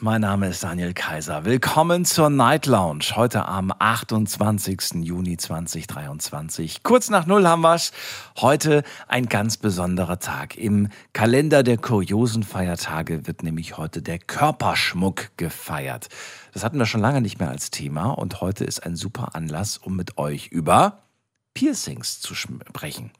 Mein Name ist Daniel Kaiser. Willkommen zur Night Lounge. Heute am 28. Juni 2023. Kurz nach Null haben wir's. Heute ein ganz besonderer Tag. Im Kalender der kuriosen Feiertage wird nämlich heute der Körperschmuck gefeiert. Das hatten wir schon lange nicht mehr als Thema und heute ist ein super Anlass, um mit euch über Piercings zu sprechen.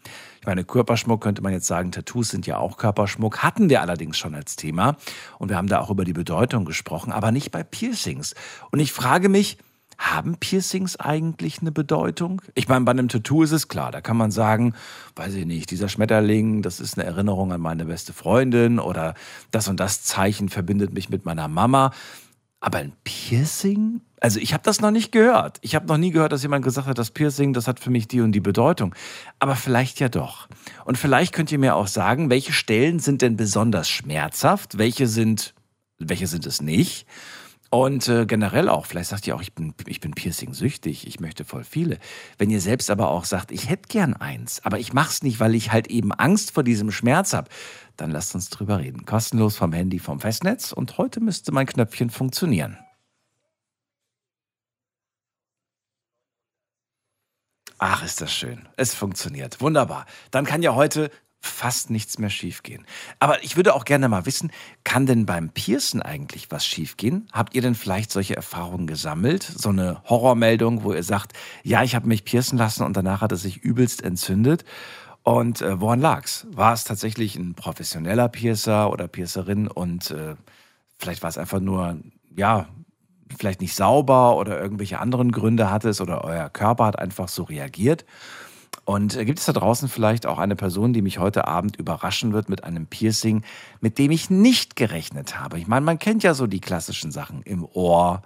Ich meine, Körperschmuck könnte man jetzt sagen, Tattoos sind ja auch Körperschmuck, hatten wir allerdings schon als Thema und wir haben da auch über die Bedeutung gesprochen, aber nicht bei Piercings. Und ich frage mich, haben Piercings eigentlich eine Bedeutung? Ich meine, bei einem Tattoo ist es klar, da kann man sagen, weiß ich nicht, dieser Schmetterling, das ist eine Erinnerung an meine beste Freundin oder das und das Zeichen verbindet mich mit meiner Mama. Aber ein Piercing? Also ich habe das noch nicht gehört. Ich habe noch nie gehört, dass jemand gesagt hat, das Piercing, das hat für mich die und die Bedeutung. Aber vielleicht ja doch. Und vielleicht könnt ihr mir auch sagen, welche Stellen sind denn besonders schmerzhaft, welche sind, welche sind es nicht? Und äh, generell auch, vielleicht sagt ihr auch, ich bin, ich bin Piercing-süchtig, ich möchte voll viele. Wenn ihr selbst aber auch sagt, ich hätte gern eins, aber ich mach's nicht, weil ich halt eben Angst vor diesem Schmerz habe, dann lasst uns drüber reden. Kostenlos vom Handy, vom Festnetz und heute müsste mein Knöpfchen funktionieren. Ach, ist das schön. Es funktioniert. Wunderbar. Dann kann ja heute fast nichts mehr schiefgehen. Aber ich würde auch gerne mal wissen, kann denn beim Piercen eigentlich was schiefgehen? Habt ihr denn vielleicht solche Erfahrungen gesammelt? So eine Horrormeldung, wo ihr sagt, ja, ich habe mich piercen lassen und danach hat es sich übelst entzündet. Und äh, woran lag's? War es tatsächlich ein professioneller Piercer oder Piercerin und äh, vielleicht war es einfach nur, ja, vielleicht nicht sauber oder irgendwelche anderen Gründe hatte es oder euer Körper hat einfach so reagiert? Und äh, gibt es da draußen vielleicht auch eine Person, die mich heute Abend überraschen wird mit einem Piercing, mit dem ich nicht gerechnet habe? Ich meine, man kennt ja so die klassischen Sachen im Ohr,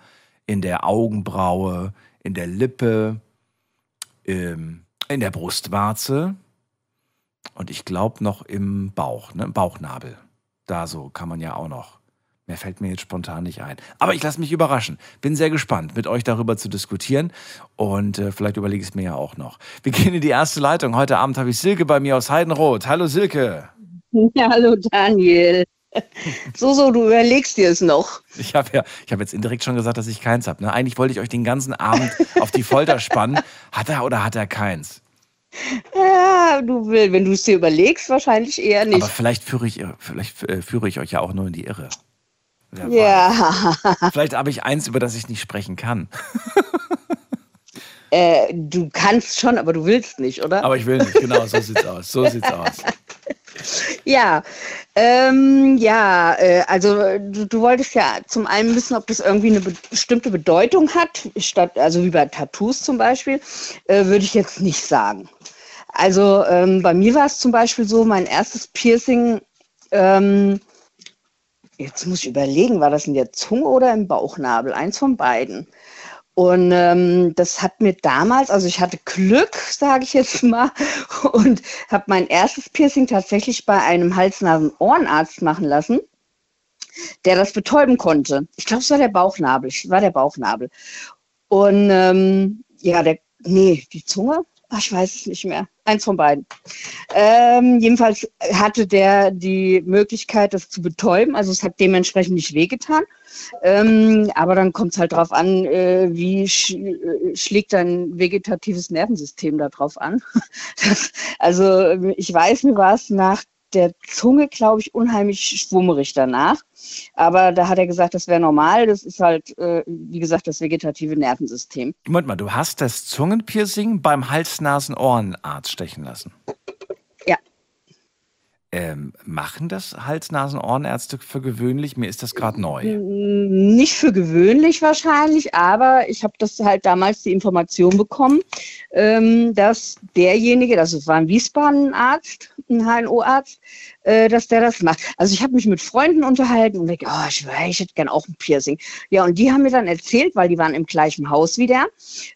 in der Augenbraue, in der Lippe, ähm, in der Brustwarze und ich glaube noch im Bauch, ne, im Bauchnabel. Da so kann man ja auch noch Mehr fällt mir jetzt spontan nicht ein. Aber ich lasse mich überraschen. Bin sehr gespannt, mit euch darüber zu diskutieren. Und äh, vielleicht überlege ich es mir ja auch noch. Wir gehen in die erste Leitung. Heute Abend habe ich Silke bei mir aus Heidenroth. Hallo Silke. Ja, hallo Daniel. So, so, du überlegst dir es noch. Ich habe ja, ich habe jetzt indirekt schon gesagt, dass ich keins habe. Ne? Eigentlich wollte ich euch den ganzen Abend auf die Folter spannen. Hat er oder hat er keins? Ja, du willst, wenn du es dir überlegst, wahrscheinlich eher nicht. Aber vielleicht führe ich, vielleicht äh, führe ich euch ja auch nur in die Irre. Ja. Vielleicht habe ich eins, über das ich nicht sprechen kann. Äh, du kannst schon, aber du willst nicht, oder? Aber ich will nicht, genau, so sieht's aus. So sieht's aus. Ja, ähm, ja, äh, also du, du, wolltest ja zum einen wissen, ob das irgendwie eine bestimmte Bedeutung hat, statt, also wie bei Tattoos zum Beispiel, äh, würde ich jetzt nicht sagen. Also ähm, bei mir war es zum Beispiel so, mein erstes Piercing ähm, jetzt muss ich überlegen, war das in der Zunge oder im Bauchnabel? Eins von beiden. Und ähm, das hat mir damals, also ich hatte Glück, sage ich jetzt mal, und habe mein erstes Piercing tatsächlich bei einem Hals-Nasen-Ohrenarzt machen lassen, der das betäuben konnte. Ich glaube, es war der Bauchnabel. Es war der Bauchnabel. Und ähm, ja, der, nee, die Zunge? Ach, ich weiß es nicht mehr. Eins von beiden. Ähm, jedenfalls hatte der die Möglichkeit, das zu betäuben. Also es hat dementsprechend nicht wehgetan. Ähm, aber dann kommt es halt darauf an, äh, wie sch äh, schlägt dein vegetatives Nervensystem darauf an. Das, also ich weiß, mir war es nach der Zunge, glaube ich, unheimlich schwummerig danach. Aber da hat er gesagt, das wäre normal. Das ist halt, äh, wie gesagt, das vegetative Nervensystem. Moment mal, du hast das Zungenpiercing beim Hals-Nasen-Ohrenarzt stechen lassen? Ähm, machen das Hals-Nasen-Ohrenärzte für gewöhnlich? Mir ist das gerade neu. Nicht für gewöhnlich wahrscheinlich, aber ich habe das halt damals die Information bekommen, ähm, dass derjenige, das war ein Wiesbaden-Arzt, ein HNO-Arzt, äh, dass der das macht. Also ich habe mich mit Freunden unterhalten und denke, oh, ich, ich hätte gern auch ein Piercing. Ja, und die haben mir dann erzählt, weil die waren im gleichen Haus wie der,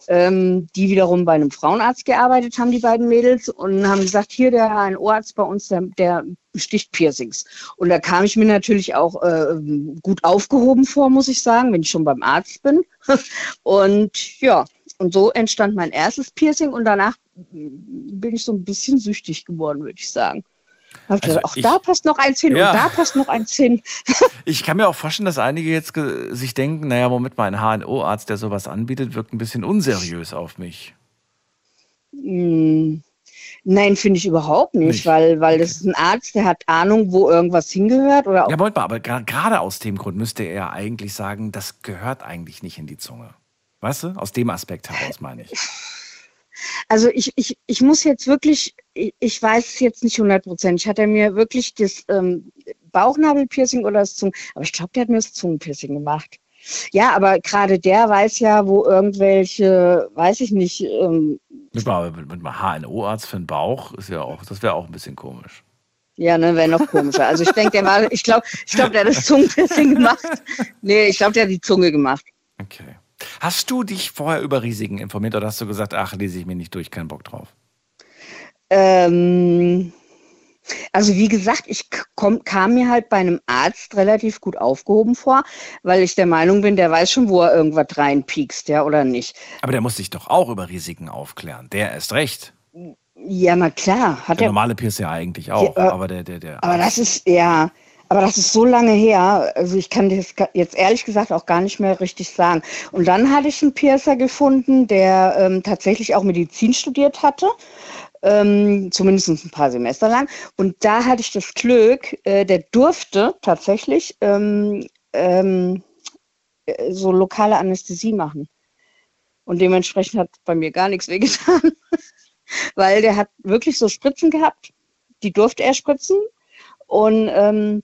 ähm, die wiederum bei einem Frauenarzt gearbeitet haben, die beiden Mädels, und haben gesagt, hier der ein Ohrarzt bei uns, der, der sticht Piercings. Und da kam ich mir natürlich auch äh, gut aufgehoben vor, muss ich sagen, wenn ich schon beim Arzt bin. und ja, und so entstand mein erstes Piercing und danach bin ich so ein bisschen süchtig geworden, würde ich sagen. Also auch ich, da passt noch eins hin ja. und da passt noch eins hin. ich kann mir auch vorstellen, dass einige jetzt sich denken, naja, Moment mal, ein HNO-Arzt, der sowas anbietet, wirkt ein bisschen unseriös auf mich. Hm. Nein, finde ich überhaupt nicht, nicht. weil, weil das ist ein Arzt, der hat Ahnung, wo irgendwas hingehört. Oder ja, Moment mal, aber gerade aus dem Grund müsste er ja eigentlich sagen, das gehört eigentlich nicht in die Zunge. Weißt du, aus dem Aspekt heraus meine ich. Also ich, ich, ich muss jetzt wirklich, ich, ich weiß es jetzt nicht 100 Prozent. Ich hatte mir wirklich das ähm, Bauchnabelpiercing oder das Zungen, aber ich glaube, der hat mir das Zungenpiercing gemacht. Ja, aber gerade der weiß ja, wo irgendwelche, weiß ich nicht. Ähm, mit, mit, mit einem HNO-Arzt für den Bauch ist ja auch, das wäre auch ein bisschen komisch. Ja, ne, wäre noch komischer. Also ich denke, der war, ich glaube, ich glaube, der hat das Zungenpiercing gemacht. Nee, ich glaube, der hat die Zunge gemacht. Okay. Hast du dich vorher über Risiken informiert oder hast du gesagt, ach, lese ich mir nicht durch, keinen Bock drauf? Ähm, also wie gesagt, ich komm, kam mir halt bei einem Arzt relativ gut aufgehoben vor, weil ich der Meinung bin, der weiß schon, wo er irgendwas reinpiekst, ja, oder nicht. Aber der muss sich doch auch über Risiken aufklären. Der ist recht. Ja, na klar. Hat der, der normale Pierce ja eigentlich auch, ja, aber der, der, der. Aber das ist, ja, aber das ist so lange her, also ich kann das jetzt ehrlich gesagt auch gar nicht mehr richtig sagen. Und dann hatte ich einen Piercer gefunden, der ähm, tatsächlich auch Medizin studiert hatte, ähm, zumindest ein paar Semester lang. Und da hatte ich das Glück, äh, der durfte tatsächlich ähm, ähm, äh, so lokale Anästhesie machen. Und dementsprechend hat bei mir gar nichts wehgetan, weil der hat wirklich so Spritzen gehabt, die durfte er spritzen. Und ähm,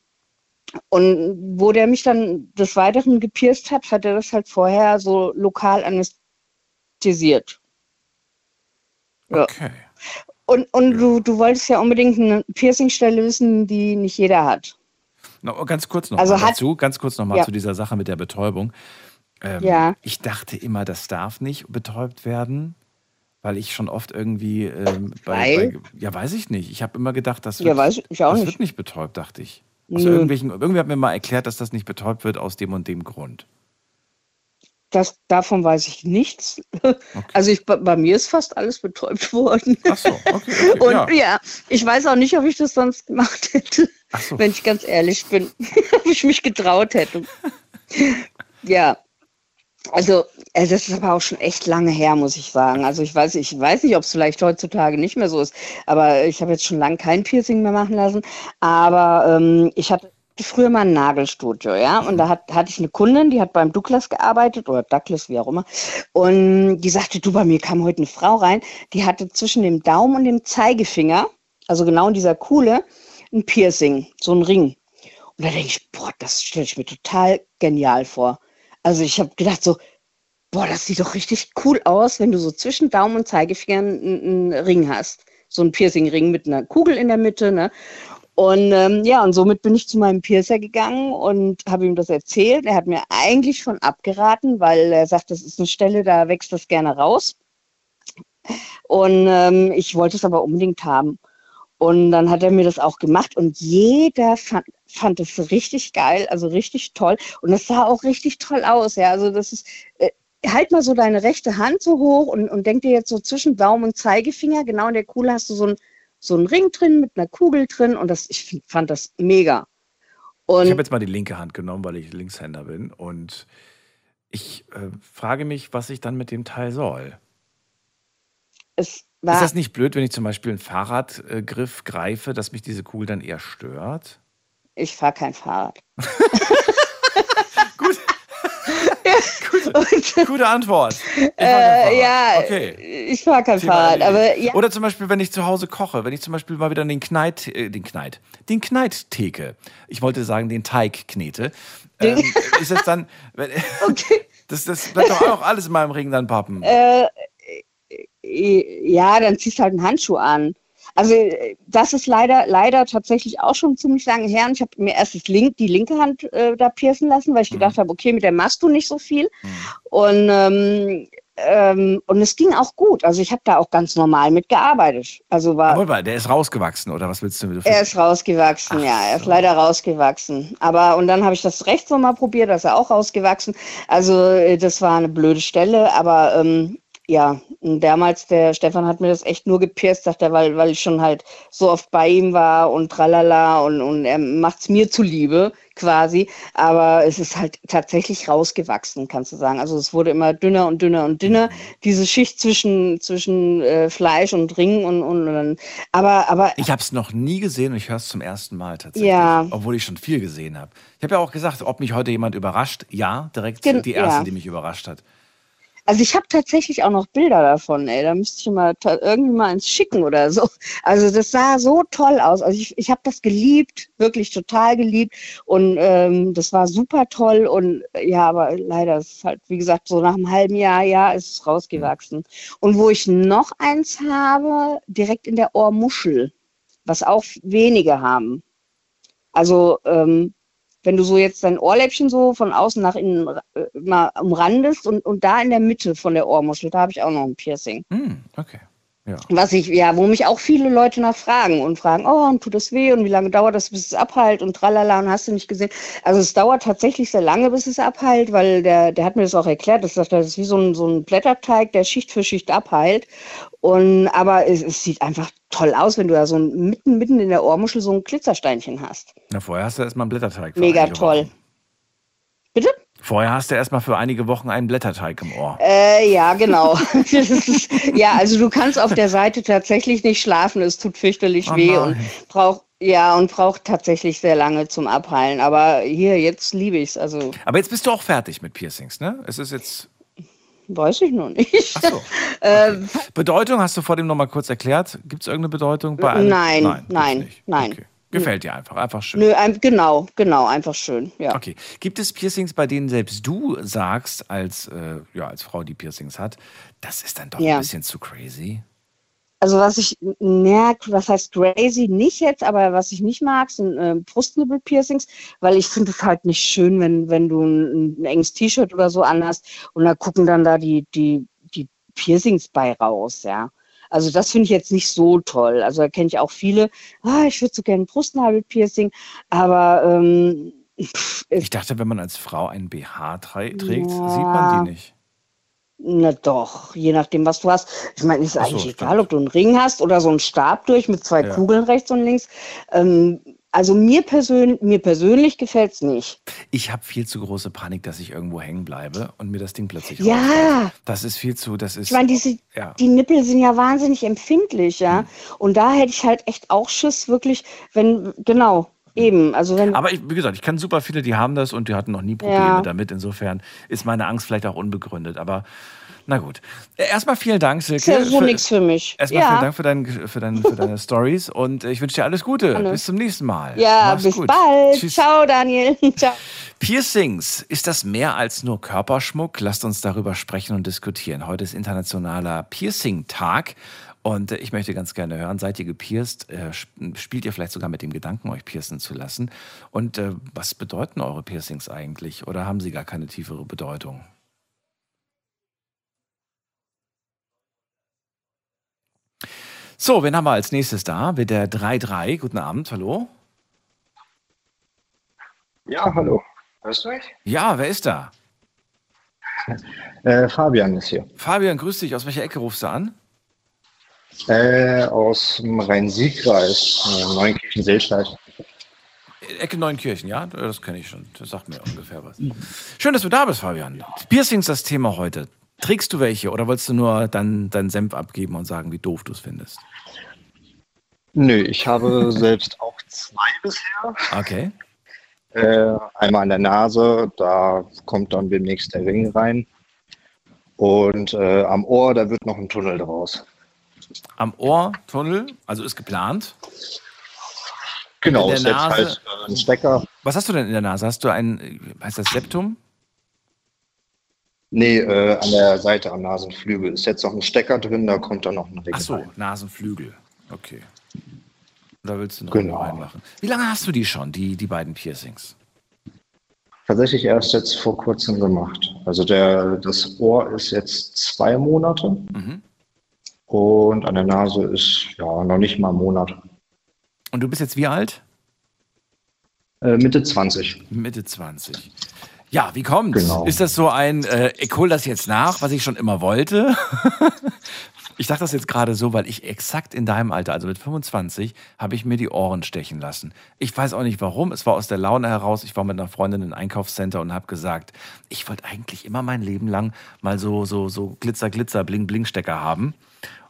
und wo der mich dann des Weiteren gepierst hat, hat er das halt vorher so lokal anästhesiert. Ja. Okay. Und, und du, du wolltest ja unbedingt eine Piercingstelle wissen, die nicht jeder hat. No, ganz kurz noch also mal dazu, ganz kurz noch mal ja. zu dieser Sache mit der Betäubung. Ähm, ja. Ich dachte immer, das darf nicht betäubt werden, weil ich schon oft irgendwie ähm, bei, bei, ja weiß ich nicht. Ich habe immer gedacht, das wird, ja, weiß ich auch das nicht. wird nicht betäubt, dachte ich. Aus irgendwelchen, irgendwie hat mir mal erklärt, dass das nicht betäubt wird aus dem und dem Grund. Das, davon weiß ich nichts. Okay. Also ich, bei mir ist fast alles betäubt worden. Ach so, okay, okay Und ja. ja. ich weiß auch nicht, ob ich das sonst gemacht hätte, so. wenn ich ganz ehrlich bin. ob ich mich getraut hätte. ja. Also, äh, das ist aber auch schon echt lange her, muss ich sagen. Also ich weiß, ich weiß nicht, ob es vielleicht heutzutage nicht mehr so ist, aber ich habe jetzt schon lange kein Piercing mehr machen lassen. Aber ähm, ich hatte früher mal ein Nagelstudio, ja, und da hat, hatte ich eine Kundin, die hat beim Douglas gearbeitet oder Douglas, wie auch immer, und die sagte, du, bei mir kam heute eine Frau rein, die hatte zwischen dem Daumen und dem Zeigefinger, also genau in dieser Kuhle, ein Piercing, so ein Ring. Und da denke ich, boah, das stelle ich mir total genial vor. Also ich habe gedacht so, boah, das sieht doch richtig cool aus, wenn du so zwischen Daumen und Zeigefinger einen, einen Ring hast. So ein Piercing-Ring mit einer Kugel in der Mitte, ne? Und ähm, ja, und somit bin ich zu meinem Piercer gegangen und habe ihm das erzählt. Er hat mir eigentlich schon abgeraten, weil er sagt, das ist eine Stelle, da wächst das gerne raus. Und ähm, ich wollte es aber unbedingt haben. Und dann hat er mir das auch gemacht und jeder fand, fand es richtig geil, also richtig toll. Und das sah auch richtig toll aus. Ja, also das ist, äh, halt mal so deine rechte Hand so hoch und, und denk dir jetzt so zwischen Daumen und Zeigefinger, genau in der Kuhle hast du so ein so ein Ring drin mit einer Kugel drin und das, ich fand das mega. Und ich habe jetzt mal die linke Hand genommen, weil ich Linkshänder bin und ich äh, frage mich, was ich dann mit dem Teil soll. ist das nicht blöd, wenn ich zum Beispiel einen Fahrradgriff greife, dass mich diese Kugel dann eher stört? Ich fahre kein Fahrrad. Gut. gute, gute, Antwort. Äh, ja, okay. ich fahre kein Thema Fahrrad. Aber, ja. Oder zum Beispiel, wenn ich zu Hause koche, wenn ich zum Beispiel mal wieder den Kneit, äh, den Kneit, den Kneitteke, ich wollte sagen, den Teig knete, ähm, ist es dann, okay. das, das bleibt doch auch alles in meinem Ring dann pappen. Äh, ja, dann ziehst du halt einen Handschuh an. Also äh, das ist leider, leider tatsächlich auch schon ziemlich lange her. Und ich habe mir erst das Link, die linke Hand äh, da piercen lassen, weil ich gedacht habe, okay, mit der machst du nicht so viel. Und ähm, ähm, und es ging auch gut. Also ich habe da auch ganz normal mitgearbeitet. Also war mal, der ist rausgewachsen, oder was willst du mit er ist rausgewachsen, Ach ja, er ist so. leider rausgewachsen. Aber und dann habe ich das rechts nochmal probiert, da ist er auch rausgewachsen. Also äh, das war eine blöde Stelle, aber ähm, ja, und damals der Stefan hat mir das echt nur gepierst, sagt er, weil, weil ich schon halt so oft bei ihm war und tralala und, und er macht's mir zuliebe quasi. Aber es ist halt tatsächlich rausgewachsen, kannst du sagen. Also es wurde immer dünner und dünner und dünner, diese Schicht zwischen, zwischen äh, Fleisch und Ring und, und, und aber, aber Ich habe es noch nie gesehen und ich höre es zum ersten Mal tatsächlich. Ja. Obwohl ich schon viel gesehen habe. Ich habe ja auch gesagt, ob mich heute jemand überrascht. Ja, direkt Gen- die erste, ja. die mich überrascht hat. Also ich habe tatsächlich auch noch Bilder davon, ey. Da müsste ich mal irgendwie mal ins schicken oder so. Also das sah so toll aus. Also ich, ich habe das geliebt, wirklich total geliebt. Und ähm, das war super toll. Und ja, aber leider ist halt, wie gesagt, so nach einem halben Jahr, ja, ist es rausgewachsen. Und wo ich noch eins habe, direkt in der Ohrmuschel, was auch wenige haben. Also ähm, wenn du so jetzt dein Ohrläppchen so von außen nach innen äh, mal umrandest und, und da in der Mitte von der Ohrmuschel, da habe ich auch noch ein Piercing. Hm, okay. Ja. Was ich, ja, wo mich auch viele Leute nachfragen und fragen, oh, und tut das weh und wie lange dauert das, bis es abheilt und tralala und hast du nicht gesehen. Also es dauert tatsächlich sehr lange, bis es abheilt, weil der, der hat mir das auch erklärt, er, das ist wie so ein, so ein Blätterteig, der Schicht für Schicht abheilt. Und aber es, es sieht einfach toll aus, wenn du da so ein, mitten, mitten in der Ohrmuschel so ein Glitzersteinchen hast. Na, vorher hast du erstmal einen Blätterteig. Mega toll. Wochen. Bitte? Vorher hast du erstmal für einige Wochen einen Blätterteig im Ohr. Äh, ja, genau. Ist, ja, also du kannst auf der Seite tatsächlich nicht schlafen. Es tut fürchterlich Oh weh und braucht ja und braucht tatsächlich sehr lange zum Abheilen. Aber hier jetzt liebe ich's. Also Aber jetzt bist du auch fertig mit Piercings, ne? Es ist jetzt. Weiß ich noch nicht. Ach so. Ähm, Bedeutung hast du vor dem nochmal kurz erklärt. Gibt es irgendeine Bedeutung bei einem? Nein, nein, nein. Okay. Gefällt dir einfach, einfach schön. Nö, ein, genau, genau, einfach schön. Ja. Okay. Gibt es Piercings, bei denen selbst du sagst, als, äh, ja, als Frau, die Piercings hat, das ist dann doch Ja. ein bisschen zu crazy? Also was ich, na, was heißt crazy nicht jetzt, aber was ich nicht mag, sind äh, Brustnippel-Piercings, weil ich finde es halt nicht schön, wenn, wenn du ein, ein enges T-Shirt oder so anhast und da gucken dann da die, die, die Piercings bei raus, ja. Also das finde ich jetzt nicht so toll. Also da kenne ich auch viele, ah, ich würde so gerne ein Brustnabel-Piercing, aber ähm, Ich dachte, wenn man als Frau einen BH trägt, Ja. sieht man die nicht. Na doch, je nachdem, was du hast. Ich meine, ist Ach so, eigentlich stimmt. egal, ob du einen Ring hast oder so einen Stab durch mit zwei Ja. Kugeln rechts und links. Ähm, also mir, persön mir persönlich gefällt es nicht. Ich habe viel zu große Panik, dass ich irgendwo hängen bleibe und mir das Ding plötzlich Ja. rausfällt. Das ist viel zu, das ist. Ich meine, diese, ja. die Nippel sind ja wahnsinnig empfindlich, ja. Hm. Und da hätte ich halt echt auch Schiss, wirklich, wenn, genau, eben. Also wenn, Aber ich, wie gesagt, ich kenne super viele, die haben das und die hatten noch nie Probleme Ja. damit. Insofern ist meine Angst vielleicht auch unbegründet. Aber na gut. Äh, Erstmal vielen Dank, Silke. ist ja so nichts für mich. Erstmal ja. vielen Dank für, dein, für, dein, für deine Stories und ich wünsche dir alles Gute. Gerne. Bis zum nächsten Mal. Ja, Mach's bis gut. bald. Tschüss. Ciao, Daniel. Ciao. Piercings, ist das mehr als nur Körperschmuck? Lasst uns darüber sprechen und diskutieren. Heute ist internationaler Piercing-Tag und äh, ich möchte ganz gerne hören, seid ihr gepierst? Äh, sp- Spielt ihr vielleicht sogar mit dem Gedanken, euch piercen zu lassen? Und äh, was bedeuten eure Piercings eigentlich? Oder haben sie gar keine tiefere Bedeutung? So, wen haben wir als nächstes da? Mit der 3-3. Guten Abend, hallo. Ja, hallo. Hörst du mich? Ja, wer ist da? Äh, Fabian ist hier. Fabian, grüß dich. Aus welcher Ecke rufst du an? Äh, aus dem Rhein-Sieg-Kreis, äh, Neunkirchen-Seelstadt. Ecke Neunkirchen, ja? Das kenne ich schon. Das sagt mir ungefähr was. Schön, dass du da bist, Fabian. Piercings das Thema heute. Trägst du welche oder wolltest du nur dann deinen Senf abgeben und sagen, wie doof du es findest? Nö, ich habe selbst auch zwei bisher. Okay. Äh, einmal an der Nase, da kommt dann demnächst der Ring rein. Und äh, am Ohr, da wird noch ein Tunnel draus. Am Ohrtunnel, also ist geplant. Genau, der ist jetzt Nase- halt äh, ein Stecker. Was hast du denn in der Nase? Hast du ein, äh, heißt das Septum? Nee, äh, an der Seite am Nasenflügel ist jetzt noch ein Stecker drin, da kommt dann noch ein Ring Ach so, rein. Nasenflügel. Okay. Oder willst du noch Genau. reinmachen? Wie lange hast du die schon, die, die beiden Piercings? Tatsächlich erst jetzt vor kurzem gemacht. Also der, das Ohr ist jetzt zwei Monate Mhm. Und an der Nase ist ja noch nicht mal ein Monat. Und du bist jetzt wie alt? Äh, Mitte 20. Mitte 20. Ja, wie kommt's? Genau. Ist das so ein, äh, ich hol das jetzt nach, was ich schon immer wollte? ich sage das jetzt gerade so, weil ich exakt in deinem Alter, also mit 25, habe ich mir die Ohren stechen lassen. Ich weiß auch nicht warum, es war aus der Laune heraus. Ich war mit einer Freundin im Einkaufscenter und habe gesagt, ich wollte eigentlich immer mein Leben lang mal so, so, so Glitzer, Glitzer, Bling, Bling Stecker haben.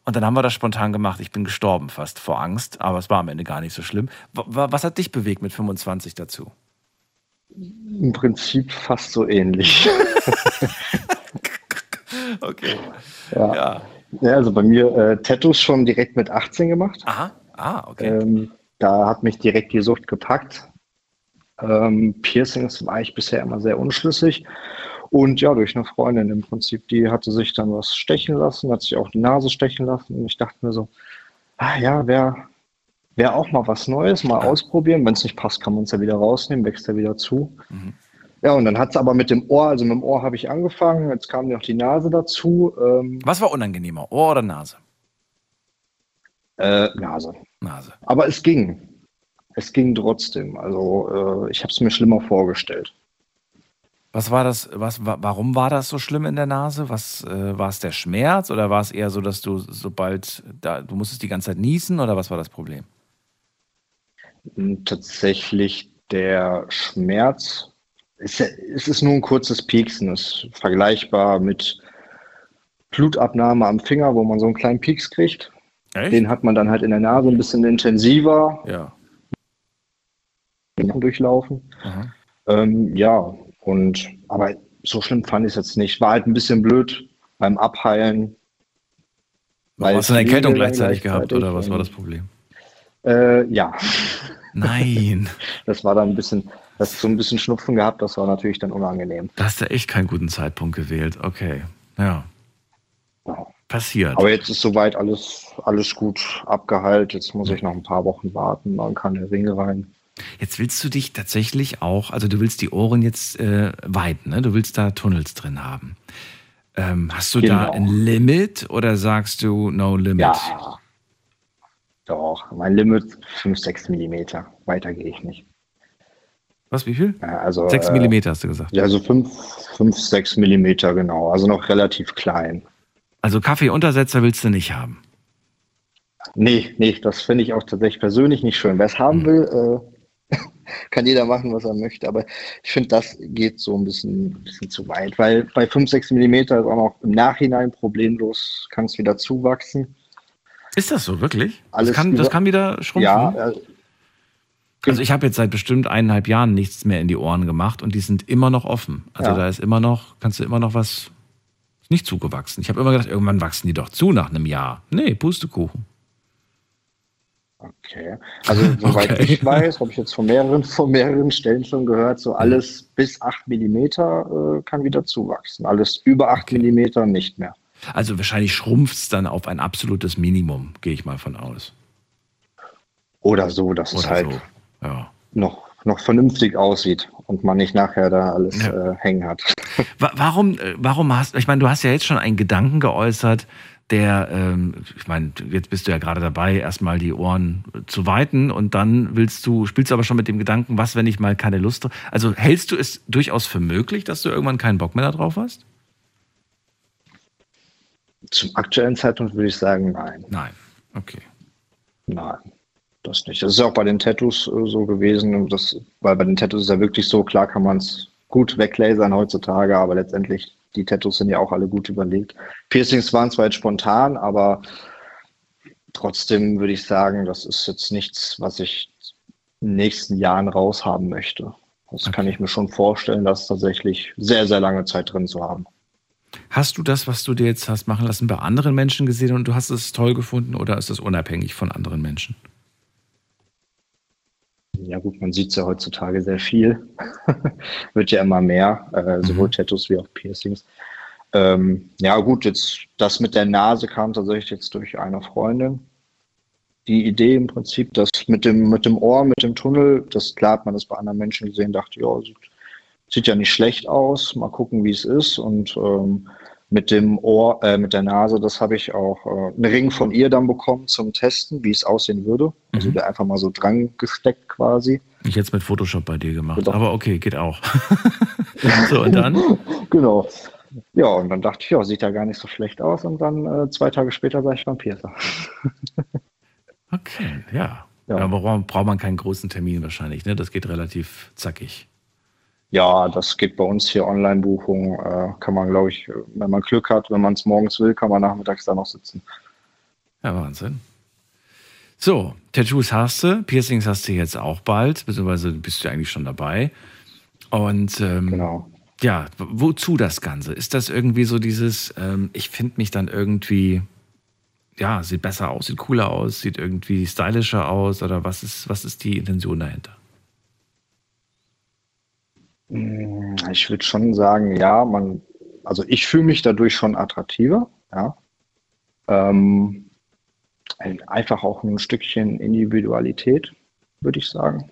Und dann haben wir das spontan gemacht. Ich bin gestorben fast vor Angst, aber es war am Ende gar nicht so schlimm. Was hat dich bewegt mit 25 dazu? Im Prinzip fast so ähnlich. Okay. ja. Ja. ja, also bei mir äh, Tattoos schon direkt mit 18 gemacht. Aha. Ah, okay. Ähm, da hat mich direkt die Sucht gepackt. Ähm, Piercings war ich bisher immer sehr unschlüssig. Und ja, durch eine Freundin im Prinzip, die hatte sich dann was stechen lassen, hat sich auch die Nase stechen lassen. Und ich dachte mir so, ah ja, wäre wär auch mal was Neues, mal ausprobieren. Wenn es nicht passt, kann man es ja wieder rausnehmen, wächst er wieder zu. Mhm. Ja, und dann hat es aber mit dem Ohr, also mit dem Ohr habe ich angefangen, jetzt kam noch die Nase dazu. Ähm, Was war unangenehmer, Ohr oder Nase? äh, Nase. Nase. Aber es ging. Es ging trotzdem. Also äh, ich habe es mir schlimmer vorgestellt. Was war das, was, wa- warum war das so schlimm in der Nase? Was, äh, war es der Schmerz oder war es eher so, dass du sobald, da, du musstest die ganze Zeit niesen oder was war das Problem? Und tatsächlich der Schmerz, es, es ist nur ein kurzes Pieksen, es ist vergleichbar mit Blutabnahme am Finger, wo man so einen kleinen Pieks kriegt. Echt? Den hat man dann halt in der Nase ein bisschen intensiver ja. durchlaufen. Ähm, ja, und aber so schlimm fand ich es jetzt nicht. War halt ein bisschen blöd beim Abheilen. weil Hast du eine Erkältung gleichzeitig gehabt oder was war das Problem? Äh, ja, Nein, das war dann ein bisschen, das so ein bisschen Schnupfen gehabt, das war natürlich dann unangenehm. da hast du echt keinen guten Zeitpunkt gewählt. Okay, ja. Ja. Passiert. Aber jetzt ist soweit alles, alles gut abgeheilt. Jetzt muss ich noch ein paar Wochen warten, dann kann der Ring rein. Jetzt willst du dich tatsächlich auch, also du willst die Ohren jetzt äh, weiten, ne? Du willst da Tunnels drin haben. Ähm, hast du da Genau. ein Limit oder sagst du no limit? Ja. Doch, mein Limit 5, 6 Millimeter. Weiter gehe ich nicht. Was, wie viel? Also, Sechs äh, Millimeter hast du gesagt. Ja, so 5, 5, 6 Millimeter, genau. Also noch relativ klein. Also Kaffeeuntersetzer willst du nicht haben. Nee, nee, das finde ich auch tatsächlich persönlich nicht schön. Wer es haben will, äh, kann jeder machen, was er möchte. Aber ich finde, das geht so ein bisschen, ein bisschen zu weit. Weil bei 5, 6 Millimeter ist auch noch im Nachhinein problemlos, kann es wieder zuwachsen. Ist das so, wirklich? Alles das, kann, das kann wieder schrumpfen? Ja, äh, Also ich habe jetzt seit bestimmt eineinhalb Jahren nichts mehr in die Ohren gemacht und die sind immer noch offen. Also Ja. da ist immer noch, kannst du immer noch was nicht zugewachsen. Ich habe immer gedacht, irgendwann wachsen die doch zu nach einem Jahr. Nee, Pustekuchen. Okay. Also soweit Okay. ich weiß, habe ich jetzt von mehreren, von mehreren Stellen schon gehört, so alles bis 8 Millimeter äh, kann wieder zuwachsen. Alles über 8 Okay. Millimeter nicht mehr. Also wahrscheinlich schrumpft es dann auf ein absolutes Minimum, gehe ich mal von aus. Oder so, dass es Oder halt so. Ja. noch, noch vernünftig aussieht und man nicht nachher da alles Ja. äh, hängen hat. Wa- Warum, äh, warum hast ich meine, du hast ja jetzt schon einen Gedanken geäußert, der, ähm, ich meine, jetzt bist du ja gerade dabei, erstmal die Ohren zu weiten und dann willst du, spielst du aber schon mit dem Gedanken, was, wenn ich mal keine Lust habe. Also hältst du es durchaus für möglich, dass du irgendwann keinen Bock mehr darauf hast? Zum aktuellen Zeitpunkt würde ich sagen, nein. Nein. Okay. Nein, das nicht. Das ist auch bei den Tattoos äh, so gewesen. und Das, weil bei den Tattoos ist ja wirklich so, klar kann man es gut weglasern heutzutage, aber letztendlich, die Tattoos sind ja auch alle gut überlegt. Piercings waren zwar jetzt spontan, aber trotzdem würde ich sagen, das ist jetzt nichts, was ich in den nächsten Jahren raushaben möchte. Das kann ich mir schon vorstellen, das tatsächlich sehr, sehr lange Zeit drin zu haben. Hast du das, was du dir jetzt hast machen lassen, bei anderen Menschen gesehen und du hast es toll gefunden oder ist das unabhängig von anderen Menschen? Ja gut, man sieht es ja heutzutage sehr viel. Wird ja immer mehr, äh, sowohl Tattoos wie auch Piercings. Ähm, ja gut, jetzt das mit der Nase kam tatsächlich jetzt durch eine Freundin. die Idee im Prinzip, dass mit dem, mit dem Ohr, mit dem Tunnel, das klar hat man das bei anderen Menschen gesehen, dachte, ja, sieht, sieht ja nicht schlecht aus, mal gucken, wie es ist. Und ähm, mit dem Ohr, äh, mit der Nase, das habe ich auch äh, einen Ring von ihr dann bekommen zum Testen, wie es aussehen würde. Also Mhm. der einfach mal so dran gesteckt quasi. Ich jetzt mit Photoshop bei dir gemacht, Genau. aber okay, geht auch. so, und dann? Genau. Ja, und dann dachte ich, ja, sieht ja gar nicht so schlecht aus. Und dann äh, zwei Tage später war ich beim Piercer. Okay, ja. Ja. Braucht braucht man keinen großen Termin wahrscheinlich, ne? Das geht relativ zackig. Ja, das geht bei uns hier Online-Buchung. Äh, kann man, glaube ich, wenn man Glück hat, wenn man es morgens will, kann man nachmittags da noch sitzen. Ja, Wahnsinn. So, Tattoos hast du, Piercings hast du jetzt auch bald, beziehungsweise bist du eigentlich schon dabei. Und ähm, Genau. ja, wozu das Ganze? Ist das irgendwie so dieses, ähm, ich finde mich dann irgendwie, ja, sieht besser aus, sieht cooler aus, sieht irgendwie stylischer aus oder was ist, was ist die Intention dahinter? Mm, Ich würde schon sagen, ja, man, also ich fühle mich dadurch schon attraktiver, ja. Ähm, einfach auch ein Stückchen Individualität, würde ich sagen.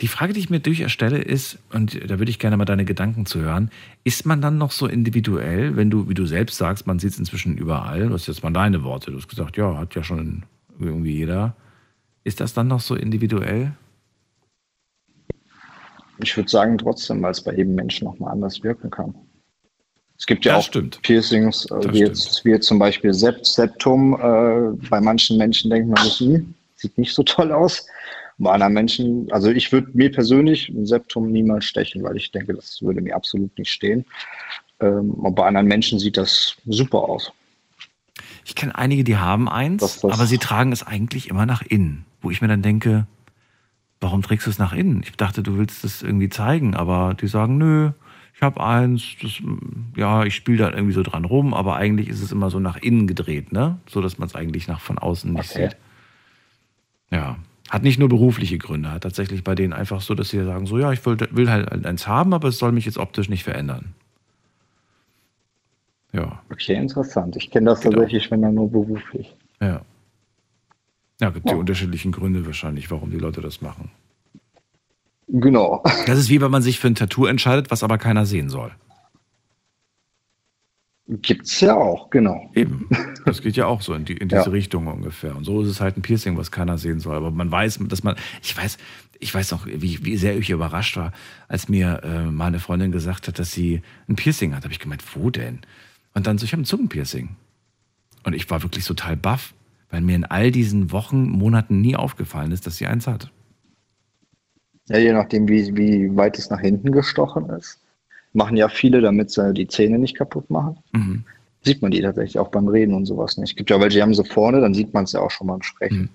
Die Frage, die ich mir durchaus stelle, ist, und da würde ich gerne mal deine Gedanken zu hören, ist man dann noch so individuell, wenn du, wie du selbst sagst, man sieht es inzwischen überall, du hast jetzt mal deine Worte, du hast gesagt, ja, hat ja schon irgendwie jeder. Ist das dann noch so individuell? Ich würde sagen trotzdem, weil es bei jedem Menschen nochmal anders wirken kann. Es gibt ja Das auch stimmt. Piercings, äh, wie, jetzt, wie jetzt zum Beispiel Sept Septum. Äh, bei manchen Menschen denkt man, das hm, sieht nicht so toll aus. Bei anderen Menschen, also ich würde mir persönlich ein Septum niemals stechen, weil ich denke, das würde mir absolut nicht stehen. Ähm, und bei anderen Menschen sieht das super aus. Ich kenne einige, die haben eins, Das- das- aber sie tragen es eigentlich immer nach innen. Wo ich mir dann denke, warum trägst du es nach innen? Ich dachte, du willst es irgendwie zeigen, aber die sagen, nö, ich habe eins, das, ja, ich spiele da irgendwie so dran rum, aber eigentlich ist es immer so nach innen gedreht, ne? So dass man es eigentlich nach von außen nicht Okay. sieht. Ja. Hat nicht nur berufliche Gründe, hat tatsächlich bei denen einfach so, dass sie sagen, so ja, ich will, will halt eins haben, aber es soll mich jetzt optisch nicht verändern. Ja. Okay, interessant. Ich kenne das Genau. tatsächlich, wenn dann nur beruflich. Ja. Ja, gibt die Ja. unterschiedlichen Gründe wahrscheinlich, warum die Leute das machen. Genau. Das ist wie wenn man sich für ein Tattoo entscheidet, was aber keiner sehen soll. Gibt's ja auch, genau. Eben. Das geht ja auch so in, die, in diese Ja. Richtung ungefähr. Und so ist es halt ein Piercing, was keiner sehen soll. Aber man weiß, dass man, ich weiß, ich weiß noch, wie, wie sehr ich überrascht war, als mir äh, mal eine Freundin gesagt hat, dass sie ein Piercing hat. habe ich gemeint, wo denn? Und dann so, ich habe ein Zungenpiercing. Und ich war wirklich total baff, weil mir in all diesen Wochen, Monaten nie aufgefallen ist, dass sie eins hat. Ja, je nachdem, wie, wie weit es nach hinten gestochen ist. Machen ja viele, damit sie die Zähne nicht kaputt machen. Mhm. Sieht man die tatsächlich auch beim Reden und sowas nicht. Es gibt ja welche, die haben sie vorne, dann sieht man es ja auch schon beim Sprechen.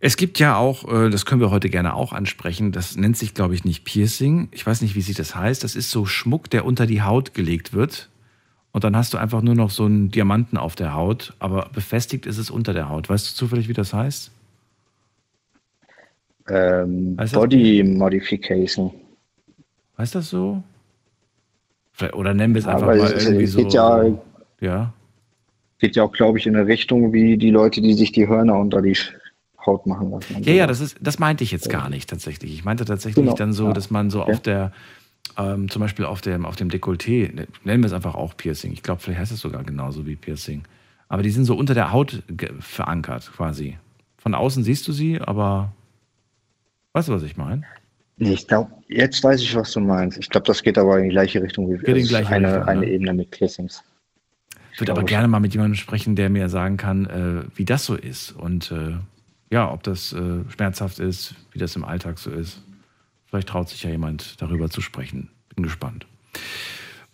Es gibt ja auch, äh, das können wir heute gerne auch ansprechen, das nennt sich, glaube ich, nicht Piercing. Ich weiß nicht, wie sich das heißt. Das ist so Schmuck, der unter die Haut gelegt wird. Und dann hast du einfach nur noch so einen Diamanten auf der Haut, aber befestigt ist es unter der Haut. Weißt du zufällig, wie das heißt? Ähm, Heißt das- Body Modification. Heißt das so? Oder nennen wir es Ja, einfach weil mal es- irgendwie es so. geht ja- ja. Geht ja auch, glaube ich, in eine Richtung wie die Leute, die sich die Hörner unter die Haut machen lassen. Ja, ja, das, ist, das meinte ich jetzt gar nicht tatsächlich. Ich meinte tatsächlich Genau, dann so, ja. dass man so Okay. auf der, ähm, zum Beispiel auf dem, auf dem Dekolleté, ne, nennen wir es einfach auch Piercing. Ich glaube, vielleicht heißt es sogar genauso wie Piercing. Aber die sind so unter der Haut verankert quasi. Von außen siehst du sie, aber weißt du, was ich meine? Nee, ich glaube, jetzt weiß ich, was du meinst. Ich glaube, das geht aber in die gleiche Richtung wie Geht in gleiche eine, Richtung, eine ne? Ebene mit Piercings. Ich würde aber gerne mal mit jemandem sprechen, der mir sagen kann, äh, wie das so ist und äh, ja, ob das äh, schmerzhaft ist, wie das im Alltag so ist. Vielleicht traut sich ja jemand darüber zu sprechen. Bin gespannt.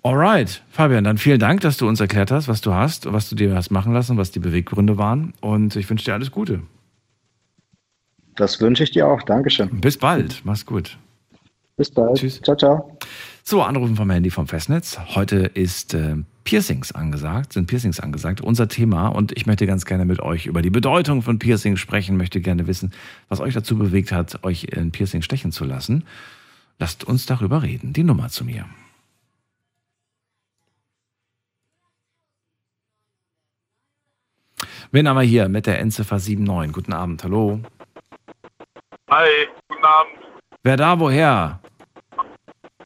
Alright, Fabian, dann vielen Dank, dass du uns erklärt hast, was du hast, was du dir hast machen lassen, was die Beweggründe waren. Und ich wünsche dir alles Gute. Das wünsche ich dir auch. Dankeschön. Bis bald. Mach's gut. Bis bald. Tschüss. Ciao, ciao. So, Anrufen vom Handy vom Festnetz. Heute ist äh, Piercings angesagt, sind Piercings angesagt, unser Thema. Und ich möchte ganz gerne mit euch über die Bedeutung von Piercings sprechen, möchte gerne wissen, was euch dazu bewegt hat, euch ein Piercing stechen zu lassen. Lasst uns darüber reden. Die Nummer zu mir. Wen haben wir hier mit der Endziffer 79? Guten Abend, hallo. Hi, guten Abend. Wer da, woher?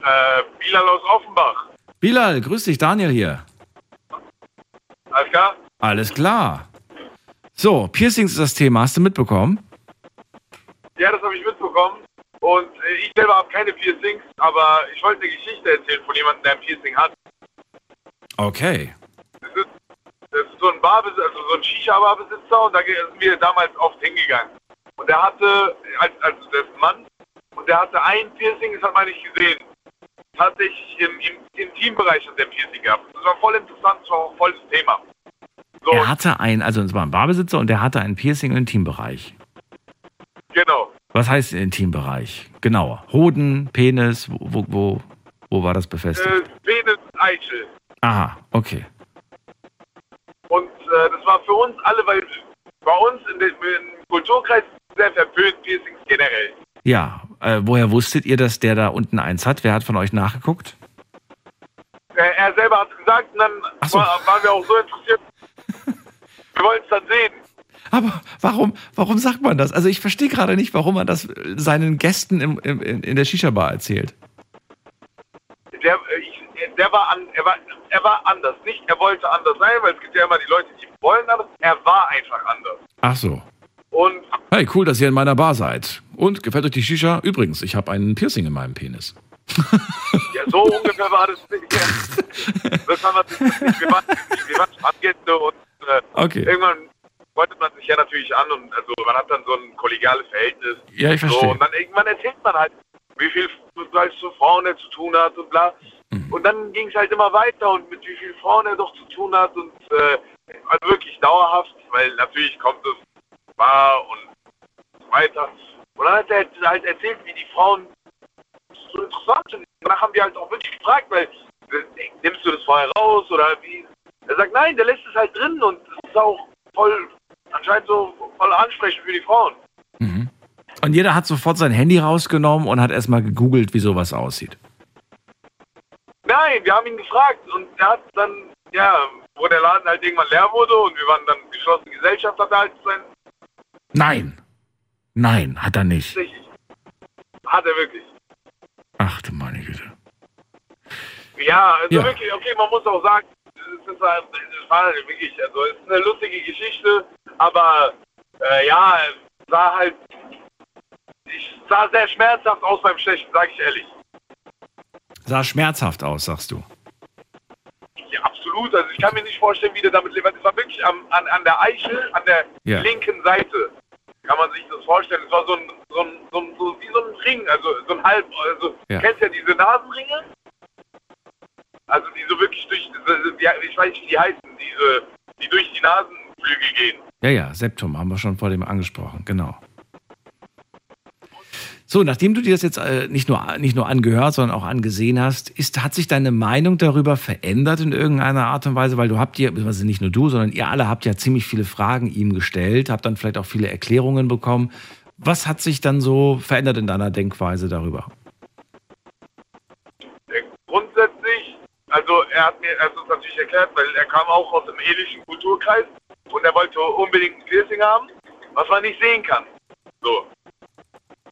Äh, Bilal aus Offenbach. Bilal, grüß dich, Daniel hier. Alles klar? Alles klar. So, Piercings ist das Thema, hast du mitbekommen? Ja, das habe ich mitbekommen. Und äh, ich selber habe keine Piercings, aber ich wollte eine Geschichte erzählen von jemandem, der ein Piercing hat. Okay. Das ist, das ist so ein Barbesitzer, also so ein Shisha-Barbesitzer und da sind wir damals oft hingegangen. Und der hatte, als, also das Mann, und der hatte ein Piercing, das hat man nicht gesehen. Tatsächlich im, im Intimbereich hat der Piercing gehabt. Das war voll interessant, das war auch voll das Thema. So, Er hatte ein, also es war ein Barbesitzer und er hatte ein Piercing im Intimbereich. genau. Was heißt Intimbereich? Genauer. Hoden, Penis, wo, wo, wo, wo war das befestigt? Äh, Penis, Eichel. Aha, okay. Und äh, das war für uns alle, weil bei uns in dem im Kulturkreis sehr verpönt Piercings generell. Ja, äh, woher wusstet ihr, dass der da unten eins hat? Wer hat von euch nachgeguckt? Er selber hat es gesagt und dann so. war, waren wir auch so interessiert. wir wollten es dann sehen. Aber warum, warum sagt man das? Also ich verstehe gerade nicht, warum man das seinen Gästen im, im, in der Shisha-Bar erzählt. Der, ich, der war, an, er, war, er war anders. Nicht, er wollte anders sein, weil es gibt ja immer die Leute, die wollen anders. Er war einfach anders. Ach so. Und Hey, cool, dass ihr in meiner Bar seid. Und gefällt euch die Shisha? Übrigens, ich habe einen Piercing in meinem Penis. ja, so ungefähr war das nicht. Das haben wir, wir waren, wir waren Stammgäste und äh, Okay. irgendwann freundet man sich ja natürlich an und also man hat dann so ein kollegiales Verhältnis. Ja, ich So, verstehe. und dann irgendwann erzählt man halt, wie viel was zu Frauen er zu tun hat und bla. Mhm. Und dann ging es halt immer weiter und mit wie vielen Frauen er doch zu tun hat und äh, also wirklich dauerhaft, weil natürlich kommt es Bar und so weiter. Und dann hat er halt erzählt, wie die Frauen so interessant sind. Danach haben wir halt auch wirklich gefragt, weil äh, nimmst du das vorher raus oder wie? Er sagt, nein, der lässt es halt drin und das ist auch voll, anscheinend so voll ansprechend für die Frauen. Mhm. Und jeder hat sofort sein Handy rausgenommen und hat erstmal gegoogelt, wie sowas aussieht. Nein, wir haben ihn gefragt und er hat dann, ja, wo der Laden halt irgendwann leer wurde und wir waren dann geschlossene Gesellschaft, hat er halt sein, Nein. Nein, hat er nicht. richtig, hat er wirklich. Ach du meine Güte. Ja, also Ja. wirklich, okay, man muss auch sagen, es ist halt, es war halt wirklich, also es ist eine lustige Geschichte, aber äh, ja, es sah halt, ich sah sehr schmerzhaft aus beim Stechen, sag ich ehrlich. Sah schmerzhaft aus, sagst du. Ja, absolut, also ich kann mir nicht vorstellen, wie der damit lebt. Es war wirklich am, an, an der Eichel, an der Ja. linken Seite. Kann man sich das vorstellen? Es war so ein, so ein, so ein so, wie so ein Ring, also so ein halb, also Ja. du kennst ja diese Nasenringe? Also die so wirklich durch, die, ich weiß nicht, wie die heißen, diese, die durch die Nasenflügel gehen. Ja, ja, Septum haben wir schon vor dem angesprochen, genau. So, nachdem du dir das jetzt äh, nicht, nur, nicht nur angehört, sondern auch angesehen hast, ist, hat sich deine Meinung darüber verändert in irgendeiner Art und Weise? Weil du habt ja, also nicht nur du, sondern ihr alle habt ja ziemlich viele Fragen ihm gestellt, habt dann vielleicht auch viele Erklärungen bekommen. Was hat sich dann so verändert in deiner Denkweise darüber? Grundsätzlich, also er hat mir er hat uns natürlich erklärt, weil er kam auch aus dem ähnlichen Kulturkreis und er wollte unbedingt ein Piercing haben, was man nicht sehen kann. So.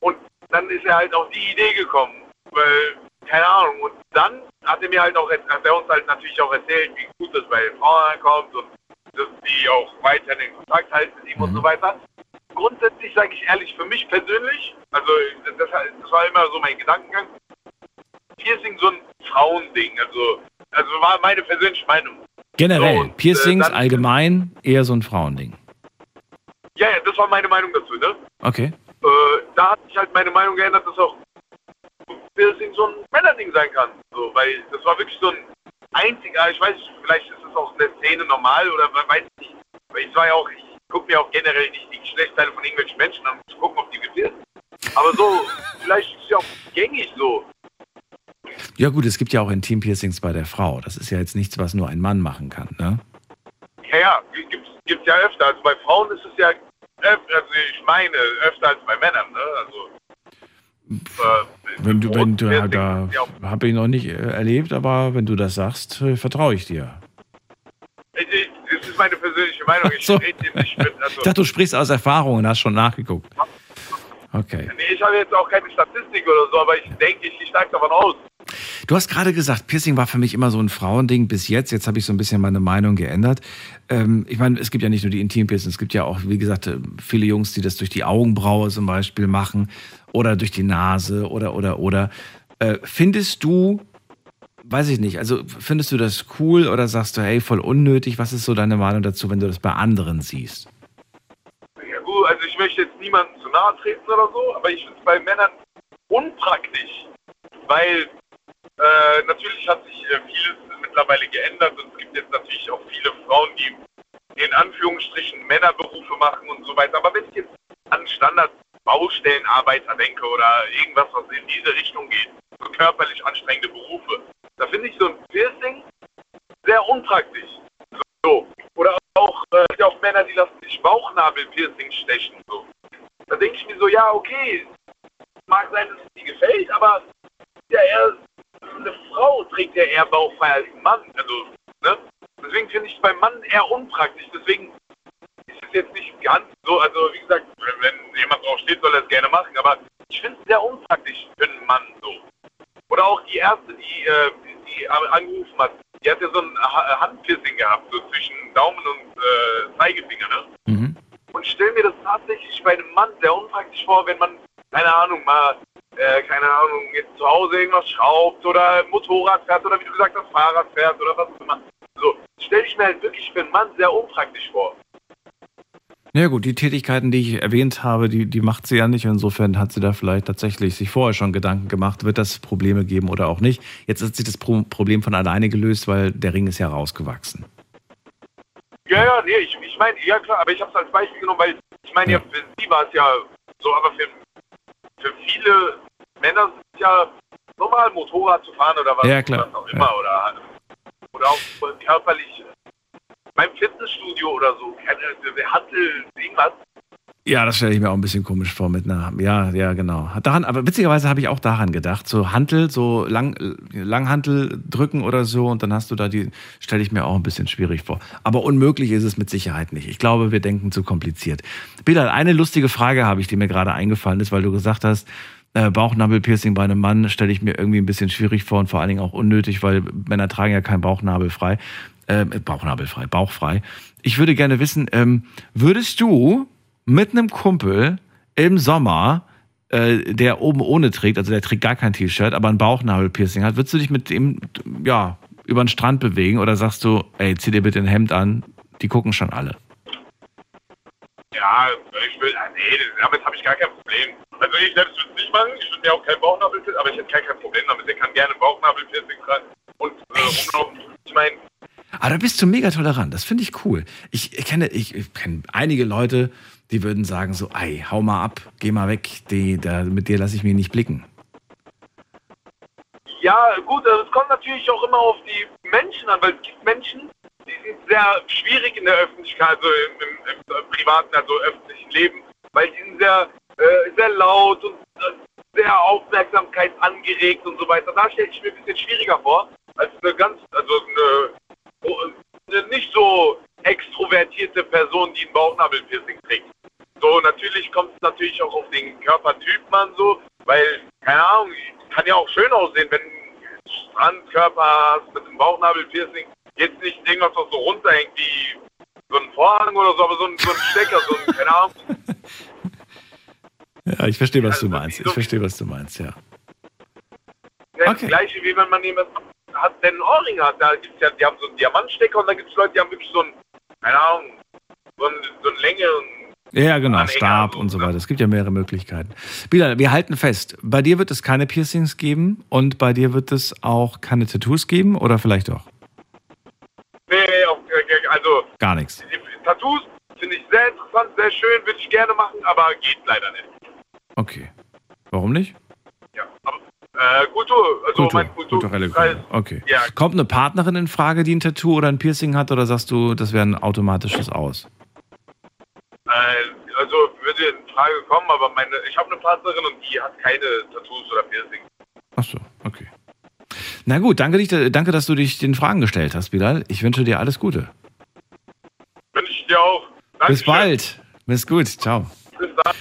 Und dann ist er halt auf die Idee gekommen, weil, keine Ahnung, und dann hat er mir halt auch, hat er uns halt natürlich auch erzählt, wie gut das bei den Frauen ankommt und dass die auch weiter den Kontakt halten mit ihm und so weiter. Grundsätzlich sage ich ehrlich, für mich persönlich, also das, das war immer so mein Gedankengang, Piercing so ein Frauending, also, also war meine persönliche Meinung. Generell, So, und, äh, Piercings dann- allgemein eher so ein Frauending. Ja, ja, das war meine Meinung dazu, ne? Okay. Äh, da hat sich halt meine Meinung geändert, dass auch Piercing so ein Männerding sein kann. So, weil das war wirklich so ein einziger, ich weiß nicht, vielleicht ist es auch in der Szene normal oder weiß nicht. Weil ich war ja auch, ich gucke mir auch generell nicht die Geschlechtsteile von irgendwelchen Menschen an, um zu gucken, ob die gefällt. Aber so, vielleicht ist es ja auch gängig so. Ja gut, es gibt ja auch Intim-Piercings bei der Frau. Das ist ja jetzt nichts, was nur ein Mann machen kann, ne? Ja, ja, gibt's, gibt's ja öfter. Also bei Frauen ist es ja also ich meine, öfter als bei Männern, ne? Also. Äh, Wenn du, wenn du, da habe ich noch nicht äh, erlebt, aber wenn du das sagst, äh, vertraue ich dir. Es ist das ist meine persönliche Meinung. Ich So. rede dem nicht mit. Also, Ich dachte, du sprichst aus Erfahrung und hast schon nachgeguckt. Okay. nee, ich habe jetzt auch keine Statistik oder so, aber ich denke, ich stark davon aus. Du hast gerade gesagt, Piercing war für mich immer so ein Frauending bis jetzt. Jetzt habe ich so ein bisschen meine Meinung geändert. Ähm, ich meine, es gibt ja nicht nur die Intimpiercings, es gibt ja auch, wie gesagt, äh, viele Jungs, die das durch die Augenbraue zum Beispiel machen oder durch die Nase oder, oder, oder. Äh, findest du, weiß ich nicht, also findest du das cool oder sagst du, hey, voll unnötig? Was ist so deine Meinung dazu, wenn du das bei anderen siehst? Ja gut, also ich möchte jetzt niemandem zu nahe treten oder so, aber ich finde es bei Männern unpraktisch, weil äh, natürlich hat sich äh, vieles mittlerweile geändert und es gibt jetzt natürlich auch viele Frauen, die in Anführungsstrichen Männerberufe machen und so weiter. Aber wenn ich jetzt an Standard-Baustellenarbeiter denke oder irgendwas, was in diese Richtung geht, so körperlich anstrengende Berufe, da finde ich so ein Piercing sehr unpraktisch. So. Oder auch, äh, auch Männer, die lassen sich Bauchnabel-Piercing stechen. So. Da denke ich mir so, ja, okay, mag sein, dass es dir gefällt, aber ja, eher, eine Frau trägt ja eher bauchfrei als ein Mann. Also, ne? Deswegen finde ich es beim Mann eher unpraktisch. Deswegen ist es jetzt nicht ganz so, also wie gesagt, wenn jemand drauf steht, soll er es gerne machen, aber ich finde es sehr unpraktisch für einen Mann so. Oder auch die erste, die, äh, die angerufen hat, die hat ja so ein Ha- Handpiercing gehabt, so zwischen Daumen und äh, Zeigefinger, ne? Mhm. Und ich stelle mir das tatsächlich bei einem Mann sehr unpraktisch vor, wenn man, keine Ahnung, mal, äh, keine Ahnung, jetzt zu Hause irgendwas schraubt oder Motorrad fährt oder wie du gesagt hast, Fahrrad fährt oder was auch immer. So, stelle ich mir halt wirklich für einen Mann sehr unpraktisch vor. Na ja, gut, die Tätigkeiten, die ich erwähnt habe, die, die macht sie ja nicht. Insofern hat sie da vielleicht tatsächlich sich vorher schon Gedanken gemacht, wird das Probleme geben oder auch nicht. Jetzt hat sich das Pro Problem von alleine gelöst, weil der Ring ist ja rausgewachsen. Ja, ja, nee, ich, ich meine, ja klar, aber ich habe es als Beispiel genommen, weil ich meine, ja. Ja. für sie war es ja so, aber für, für viele Männer es ja normal, Motorrad zu fahren oder was, Ja, klar, auch ja. immer. Oder, oder auch körperlich beim Fitnessstudio oder so, keine Handel, irgendwas. Ja, das stelle ich mir auch ein bisschen komisch vor mit einer. Ja, ja, genau. Daran, aber witzigerweise habe ich auch daran gedacht. So Hantel, so Lang, Langhantel drücken oder so und dann hast du da die, stelle ich mir auch ein bisschen schwierig vor. Aber unmöglich ist es mit Sicherheit nicht. Ich glaube, wir denken zu kompliziert. Bilal, eine lustige Frage habe ich, die mir gerade eingefallen ist, weil du gesagt hast, äh, Bauchnabelpiercing bei einem Mann stelle ich mir irgendwie ein bisschen schwierig vor und vor allen Dingen auch unnötig, weil Männer tragen ja keinen Bauchnabel frei. Äh, Bauchnabelfrei, bauchfrei. Ich würde gerne wissen, ähm, würdest du mit einem Kumpel im Sommer, äh, der oben ohne trägt, also der trägt gar kein T-Shirt, aber ein Bauchnabelpiercing hat, würdest du dich mit dem, ja, über den Strand bewegen oder sagst du, ey, zieh dir bitte ein Hemd an, die gucken schon alle? Ja, ich will, ah, nee, damit habe ich gar kein Problem. Also ich selbst würde es nicht machen, ich würde mir auch kein Bauchnabelpiercing, aber ich hätte kein, kein Problem damit. Der kann gerne Bauchnabelpiercing tragen und äh, rumlaufen. Ich meine, Aber da bist du mega tolerant, das finde ich cool. Ich, ich kenne, ich, ich kenne einige Leute, die würden sagen so, ey, hau mal ab, geh mal weg, die, da, mit dir lasse ich mich nicht blicken. Ja, gut, also es kommt natürlich auch immer auf die Menschen an, weil es gibt Menschen, sehr schwierig in der Öffentlichkeit, also im, im, im privaten, also öffentlichen Leben, weil die sind sehr, äh, sehr laut und äh, sehr Aufmerksamkeit angeregt und so weiter. Da stelle ich mir ein bisschen schwieriger vor, als eine ganz, also eine, eine nicht so extrovertierte Person, die ein Bauchnabelpiercing trägt. So, natürlich kommt es natürlich auch auf den Körpertyp an so, weil, keine Ahnung, kann ja auch schön aussehen, wenn du einen Strandkörper hast mit einem Bauchnabelpiercing. Jetzt nicht irgendwas, was so runterhängt wie so ein Vorhang oder so, aber so ein, so ein Stecker, so ein, keine Ahnung. Ja, ich verstehe, was du Also, meinst. so- Ich verstehe, was du meinst, ja. Das Okay. gleiche wie wenn man jemanden hat, der einen Ohrring hat. Da gibt's ja, die haben so einen Diamantstecker und da gibt es Leute, die haben wirklich so einen, keine Ahnung, so, ein, so einen längeren Ja, genau, Anhänger, Stab so, und so weiter. Es gibt ja mehrere Möglichkeiten. Bilal, wir halten fest, bei dir wird es keine Piercings geben und bei dir wird es auch keine Tattoos geben oder vielleicht doch? Gar nichts. die Tattoos finde ich sehr interessant, sehr schön, würde ich gerne machen, aber geht leider nicht. Okay. Warum nicht? Ja, aber äh, Kultur, also Kultur, mein Kultur kulturelle Gründe. Okay. Ja. Kommt eine Partnerin in Frage, die ein Tattoo oder ein Piercing hat oder sagst du, das wäre ein automatisches Aus? Äh, also würde in Frage kommen, aber meine, ich habe eine Partnerin und die hat keine Tattoos oder Piercing. Ach so, okay. Na gut, danke, dich, danke, dass du dich den Fragen gestellt hast, Bilal. Ich wünsche dir alles Gute. Bis Dankeschön. bald. Bis gut. Ciao. Bis dann.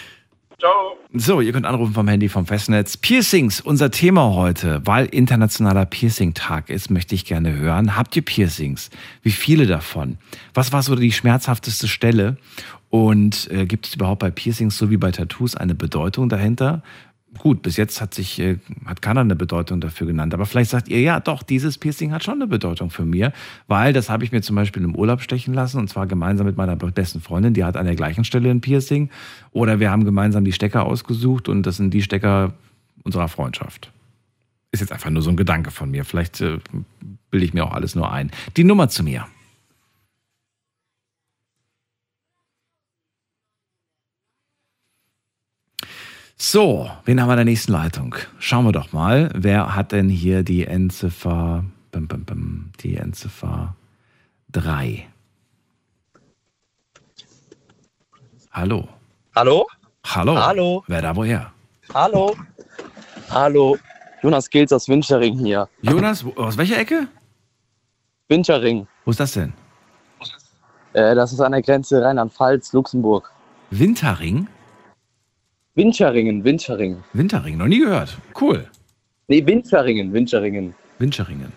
Ciao. So, ihr könnt anrufen vom Handy vom Festnetz. Piercings, unser Thema heute, weil internationaler Piercing-Tag ist, möchte ich gerne hören. Habt ihr Piercings? Wie viele davon? Was war so die schmerzhafteste Stelle? Und äh, gibt es überhaupt bei Piercings so wie bei Tattoos eine Bedeutung dahinter? Gut, bis jetzt hat sich äh, hat keiner eine Bedeutung dafür genannt, aber vielleicht sagt ihr ja, doch, dieses Piercing hat schon eine Bedeutung für mir, weil das habe ich mir zum Beispiel im Urlaub stechen lassen und zwar gemeinsam mit meiner besten Freundin, die hat an der gleichen Stelle ein Piercing oder wir haben gemeinsam die Stecker ausgesucht und das sind die Stecker unserer Freundschaft. Ist jetzt einfach nur so ein Gedanke von mir, vielleicht äh, bilde ich mir auch alles nur ein. Die Nummer zu mir. So, wen haben wir in der nächsten Leitung? Schauen wir doch mal, wer hat denn hier die Endziffer, bim, bim, bim, die Endziffer 3? Hallo. Hallo? Hallo. Hallo. Wer da woher? Hallo? Hallo? Jonas Gilz aus Winchering hier. Jonas, aus welcher Ecke? Winchering. Wo ist das denn? Äh, das ist an der Grenze Rheinland-Pfalz, Luxemburg. Winterring? Wincheringen, Winchering. Winterring, noch nie gehört. Cool. Nee, Wincheringen, Wincheringen. Wincheringen.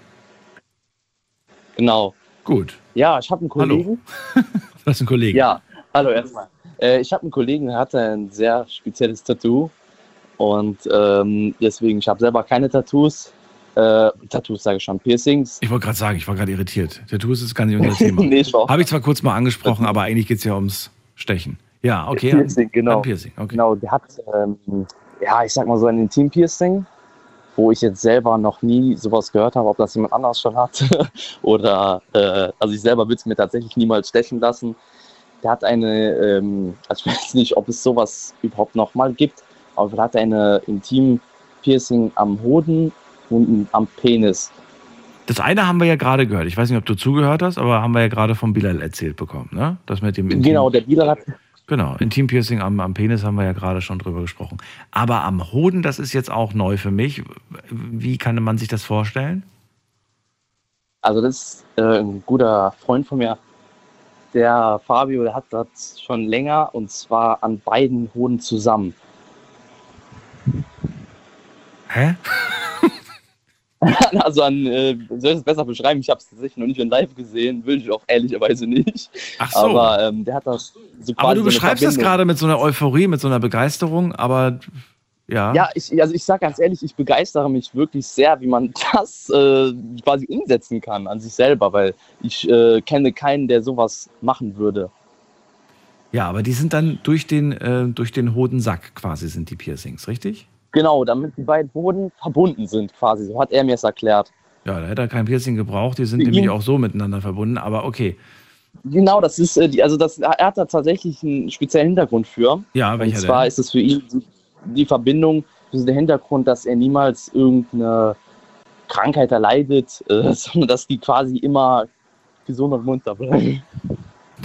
Genau. Gut. Ja, ich habe einen Hallo. Kollegen. Das ist ein Kollege. Ja, hallo erstmal. Äh, ich habe einen Kollegen, der hatte ein sehr spezielles Tattoo. Und ähm, deswegen, ich habe selber keine Tattoos. Äh, Tattoos sage ich schon, Piercings. Ich wollte gerade sagen, ich war gerade irritiert. Tattoos ist gar nicht unser Thema. nee, Habe ich zwar kurz mal angesprochen, aber eigentlich geht es ja ums Stechen. Ja, okay. Piercing, genau. Piercing, okay. Genau, der hat, ähm, ja, ich sag mal so ein Intim-Piercing, wo ich jetzt selber noch nie sowas gehört habe, ob das jemand anders schon hat. Oder, äh, also ich selber würde es mir tatsächlich niemals stechen lassen. Der hat eine, ähm, also ich weiß nicht, ob es sowas überhaupt noch mal gibt, aber er hat eine Intim-Piercing am Hoden und am Penis. Das eine haben wir ja gerade gehört. Ich weiß nicht, ob du zugehört hast, aber haben wir ja gerade von Bilal erzählt bekommen, ne? Das mit dem Intim Genau, der Dealer hat, Genau, Intimpiercing am, am Penis haben wir ja gerade schon drüber gesprochen. Aber am Hoden, das ist jetzt auch neu für mich. Wie kann man sich das vorstellen? Also das ist äh, ein guter Freund von mir. Der Fabio, der hat das schon länger und zwar an beiden Hoden zusammen. Hä? Also an, äh, soll ich es besser beschreiben? Ich habe es tatsächlich noch nicht in live gesehen, will ich auch ehrlicherweise nicht. Ach so. Aber ähm, der hat das so quasi aber du so beschreibst das Verbindung. gerade mit so einer Euphorie, mit so einer Begeisterung, aber ja. Ja, ich, also ich sage ganz ehrlich, ich begeistere mich wirklich sehr, wie man das äh, quasi umsetzen kann an sich selber, weil ich äh, kenne keinen, der sowas machen würde. Ja, aber die sind dann durch den, äh, durch den Hodensack quasi sind die Piercings, richtig? Genau, damit die beiden Hoden verbunden sind quasi, so hat er mir es erklärt. Ja, da hätte er kein Piercing gebraucht. Die sind Für nämlich ihn- auch so miteinander verbunden, aber okay. Genau, das ist, äh, also das, er hat da tatsächlich einen speziellen Hintergrund für. Ja, Und welcher zwar denn? ist es für ihn die- die Verbindung, also der Hintergrund, dass er niemals irgendeine Krankheit erleidet, äh, sondern dass die quasi immer gesund und munter bleiben.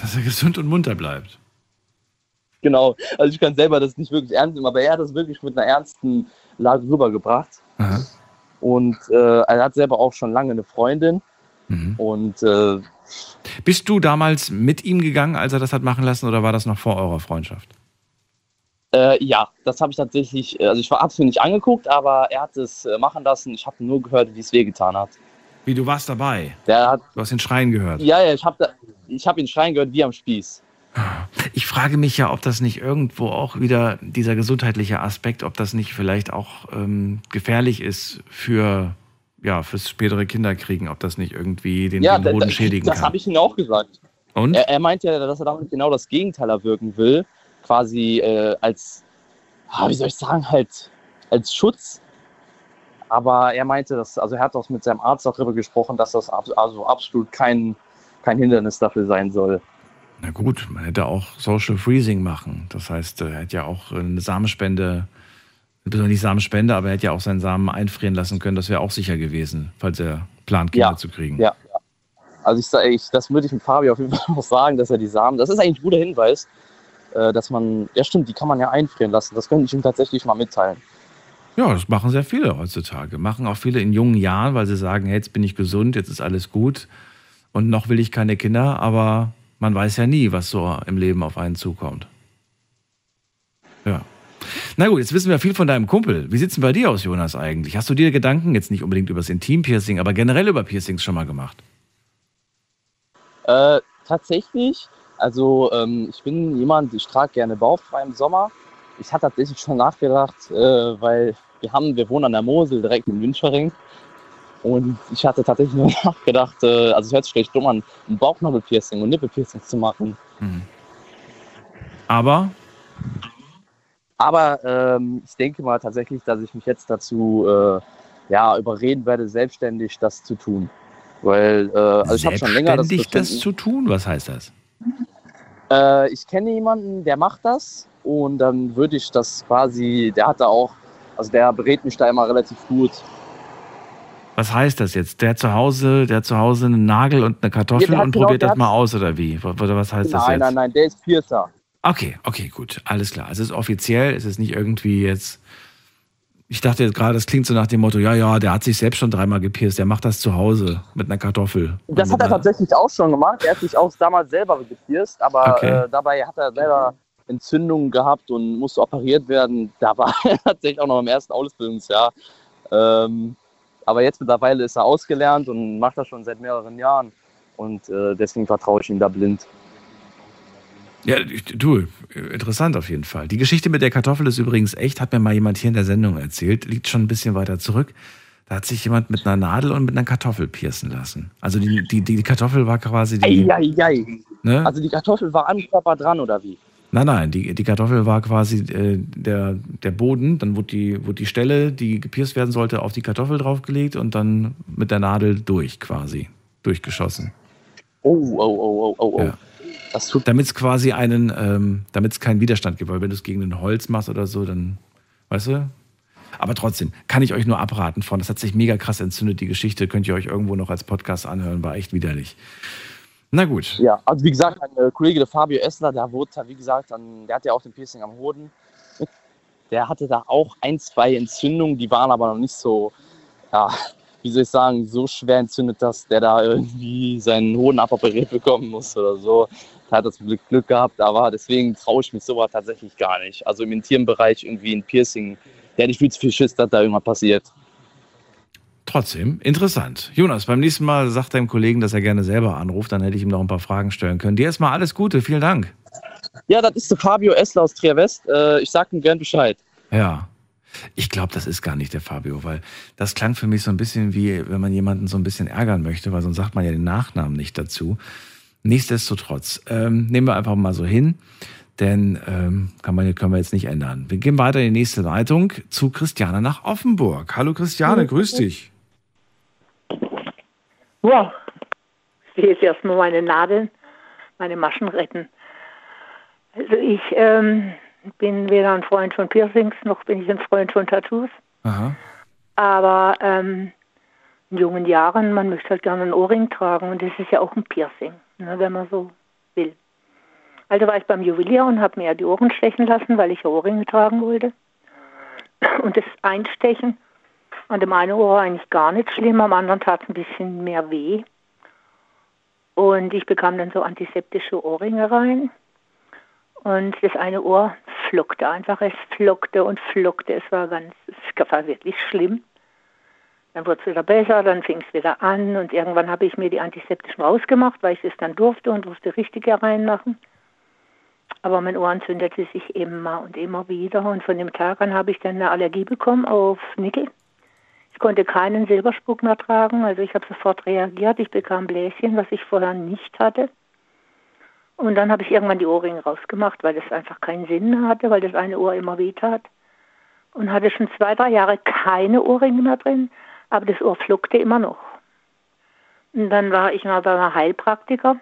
Dass er gesund und munter bleibt. Genau, also ich kann selber das nicht wirklich ernst nehmen, aber er hat das wirklich mit einer ernsten Lage rübergebracht. Aha. Und äh, er hat selber auch schon lange eine Freundin Mhm. und äh, Bist du damals mit ihm gegangen, als er das hat machen lassen, oder war das noch vor eurer Freundschaft? Äh, ja, das habe ich tatsächlich, äh, also ich habe es mir nicht angeguckt, aber er hat es äh, machen lassen. Ich habe nur gehört, wie es wehgetan hat. Wie, du warst dabei? Hat, Du hast den Schreien gehört. ja, ja, ich habe hab ihn schreien gehört wie am Spieß. Ich frage mich ja, ob das nicht irgendwo auch wieder dieser gesundheitliche Aspekt, ob das nicht vielleicht auch ähm, gefährlich ist für ja fürs spätere Kinderkriegen, ob das nicht irgendwie den, Ja, den Hoden da- schädigen das kann. habe ich ihm auch gesagt. Und? Er, er meint ja, dass er damit genau das Gegenteil erwirken will. Quasi äh, als, ah, wie soll ich sagen, halt als Schutz. Aber er meinte, dass, also er hat auch mit seinem Arzt darüber gesprochen, dass das ab, also absolut kein, kein Hindernis dafür sein soll. Na gut, man hätte auch Social Freezing machen. Das heißt, er hätte ja auch eine Samenspende, besonders nicht Samenspende, aber er hätte ja auch seinen Samen einfrieren lassen können. Das wäre auch sicher gewesen, falls er plant, Kinder Ja, zu kriegen. Ja, ja. Also ich, sag- ich das würde ich mit Fabio auf jeden Fall auch sagen, dass er die Samen, das ist eigentlich ein guter Hinweis, äh, dass man, ja stimmt, die kann man ja einfrieren lassen. Das könnte ich ihm tatsächlich mal mitteilen. Ja, das machen sehr viele heutzutage. Machen auch viele in jungen Jahren, weil sie sagen, hey, jetzt bin ich gesund, jetzt ist alles gut und noch will ich keine Kinder, aber Man weiß ja nie, was so im Leben auf einen zukommt. Ja. Na gut, jetzt wissen wir viel von deinem Kumpel. Wie sieht es bei dir aus, Jonas, eigentlich? Hast du dir Gedanken, jetzt nicht unbedingt über das Intim-Piercing, aber generell über Piercings schon mal gemacht? Äh, tatsächlich, also ähm, ich bin jemand, ich trage gerne bauchfrei im Sommer. Ich hatte tatsächlich schon nachgedacht, äh, weil wir haben, wir wohnen an der Mosel direkt in Münchering. Und ich hatte tatsächlich nur nachgedacht, äh, also es hört sich vielleicht dumm an, ein Bauchnabelpiercing und Nippelpiercing zu machen. Aber Aber ähm, ich denke mal tatsächlich, dass ich mich jetzt dazu äh, ja, überreden werde, selbstständig das zu tun. Weil, äh, also ich habe schon länger das selbstständig das zu tun? Was heißt das? Äh, ich kenne jemanden, der macht das und dann würde ich das quasi, der hat da auch, also der berät mich da immer relativ gut. Was heißt das jetzt? Der zu Hause, der zu Hause einen Nagel und eine Kartoffel und genau, probiert das mal aus oder wie? Oder was heißt das nein, jetzt? nein, nein, der ist Piercer. Okay, okay, gut, alles klar. Es ist offiziell, es ist nicht irgendwie jetzt. Ich dachte jetzt gerade, das klingt so nach dem Motto, ja, ja, der hat sich selbst schon dreimal gepierst, der macht das zu Hause mit einer Kartoffel. Das hat er tatsächlich auch schon gemacht. Er hat sich auch damals selber gepierst, aber Okay. äh, dabei hat er selber Entzündungen gehabt und musste operiert werden. Da war er tatsächlich auch noch im ersten Ausbildungsjahr. Ähm, aber jetzt mittlerweile ist er ausgelernt und macht das schon seit mehreren Jahren. Und äh, deswegen vertraue ich ihm da blind. Ja, du, interessant auf jeden Fall. Die Geschichte mit der Kartoffel ist übrigens echt, hat mir mal jemand hier in der Sendung erzählt, liegt schon ein bisschen weiter zurück. Da hat sich jemand mit einer Nadel und mit einer Kartoffel piercen lassen. Also die, die, die Kartoffel war quasi die. Eieiei. Ne? Also die Kartoffel war am Körper dran, oder wie? Nein, nein, die, die Kartoffel war quasi äh, der, der Boden, dann wurde die, wurde die Stelle, die gepierst werden sollte, auf die Kartoffel draufgelegt und dann mit der Nadel durch quasi, durchgeschossen. Oh, oh, oh, oh, oh, oh. Ja. Damit es quasi einen, ähm, damit es keinen Widerstand gibt, weil wenn du es gegen ein Holz machst oder so, dann, weißt du? Aber trotzdem, kann ich euch nur abraten von. Das hat sich mega krass entzündet, die Geschichte. Könnt ihr euch irgendwo noch als Podcast anhören, war echt widerlich. Na gut. Ja, also wie gesagt, mein äh, Kollege der Fabio Essler, der wurde, wie gesagt, dann, der hat ja auch den Piercing am Hoden. Der hatte da auch ein, zwei Entzündungen, die waren aber noch nicht so, ja, wie soll ich sagen, so schwer entzündet, dass der da irgendwie seinen Hoden aboperiert bekommen muss oder so. Da hat er zum Glück Glück gehabt, aber deswegen traue ich mich sowas tatsächlich gar nicht. Also im intimen Bereich irgendwie ein Piercing, der nicht viel zu viel Schiss, dass da irgendwas passiert. Trotzdem, interessant. Jonas, beim nächsten Mal sagt deinem Kollegen, dass er gerne selber anruft, dann hätte ich ihm noch ein paar Fragen stellen können. Dir erstmal alles Gute, vielen Dank. Ja, das ist der Fabio Essler aus Trier West. Äh, ich sag ihm gern Bescheid. Ja. Ich glaube, das ist gar nicht der Fabio, weil das klang für mich so ein bisschen wie, wenn man jemanden so ein bisschen ärgern möchte, weil sonst sagt man ja den Nachnamen nicht dazu. Nichtsdestotrotz, ähm, nehmen wir einfach mal so hin, denn ähm, kann man, können wir jetzt nicht ändern. Wir gehen weiter in die nächste Leitung zu Christiane nach Offenburg. Hallo Christiane, grüß dich. Wow. Ich will jetzt erstmal meine Nadeln, meine Maschen retten. Also ich ähm, bin weder ein Freund von Piercings, noch bin ich ein Freund von Tattoos. Aha. Aber ähm, in jungen Jahren, man möchte halt gerne einen Ohrring tragen und das ist ja auch ein Piercing, ne, wenn man so will. Also war ich beim Juwelier und habe mir ja die Ohren stechen lassen, weil ich Ohrringe tragen wollte. Und das Einstechen an dem einen Ohr war eigentlich gar nicht schlimm, am anderen tat es ein bisschen mehr weh. Und ich bekam dann so antiseptische Ohrringe rein. Und das eine Ohr flockte einfach, es flockte und flockte. Es war ganz, es war wirklich schlimm. Dann wurde es wieder besser, dann fing es wieder an und irgendwann habe ich mir die antiseptischen rausgemacht, weil ich es dann durfte und durfte richtige reinmachen. Aber mein Ohr entzündete sich immer und immer wieder und von dem Tag an habe ich dann eine Allergie bekommen auf Nickel. Ich konnte keinen Silberspuck mehr tragen, also ich habe sofort reagiert. Ich bekam Bläschen, was ich vorher nicht hatte. Und dann habe ich irgendwann die Ohrringe rausgemacht, weil das einfach keinen Sinn hatte, weil das eine Ohr immer weh tat. Und hatte schon zwei, drei Jahre keine Ohrringe mehr drin, aber das Ohr fluckte immer noch. Und dann war ich mal bei einem Heilpraktiker,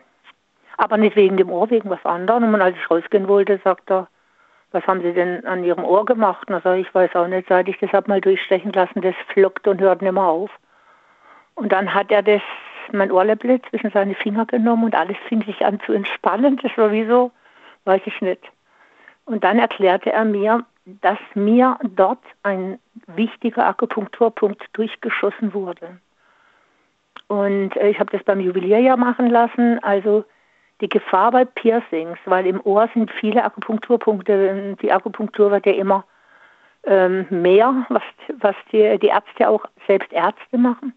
aber nicht wegen dem Ohr, wegen was anderem. Und als ich rausgehen wollte, sagt er, was haben Sie denn an Ihrem Ohr gemacht? Und er ich weiß auch nicht, seit ich das habe mal durchstechen lassen, das flockt und hört nicht mehr auf. Und dann hat er das, mein Ohrläpple zwischen seine Finger genommen und alles fing sich an zu entspannen. Das war wie so, weiß ich nicht. Und dann erklärte er mir, dass mir dort ein wichtiger Akupunkturpunkt durchgeschossen wurde. Und äh, ich habe das beim ja machen lassen. Also die Gefahr bei Piercings, weil im Ohr sind viele Akupunkturpunkte. Die Akupunktur wird ja immer ähm, mehr, was, was die, die Ärzte auch selbst Ärzte machen.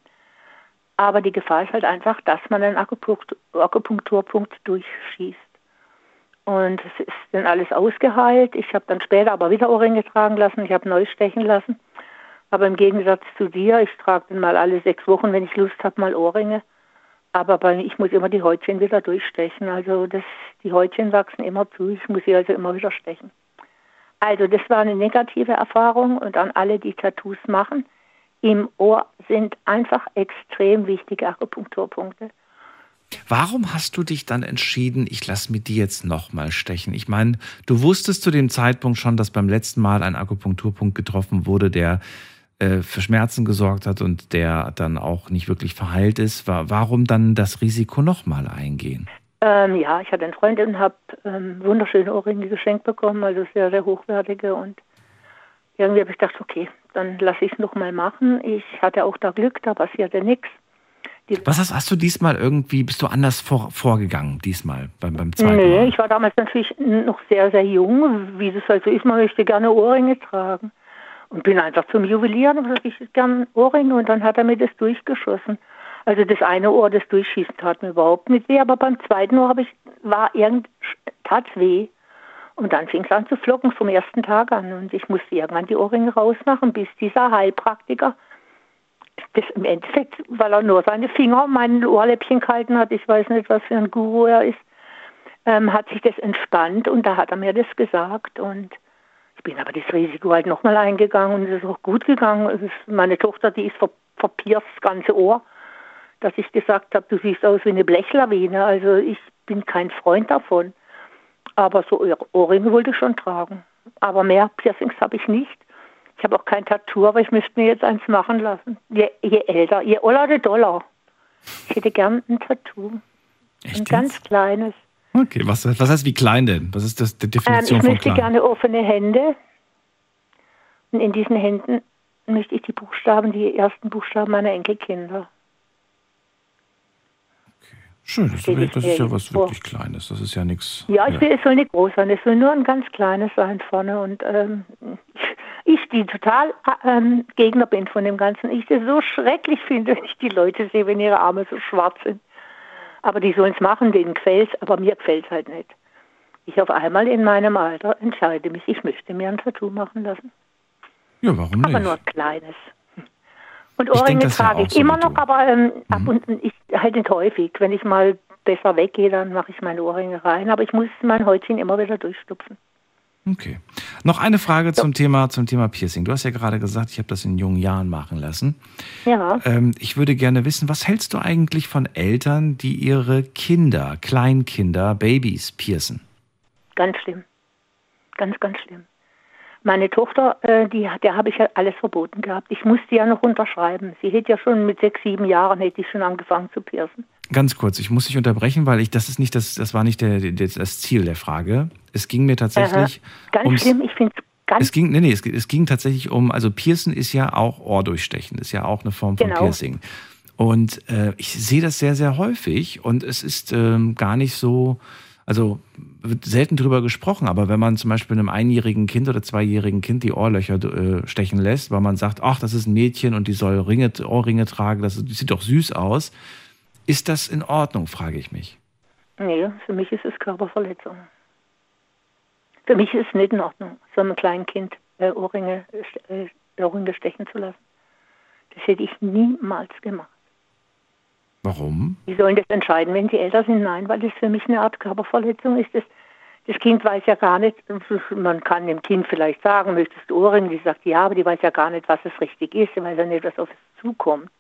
Aber die Gefahr ist halt einfach, dass man einen Akupunktur, Akupunkturpunkt durchschießt. Und es ist dann alles ausgeheilt. Ich habe dann später aber wieder Ohrringe tragen lassen. Ich habe neu stechen lassen. Aber im Gegensatz zu dir, ich trage dann mal alle sechs Wochen, wenn ich Lust habe, mal Ohrringe. Aber bei, ich muss immer die Häutchen wieder durchstechen. Also das, die Häutchen wachsen immer zu. Ich muss sie also immer wieder stechen. Also das war eine negative Erfahrung und an alle, die Tattoos machen. Im Ohr sind einfach extrem wichtige Akupunkturpunkte. Warum hast du dich dann entschieden, ich lasse mir die jetzt nochmal stechen? Ich meine, du wusstest zu dem Zeitpunkt schon, dass beim letzten Mal ein Akupunkturpunkt getroffen wurde, der für Schmerzen gesorgt hat und der dann auch nicht wirklich verheilt ist. Warum dann das Risiko nochmal eingehen? Ähm, ja, ich hatte eine Freundin und habe ähm, wunderschöne Ohrringe geschenkt bekommen, also sehr, sehr hochwertige. Und irgendwie habe ich gedacht, okay, dann lasse ich es nochmal machen. Ich hatte auch da Glück, da passierte nichts. Was hast, hast, du diesmal irgendwie, bist du anders vor, vorgegangen diesmal beim, beim zweiten Nee, Mal? ich war damals natürlich noch sehr, sehr jung, wie das halt so ist, man möchte gerne Ohrringe tragen. Und bin einfach zum Juwelier und gesagt, ich gerne Ohrringe und dann hat er mir das durchgeschossen. Also das eine Ohr, das Durchschießen tat mir überhaupt nicht weh, aber beim zweiten Ohr ich, war irgend, tat weh. Und dann fing es an zu flocken vom ersten Tag an. Und ich musste irgendwann die Ohrringe rausmachen, bis dieser Heilpraktiker, das im Endeffekt, weil er nur seine Finger um mein Ohrläppchen gehalten hat, ich weiß nicht, was für ein Guru er ist, ähm, hat sich das entspannt und da hat er mir das gesagt. Und bin aber das Risiko halt nochmal eingegangen und es ist auch gut gegangen. Ist, meine Tochter, die ist ver verpierst das ganze Ohr dass ich gesagt habe, du siehst aus wie eine Blechlawine. Also ich bin kein Freund davon. Aber so Ohrringe wollte ich schon tragen. Aber mehr Piercings habe ich nicht. Ich habe auch kein Tattoo, aber ich müsste mir jetzt eins machen lassen. Je, je älter, je oller, de Dollar. Ich hätte gern ein Tattoo. Echt ein ganz kleines. Okay, was, was heißt wie klein denn? Was ist das, die Ähm, Definition ich von möchte klein? gerne offene Hände. Und in diesen Händen möchte ich die Buchstaben, die ersten Buchstaben meiner Enkelkinder. Schön, das, ich das mir ist ja was vor. wirklich Kleines. Das ist ja nichts. Ja, ich will, es soll nicht groß sein, es soll nur ein ganz kleines sein vorne. Und ähm, ich, die total ähm, Gegner bin von dem Ganzen, ich das so schrecklich finde, wenn ich die Leute sehe, wenn ihre Arme so schwarz sind. Aber die sollen es machen, denen gefällt aber mir gefällt es halt nicht. Ich auf einmal in meinem Alter entscheide mich, ich möchte mir ein Tattoo machen lassen. Ja, warum Aber nicht? nur ein kleines. Und Ohrringe ja trage ich so immer noch. Mhm. aber ähm, ab und ich halt nicht häufig. Wenn ich mal besser weggehe, dann mache ich meine Ohrringe rein. Aber ich muss mein Häutchen immer wieder durchstupfen. Okay. Noch eine Frage zum Thema, zum Thema Piercing. Du hast ja gerade gesagt, ich habe das in jungen Jahren machen lassen. Ja. Ähm, ich würde gerne wissen, was hältst du eigentlich von Eltern, die ihre Kinder, Kleinkinder, Babys piercen? Ganz schlimm. Ganz, ganz schlimm. Meine Tochter, äh, die, der habe ich ja alles verboten gehabt. Ich musste ja noch unterschreiben. Sie hätte ja schon mit sechs, sieben Jahren hätte ich schon angefangen zu piercen. Ganz kurz, ich muss dich unterbrechen, weil ich das ist nicht das, das war nicht der, der, das Ziel der Frage. Es ging mir tatsächlich Aha. Ganz ums, schlimm. Ich finde es ganz Es ging, nee, nee, es, es ging tatsächlich um, also Piercen ist ja auch Ohrdurchstechen, ist ja auch eine Form von Genau. Piercing. Und äh, ich sehe das sehr, sehr häufig und es ist ähm, gar nicht so, also wird selten drüber gesprochen, aber wenn man zum Beispiel einem einjährigen Kind oder zweijährigen Kind die Ohrlöcher äh, stechen lässt, weil man sagt, ach, das ist ein Mädchen und die soll Ringe, Ohrringe tragen, das, das sieht doch süß aus, ist das in Ordnung, frage ich mich. Nee, für mich ist es Körperverletzung. Für mich ist es nicht in Ordnung, so einem kleinen Kind äh, Ohrringe, äh, Ohrringe stechen zu lassen. Das hätte ich niemals gemacht. Warum? Die sollen das entscheiden, wenn sie älter sind. Nein, weil das für mich eine Art Körperverletzung ist. Das, das Kind weiß ja gar nicht, man kann dem Kind vielleicht sagen, möchtest du Ohrringe? Die sagt ja, aber die weiß ja gar nicht, was es richtig ist, weil ja nicht, was auf es zukommt.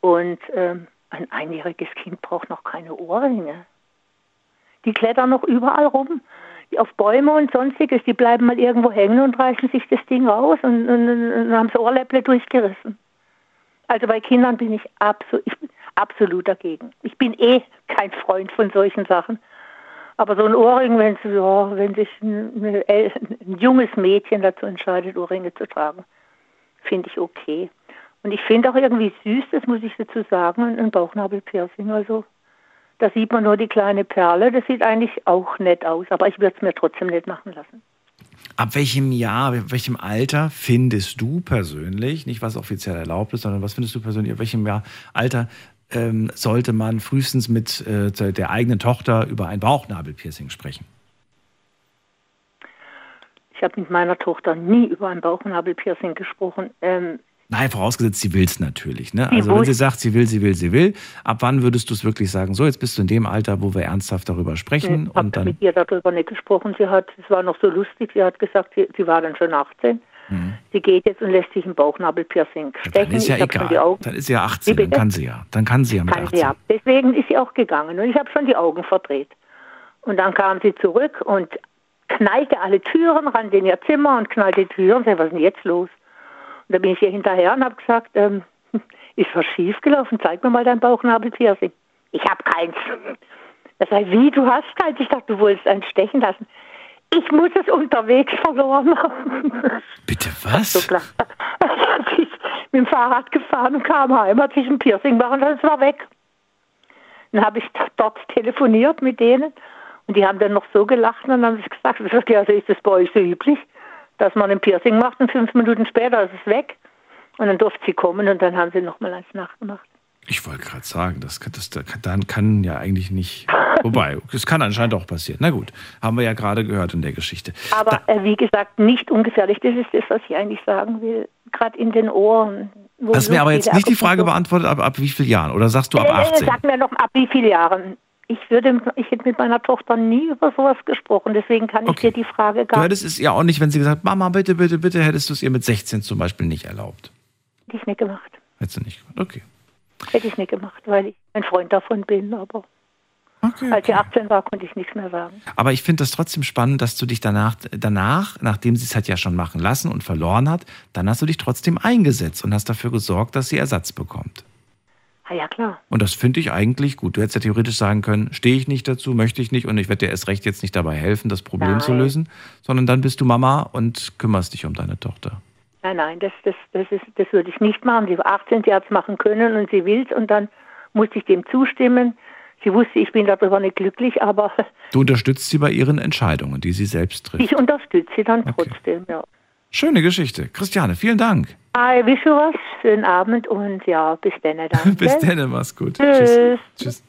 Und ähm, ein einjähriges Kind braucht noch keine Ohrringe. Die klettern noch überall rum, auf Bäume und sonstiges, die bleiben mal irgendwo hängen und reißen sich das Ding raus und, und, und, haben das Ohrläpple durchgerissen. Also bei Kindern bin ich, absol ich bin absolut dagegen. Ich bin eh kein Freund von solchen Sachen. Aber so ein Ohrring, wenn, ja, wenn sich ein, ein junges Mädchen dazu entscheidet, Ohrringe zu tragen, finde ich okay. Und ich finde auch irgendwie süß, das muss ich dazu sagen, ein Bauchnabelpiercing. Also Da sieht man nur die kleine Perle. Das sieht eigentlich auch nett aus, aber ich würde es mir trotzdem nicht machen lassen. Ab welchem Jahr, ab welchem Alter findest du persönlich, nicht was offiziell erlaubt ist, sondern was findest du persönlich, ab welchem Jahr, Alter ähm, sollte man frühestens mit äh, der eigenen Tochter über ein Bauchnabelpiercing sprechen? Ich habe mit meiner Tochter nie über ein Bauchnabelpiercing gesprochen. Ähm, Nein, vorausgesetzt, sie will es natürlich. Ne? Also wenn sie sagt, sie will, sie will, sie will, ab wann würdest du es wirklich sagen, so, jetzt bist du in dem Alter, wo wir ernsthaft darüber sprechen Ich habe und dann... mit ihr darüber nicht gesprochen. Sie hat, es war noch so lustig, sie hat gesagt, sie, sie war dann schon 18. Sie geht jetzt und lässt sich ein Bauchnabelpiercing Mhm. Dann stechen. ist ja ich egal. Dann ist sie ja 18, Wie dann kann sie ja. Dann kann sie ja mit Kann 18. sie ja. Deswegen ist sie auch gegangen und ich habe schon die Augen verdreht. Und dann kam sie zurück und knallte alle Türen, rannte in ihr Zimmer und knallte die Türen. Sag, was ist denn jetzt los? Und da bin ich ihr hinterher und habe gesagt, ähm, ist was schiefgelaufen? Zeig mir mal dein Bauchnabelpiercing. Ich habe keins. Er sagt, wie, du hast keins? Ich dachte, du wolltest eins stechen lassen. Ich muss es unterwegs verloren haben. Bitte was? So klar. Ist mit dem Fahrrad gefahren und kam heim, hat sich ein Piercing machen und es war weg. Dann habe ich dort telefoniert mit denen und die haben dann noch so gelacht und dann haben sie gesagt, ich sag, ja, also ist das bei euch so üblich, dass man ein Piercing macht und fünf Minuten später ist es weg. Und dann durfte sie kommen und dann haben sie nochmal eins nachgemacht. Ich wollte gerade sagen, das, kann- das, dann kann ja eigentlich nicht. Wobei, es kann anscheinend auch passieren. Na gut, haben wir ja gerade gehört in der Geschichte. Aber äh, wie gesagt, nicht ungefährlich. Das ist das, was ich eigentlich sagen will. Gerade in den Ohren. Hast mir aber jetzt nicht die Frage beantwortet, ab, ab wie vielen Jahren? Oder sagst du ab Äh, 18? Sag mir noch ab wie vielen Jahren. Ich würde, ich hätte mit meiner Tochter nie über sowas gesprochen, deswegen kann ich dir die Frage Du gar hättest es ja auch nicht, wenn sie gesagt Mama, bitte, bitte, bitte, hättest du es ihr mit 16 zum Beispiel nicht erlaubt. hätte ich nicht gemacht. Hättest du nicht gemacht. Okay. Hätte ich nicht gemacht, weil ich ein Freund davon bin, aber als sie 18 war, konnte ich nichts mehr sagen. Aber ich finde das trotzdem spannend, dass du dich danach, danach, nachdem sie es hat ja schon machen lassen und verloren hat, dann hast du dich trotzdem eingesetzt und hast dafür gesorgt, dass sie Ersatz bekommt. Ah ja, klar. Und das finde ich eigentlich gut. Du hättest ja theoretisch sagen können, stehe ich nicht dazu, möchte ich nicht und ich werde dir erst recht jetzt nicht dabei helfen, das Problem zu Nein. lösen, sondern dann bist du Mama und kümmerst dich um deine Tochter. Nein, nein, das, das, das, ist, das würde ich nicht machen. Sie war 18, sie hat es machen können und sie will es und dann musste ich dem zustimmen. Sie wusste, ich bin darüber nicht glücklich, aber Du unterstützt sie bei ihren Entscheidungen, die sie selbst trifft. ich unterstütze sie dann trotzdem, ja. Schöne Geschichte. Christiane, vielen Dank. I wish you was. Schönen Abend und ja, bis dann. Dann, Bis dann, mach's gut. Tschüss. Tschüss.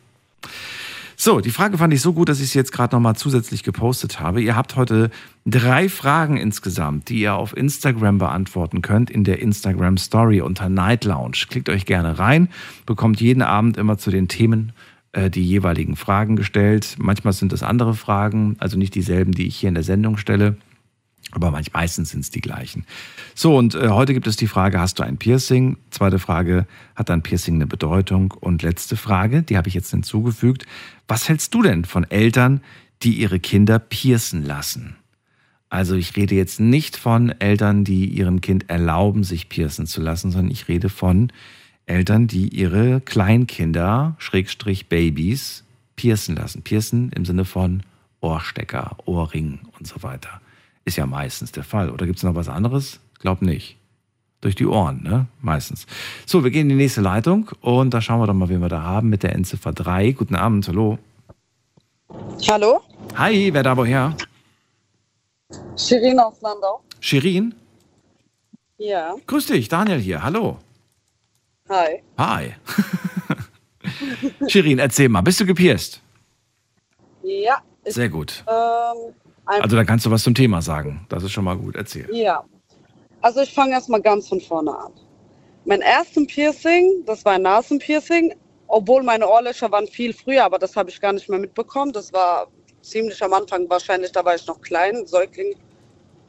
So, die Frage fand ich so gut, dass ich sie jetzt gerade nochmal zusätzlich gepostet habe. Ihr habt heute drei Fragen insgesamt, die ihr auf Instagram beantworten könnt, in der Instagram Story unter Night Lounge. Klickt euch gerne rein, bekommt jeden Abend immer zu den Themen äh, die jeweiligen Fragen gestellt. Manchmal sind es andere Fragen, also nicht dieselben, die ich hier in der Sendung stelle. Aber meistens sind es die gleichen. So, und äh, heute gibt es die Frage, hast du ein Piercing? Zweite Frage, hat ein Piercing eine Bedeutung? Und letzte Frage, die habe ich jetzt hinzugefügt. Was hältst du denn von Eltern, die ihre Kinder piercen lassen? Also ich rede jetzt nicht von Eltern, die ihrem Kind erlauben, sich piercen zu lassen, sondern ich rede von Eltern, die ihre Kleinkinder, Schrägstrich Babys, piercen lassen. Piercen im Sinne von Ohrstecker, Ohrring und so weiter. Ist ja meistens der Fall. Oder gibt es noch was anderes? Glaub nicht. Durch die Ohren, ne? Meistens. So, wir gehen in die nächste Leitung und da schauen wir doch mal, wen wir da haben mit der Endziffer 3. Guten Abend, hallo. Hallo, Hi, wer da woher? Shirin aus Landau. Shirin? Ja, Grüß dich, Daniel hier. Hallo. hi. Hi. Shirin, erzähl mal, bist du gepierst? Ja, Sehr gut. ähm, Also da kannst du was zum Thema sagen. Das ist schon mal gut. Erzähl. ja. Also ich fange erstmal ganz von vorne an. Mein erstes Piercing, das war ein Nasenpiercing, obwohl meine Ohrlöcher waren viel früher, aber das habe ich gar nicht mehr mitbekommen. Das war ziemlich am Anfang wahrscheinlich, da war ich noch klein, Säugling,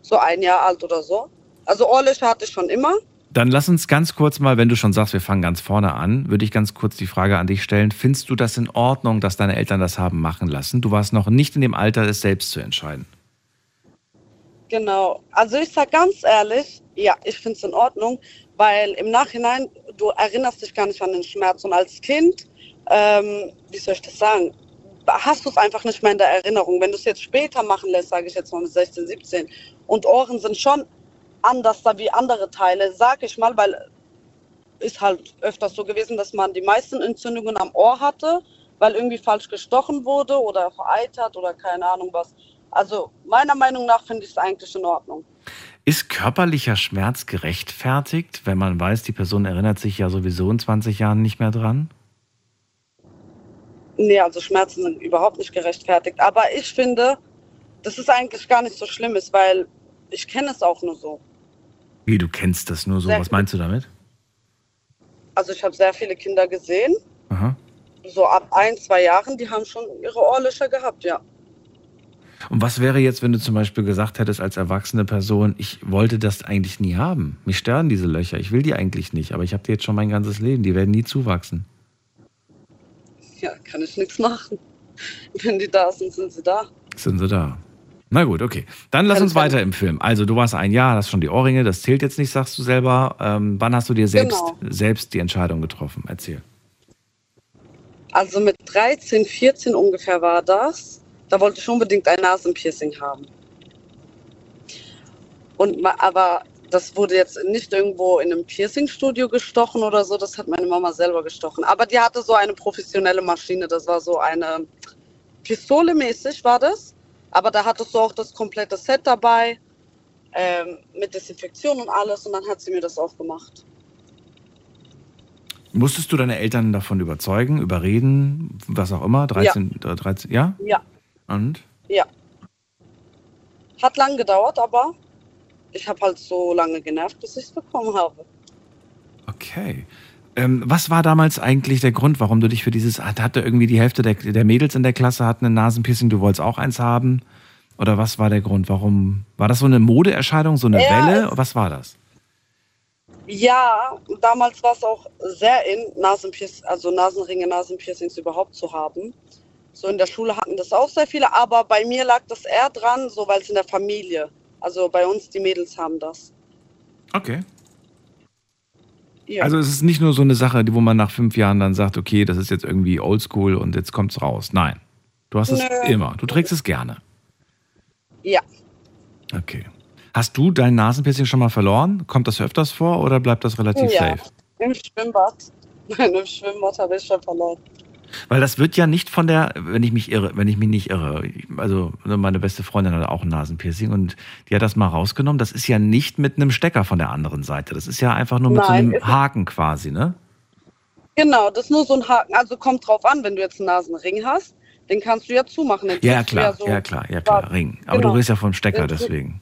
so ein Jahr alt oder so. Also Ohrlöcher hatte ich schon immer. Dann lass uns ganz kurz mal, wenn du schon sagst, wir fangen ganz vorne an, würde ich ganz kurz die Frage an dich stellen. Findest du das in Ordnung, dass deine Eltern das haben machen lassen? Du warst noch nicht in dem Alter, es selbst zu entscheiden. Genau. Also ich sag ganz ehrlich, ja, ich finde es in Ordnung, weil im Nachhinein, du erinnerst dich gar nicht an den Schmerz. Und als Kind, ähm, wie soll ich das sagen, hast du es einfach nicht mehr in der Erinnerung. Wenn du es jetzt später machen lässt, sage ich jetzt mal mit 16, 17, und Ohren sind schon anders da wie andere Teile, sag ich mal, weil ist halt öfters so gewesen, dass man die meisten Entzündungen am Ohr hatte, weil irgendwie falsch gestochen wurde oder vereitert oder keine Ahnung was. Also meiner Meinung nach finde ich es eigentlich in Ordnung. Ist körperlicher Schmerz gerechtfertigt, wenn man weiß, die Person erinnert sich ja sowieso in 20 Jahren nicht mehr dran? Nee, also Schmerzen sind überhaupt nicht gerechtfertigt. Aber ich finde, dass es eigentlich gar nicht so schlimm ist, weil ich kenne es auch nur so. Wie, du kennst das nur so? Sehr Was meinst du damit? Also ich habe sehr viele Kinder gesehen, Aha. so ab ein, zwei Jahren, die haben schon ihre Ohrlöcher gehabt, ja. Und was wäre jetzt, wenn du zum Beispiel gesagt hättest als erwachsene Person, ich wollte das eigentlich nie haben. Mich stören diese Löcher. Ich will die eigentlich nicht, aber ich habe die jetzt schon mein ganzes Leben. Die werden nie zuwachsen. Ja, kann ich nichts machen. Wenn die da sind, sind sie da. Sind sie da? Na gut, okay. Dann lass Kann- uns weiter im Film. Also du warst ein Jahr, hast schon die Ohrringe, das zählt jetzt nicht, sagst du selber. Ähm, wann hast du dir selbst, Genau. selbst die Entscheidung getroffen? Erzähl. Also mit 13, 14 ungefähr war das. Da wollte ich unbedingt ein Nasenpiercing haben. Und aber das wurde jetzt nicht irgendwo in einem Piercingstudio gestochen oder so, das hat meine Mama selber gestochen. Aber die hatte so eine professionelle Maschine, das war so eine Pistole mäßig war das. Aber da hattest du auch das komplette Set dabei ähm, mit Desinfektion und alles und dann hat sie mir das auch gemacht. Musstest du deine Eltern davon überzeugen, überreden, was auch immer? 13, ja. 13, ja? Ja, Und? ja. Hat lang gedauert, aber ich habe halt so lange genervt, bis ich es bekommen habe. Okay. Ähm, was war damals eigentlich der Grund, warum du dich für dieses, hat- hatte irgendwie die Hälfte der, der Mädels in der Klasse hatten ein Nasenpiercing, du wolltest auch eins haben? Oder was war der Grund? Warum? War das so eine Modeerscheinung, so eine Ja, Welle? Was war das? Ja, damals war es auch sehr in, Nasenpierc also Nasenringe, Nasenpiercings überhaupt zu haben. So in der Schule hatten das auch sehr viele, aber bei mir lag das eher dran, so weil es in der Familie. Also bei uns, die Mädels haben das. Okay. Ja. Also es ist nicht nur so eine Sache, die- wo man nach fünf Jahren dann sagt, okay, das ist jetzt irgendwie oldschool und jetzt kommt's raus. Nein. Du hast es Nö. immer. Du trägst es gerne. ja. Okay. Hast du dein Nasenpiercing schon mal verloren? Kommt das öfters vor oder bleibt das relativ ja. safe? Im Schwimmbad. Im Schwimmbad habe ich schon verloren. Weil das wird ja nicht von der, wenn ich mich irre, wenn ich mich nicht irre, also meine beste Freundin hat auch ein Nasenpiercing und die hat das mal rausgenommen. Das ist ja nicht mit einem Stecker von der anderen Seite. Das ist ja einfach nur mit Nein, so einem Haken quasi, ne? Genau, das ist nur so ein Haken. Also kommt drauf an, wenn du jetzt einen Nasenring hast, den kannst du ja zumachen. Ja, klar, so- ja klar, ja klar, Ring. Aber Genau. du redest ja vom Stecker, deswegen.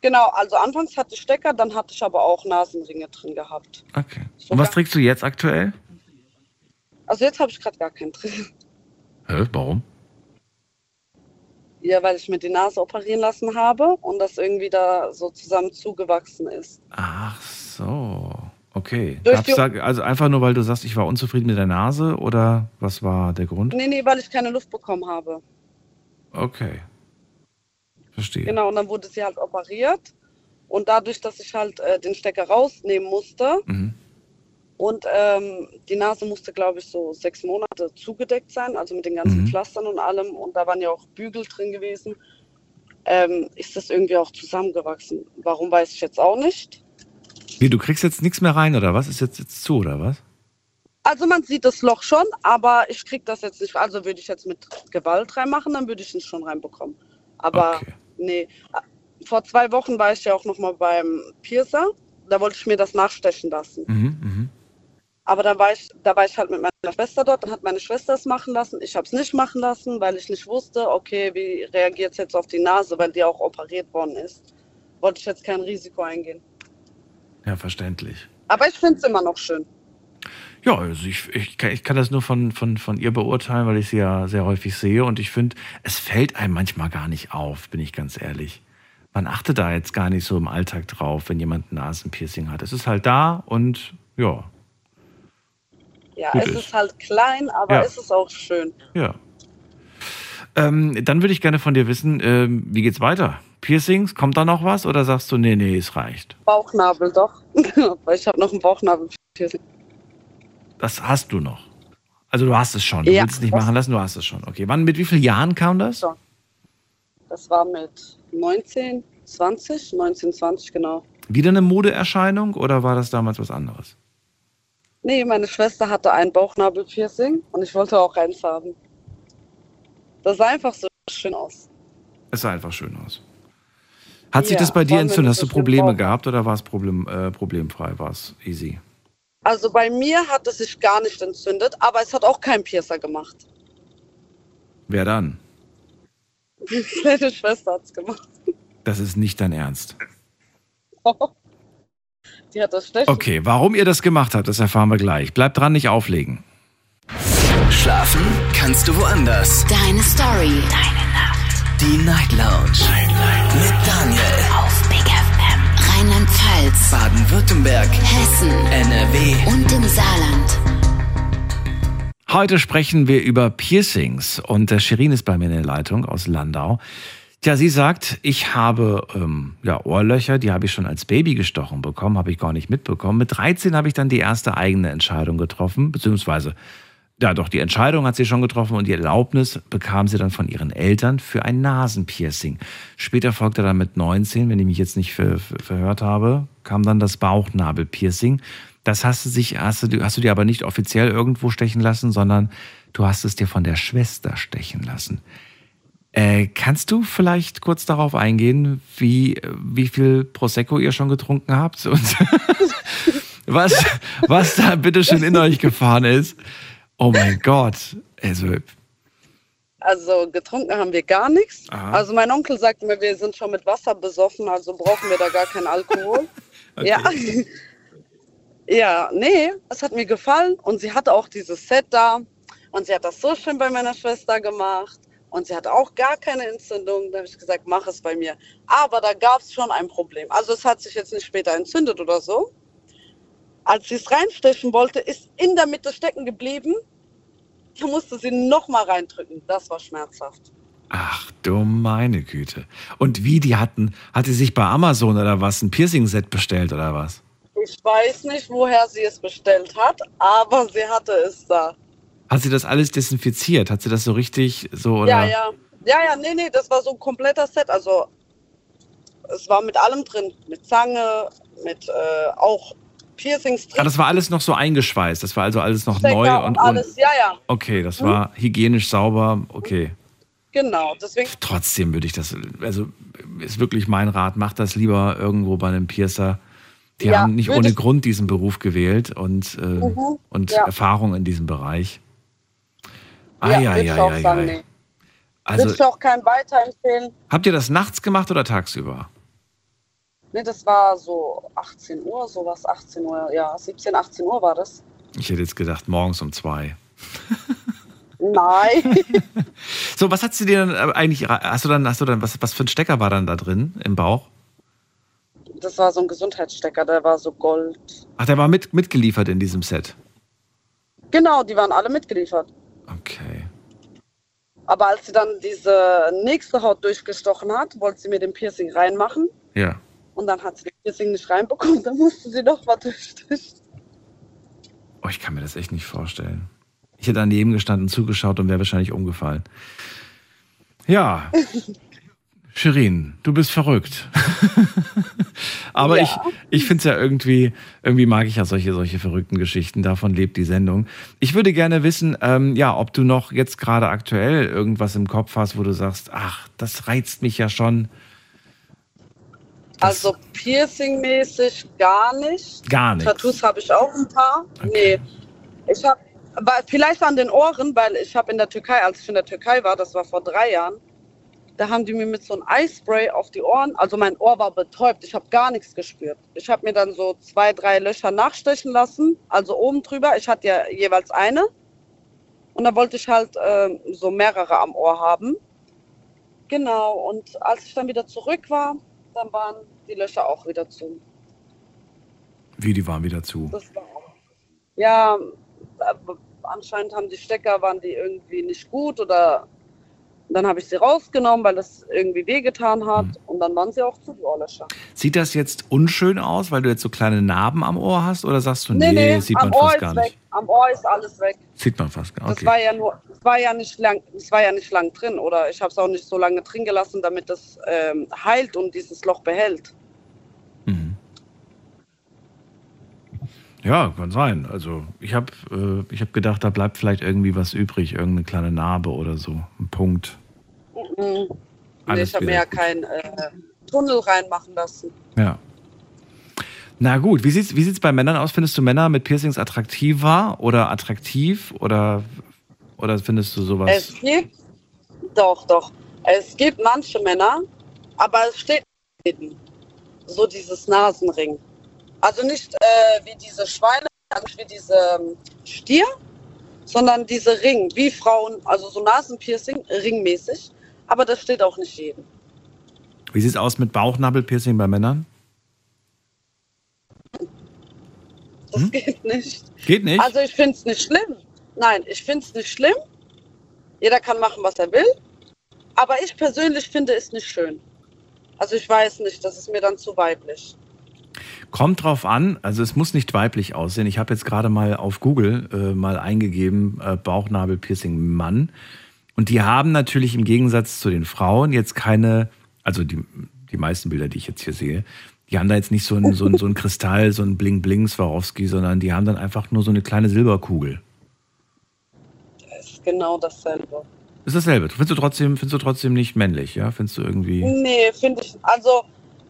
Genau, also anfangs hatte ich Stecker, dann hatte ich aber auch Nasenringe drin gehabt. Okay. Und was trägst du jetzt aktuell? Also jetzt habe ich gerade gar keinen drin. Hä, warum? Ja, weil ich mir die Nase operieren lassen habe und das irgendwie da so zusammen zugewachsen ist. Ach so. Okay. Da, also einfach nur, weil du sagst, ich war unzufrieden mit der Nase oder was war der Grund? Nee, nee, weil ich keine Luft bekommen habe. Okay. Verstehe. Genau, und dann wurde sie halt operiert. Und dadurch, dass ich halt äh, den Stecker rausnehmen musste Mhm. Und ähm, die Nase musste, glaube ich, so sechs Monate zugedeckt sein, also mit den ganzen Mhm. Pflastern und allem. Und da waren ja auch Bügel drin gewesen. Ähm, ist das irgendwie auch zusammengewachsen. Warum weiß ich jetzt auch nicht. Wie, du kriegst jetzt nichts mehr rein oder was? Ist jetzt, jetzt zu oder was? Also man sieht das Loch schon, aber ich krieg das jetzt nicht. Also würde ich jetzt mit Gewalt reinmachen, dann würde ich es schon reinbekommen. Aber Okay. nee. Vor zwei Wochen war ich ja auch noch mal beim Piercer. Da wollte ich mir das nachstechen lassen. Mhm, mhm. Aber da war ich, da war ich halt mit meiner Schwester dort. Dann hat meine Schwester es machen lassen. Ich habe es nicht machen lassen, weil ich nicht wusste, okay, wie reagiert es jetzt auf die Nase, weil die auch operiert worden ist. Wollte ich jetzt kein Risiko eingehen. Ja, verständlich. Aber ich finde es immer noch schön. Ja, also ich, ich, kann, ich kann das nur von, von, von ihr beurteilen, weil ich sie ja sehr häufig sehe und ich finde, es fällt einem manchmal gar nicht auf, bin ich ganz ehrlich. Man achtet da jetzt gar nicht so im Alltag drauf, wenn jemand ein Nasenpiercing hat. Es ist halt da und ja, Ja, Gut es ist. ist halt klein, aber Ja. es ist auch schön. ja. Ähm, dann würde ich gerne von dir wissen, ähm, wie geht's weiter? Piercings, kommt da noch was oder sagst du, nee, nee, es reicht? Bauchnabel doch. Weil ich habe noch einen Bauchnabel-Piercing. Das hast du noch. Also du hast es schon. Du Ja. willst es nicht machen lassen, du hast es schon. Okay, wann, mit wie vielen Jahren kam das? So. Das war mit 19, 20, 19, 20, genau. Wieder eine Modeerscheinung oder war das damals was anderes? Nee, meine Schwester hatte ein Bauchnabelpiercing und ich wollte auch eins haben. Das sah einfach so schön aus. Es sah einfach schön aus. Hat sich Ja, das bei dir entzündet? Hast du Probleme braun gehabt oder war es problem, äh, problemfrei? War es easy? Also bei mir hat es sich gar nicht entzündet, aber es hat auch keinen Piercer gemacht. Wer dann? Meine Schwester hat es gemacht. Das ist nicht dein Ernst. Die hat das schlecht. Okay, warum ihr das gemacht habt, das erfahren wir gleich. Bleibt dran, nicht auflegen. Schlafen kannst du woanders. Deine Story. Deine Nacht. Die Night Lounge. Night, Night. Mit Daniel. Auf Big FM. Rheinland-Pfalz. Baden-Württemberg. Hessen. NRW. Und im Saarland. Heute sprechen wir über Piercings und der Shirin ist bei mir in der Leitung aus Landau. Ja, sie sagt, ich habe ähm, ja, Ohrlöcher, die habe ich schon als Baby gestochen bekommen, habe ich gar nicht mitbekommen. Mit 13 habe ich dann die erste eigene Entscheidung getroffen, beziehungsweise, ja doch, die Entscheidung hat sie schon getroffen und die Erlaubnis bekam sie dann von ihren Eltern für ein Nasenpiercing. Später folgte dann mit 19, wenn ich mich jetzt nicht ver verhört habe, kam dann das Bauchnabelpiercing. Das hast du, sich, hast, du, hast du dir aber nicht offiziell irgendwo stechen lassen, sondern du hast es dir von der Schwester stechen lassen. Äh, kannst du vielleicht kurz darauf eingehen, wie, wie viel Prosecco ihr schon getrunken habt und was, was da bitte schön in euch gefahren ist? Oh mein Gott. Also, Also getrunken haben wir gar nichts. Aha. Also mein Onkel sagt mir, wir sind schon mit Wasser besoffen, also brauchen wir da gar keinen Alkohol. Ja. Ja, nee, es hat mir gefallen und sie hatte auch dieses Set da und sie hat das so schön bei meiner Schwester gemacht und sie hat auch gar keine Entzündung. Da habe ich gesagt, mach es bei mir. Aber da gab es schon ein Problem. Also es hat sich jetzt nicht später entzündet oder so. Als sie es reinstechen wollte, ist in der Mitte stecken geblieben. Da musste sie nochmal reindrücken. Das war schmerzhaft. ach du meine Güte. Und wie, die hatten, hat sie sich bei Amazon oder was, ein Piercing-Set bestellt oder was? Ich weiß nicht, woher sie es bestellt hat, aber sie hatte es da. Hat sie das alles desinfiziert? Hat sie das so richtig so oder? Ja, ja. Ja, ja, nee, nee, das war so ein kompletter Set. Also es war mit allem drin. Mit Zange, mit äh, auch Piercings Ah, drin. das war alles noch so eingeschweißt. Das war also alles noch Stecker neu und, und alles. und Ja, ja, okay, das war hygienisch sauber. Okay. genau. Deswegen, Trotzdem würde ich das, also ist wirklich mein Rat, macht das lieber irgendwo bei einem Piercer. Die Ja, haben nicht ohne Grund diesen Beruf gewählt und, äh, Mhm, und ja. Erfahrung in diesem Bereich. Ja, ai, auch ai, sagen, ai. nee. Also würde ich auch keinem weiterempfehlen. habt ihr das nachts gemacht oder tagsüber? Nee, das war so 18 Uhr, sowas, 18 Uhr, ja, 17, 18 Uhr war das. Ich hätte jetzt gedacht, morgens um zwei. Nein. So, was hat sie dir dann äh, eigentlich, hast du dann, hast du dann, was, was für ein Stecker war dann da drin im Bauch? Das war so ein Gesundheitsstecker, der war so Gold. Ach, der war mit, mitgeliefert in diesem Set. Genau, die waren alle mitgeliefert. Okay. Aber als sie dann diese nächste Haut durchgestochen hat, wollte sie mir den Piercing reinmachen. Ja. Und dann hat sie den Piercing nicht reinbekommen, dann musste sie noch mal durchstechen. Oh, ich kann mir das echt nicht vorstellen. Ich hätte daneben gestanden, zugeschaut und wäre wahrscheinlich umgefallen. Ja. Shirin, du bist verrückt. Aber Ja. ich, ich finde es ja irgendwie, irgendwie mag ich ja solche, solche verrückten Geschichten. Davon lebt die Sendung. Ich würde gerne wissen, ähm, ja, ob du noch jetzt gerade aktuell irgendwas im Kopf hast, wo du sagst, ach, das reizt mich ja schon. Das- Also Piercing-mäßig gar nicht. Gar nichts. Tattoos habe ich auch ein paar. Nee. Ich habe, vielleicht an den Ohren, weil ich habe in der Türkei, als ich in der Türkei war, das war vor drei Jahren, da haben die mir mit so einem Eispray auf die Ohren, also mein Ohr war betäubt, ich habe gar nichts gespürt. Ich habe mir dann so zwei, drei Löcher nachstechen lassen, also oben drüber. Ich hatte ja jeweils eine. Und da wollte ich halt ähm, so mehrere am Ohr haben. Genau, und als ich dann wieder zurück war, dann waren die Löcher auch wieder zu. Wie, die waren wieder zu. Das war auch. Ja, äh, anscheinend haben die Stecker, waren die irgendwie nicht gut oder dann habe ich sie rausgenommen, weil das irgendwie wehgetan hat Mhm. und dann waren sie auch zu, die Ohrlöcher. Sieht das jetzt unschön aus, weil du jetzt so kleine Narben am Ohr hast? Oder sagst du, nee, sieht am man Ohr fast ist gar weg. nicht? Am Ohr ist alles weg. Sieht man fast gar Das nicht. war Okay. ja nur, das war ja nicht lang, das war ja nicht lang drin oder ich habe es auch nicht so lange drin gelassen, damit es ähm, heilt und dieses Loch behält. Mhm. Ja, kann sein. Also ich habe äh, hab gedacht, da bleibt vielleicht irgendwie was übrig, irgendeine kleine Narbe oder so, ein Punkt. Mhm. Nee, ich habe mir ja keinen äh, Tunnel reinmachen lassen. Ja. Na gut, wie sieht's, wie sieht's bei Männern aus? Findest du Männer mit Piercings attraktiver oder attraktiv oder, oder findest du sowas? Es gibt, doch, doch, es gibt manche Männer, aber es steht so dieses Nasenring. Also nicht äh, wie diese Schweine, also nicht wie diese ähm, Stier, sondern diese Ring, wie Frauen, also so Nasenpiercing, ringmäßig. Aber das steht auch nicht jedem. Wie sieht's aus mit Bauchnabelpiercing bei Männern? Das geht nicht. Geht nicht? Also ich finde es nicht schlimm. Nein, ich finde es nicht schlimm. Jeder kann machen, was er will. Aber ich persönlich finde es nicht schön. Also ich weiß nicht, das ist mir dann zu weiblich. Kommt drauf an, also es muss nicht weiblich aussehen. Ich habe jetzt gerade mal auf Google äh, mal eingegeben, äh, Bauchnabelpiercing Mann. Und die haben natürlich im Gegensatz zu den Frauen jetzt keine, also die, die meisten Bilder, die ich jetzt hier sehe, die haben da jetzt nicht so ein, so ein, so ein Kristall, so ein Bling-Bling Swarovski, sondern die haben dann einfach nur so eine kleine Silberkugel. Das ist genau dasselbe. Ist dasselbe. Findest du trotzdem, findest du trotzdem nicht männlich, ja? Findest du irgendwie. Nee, finde ich, also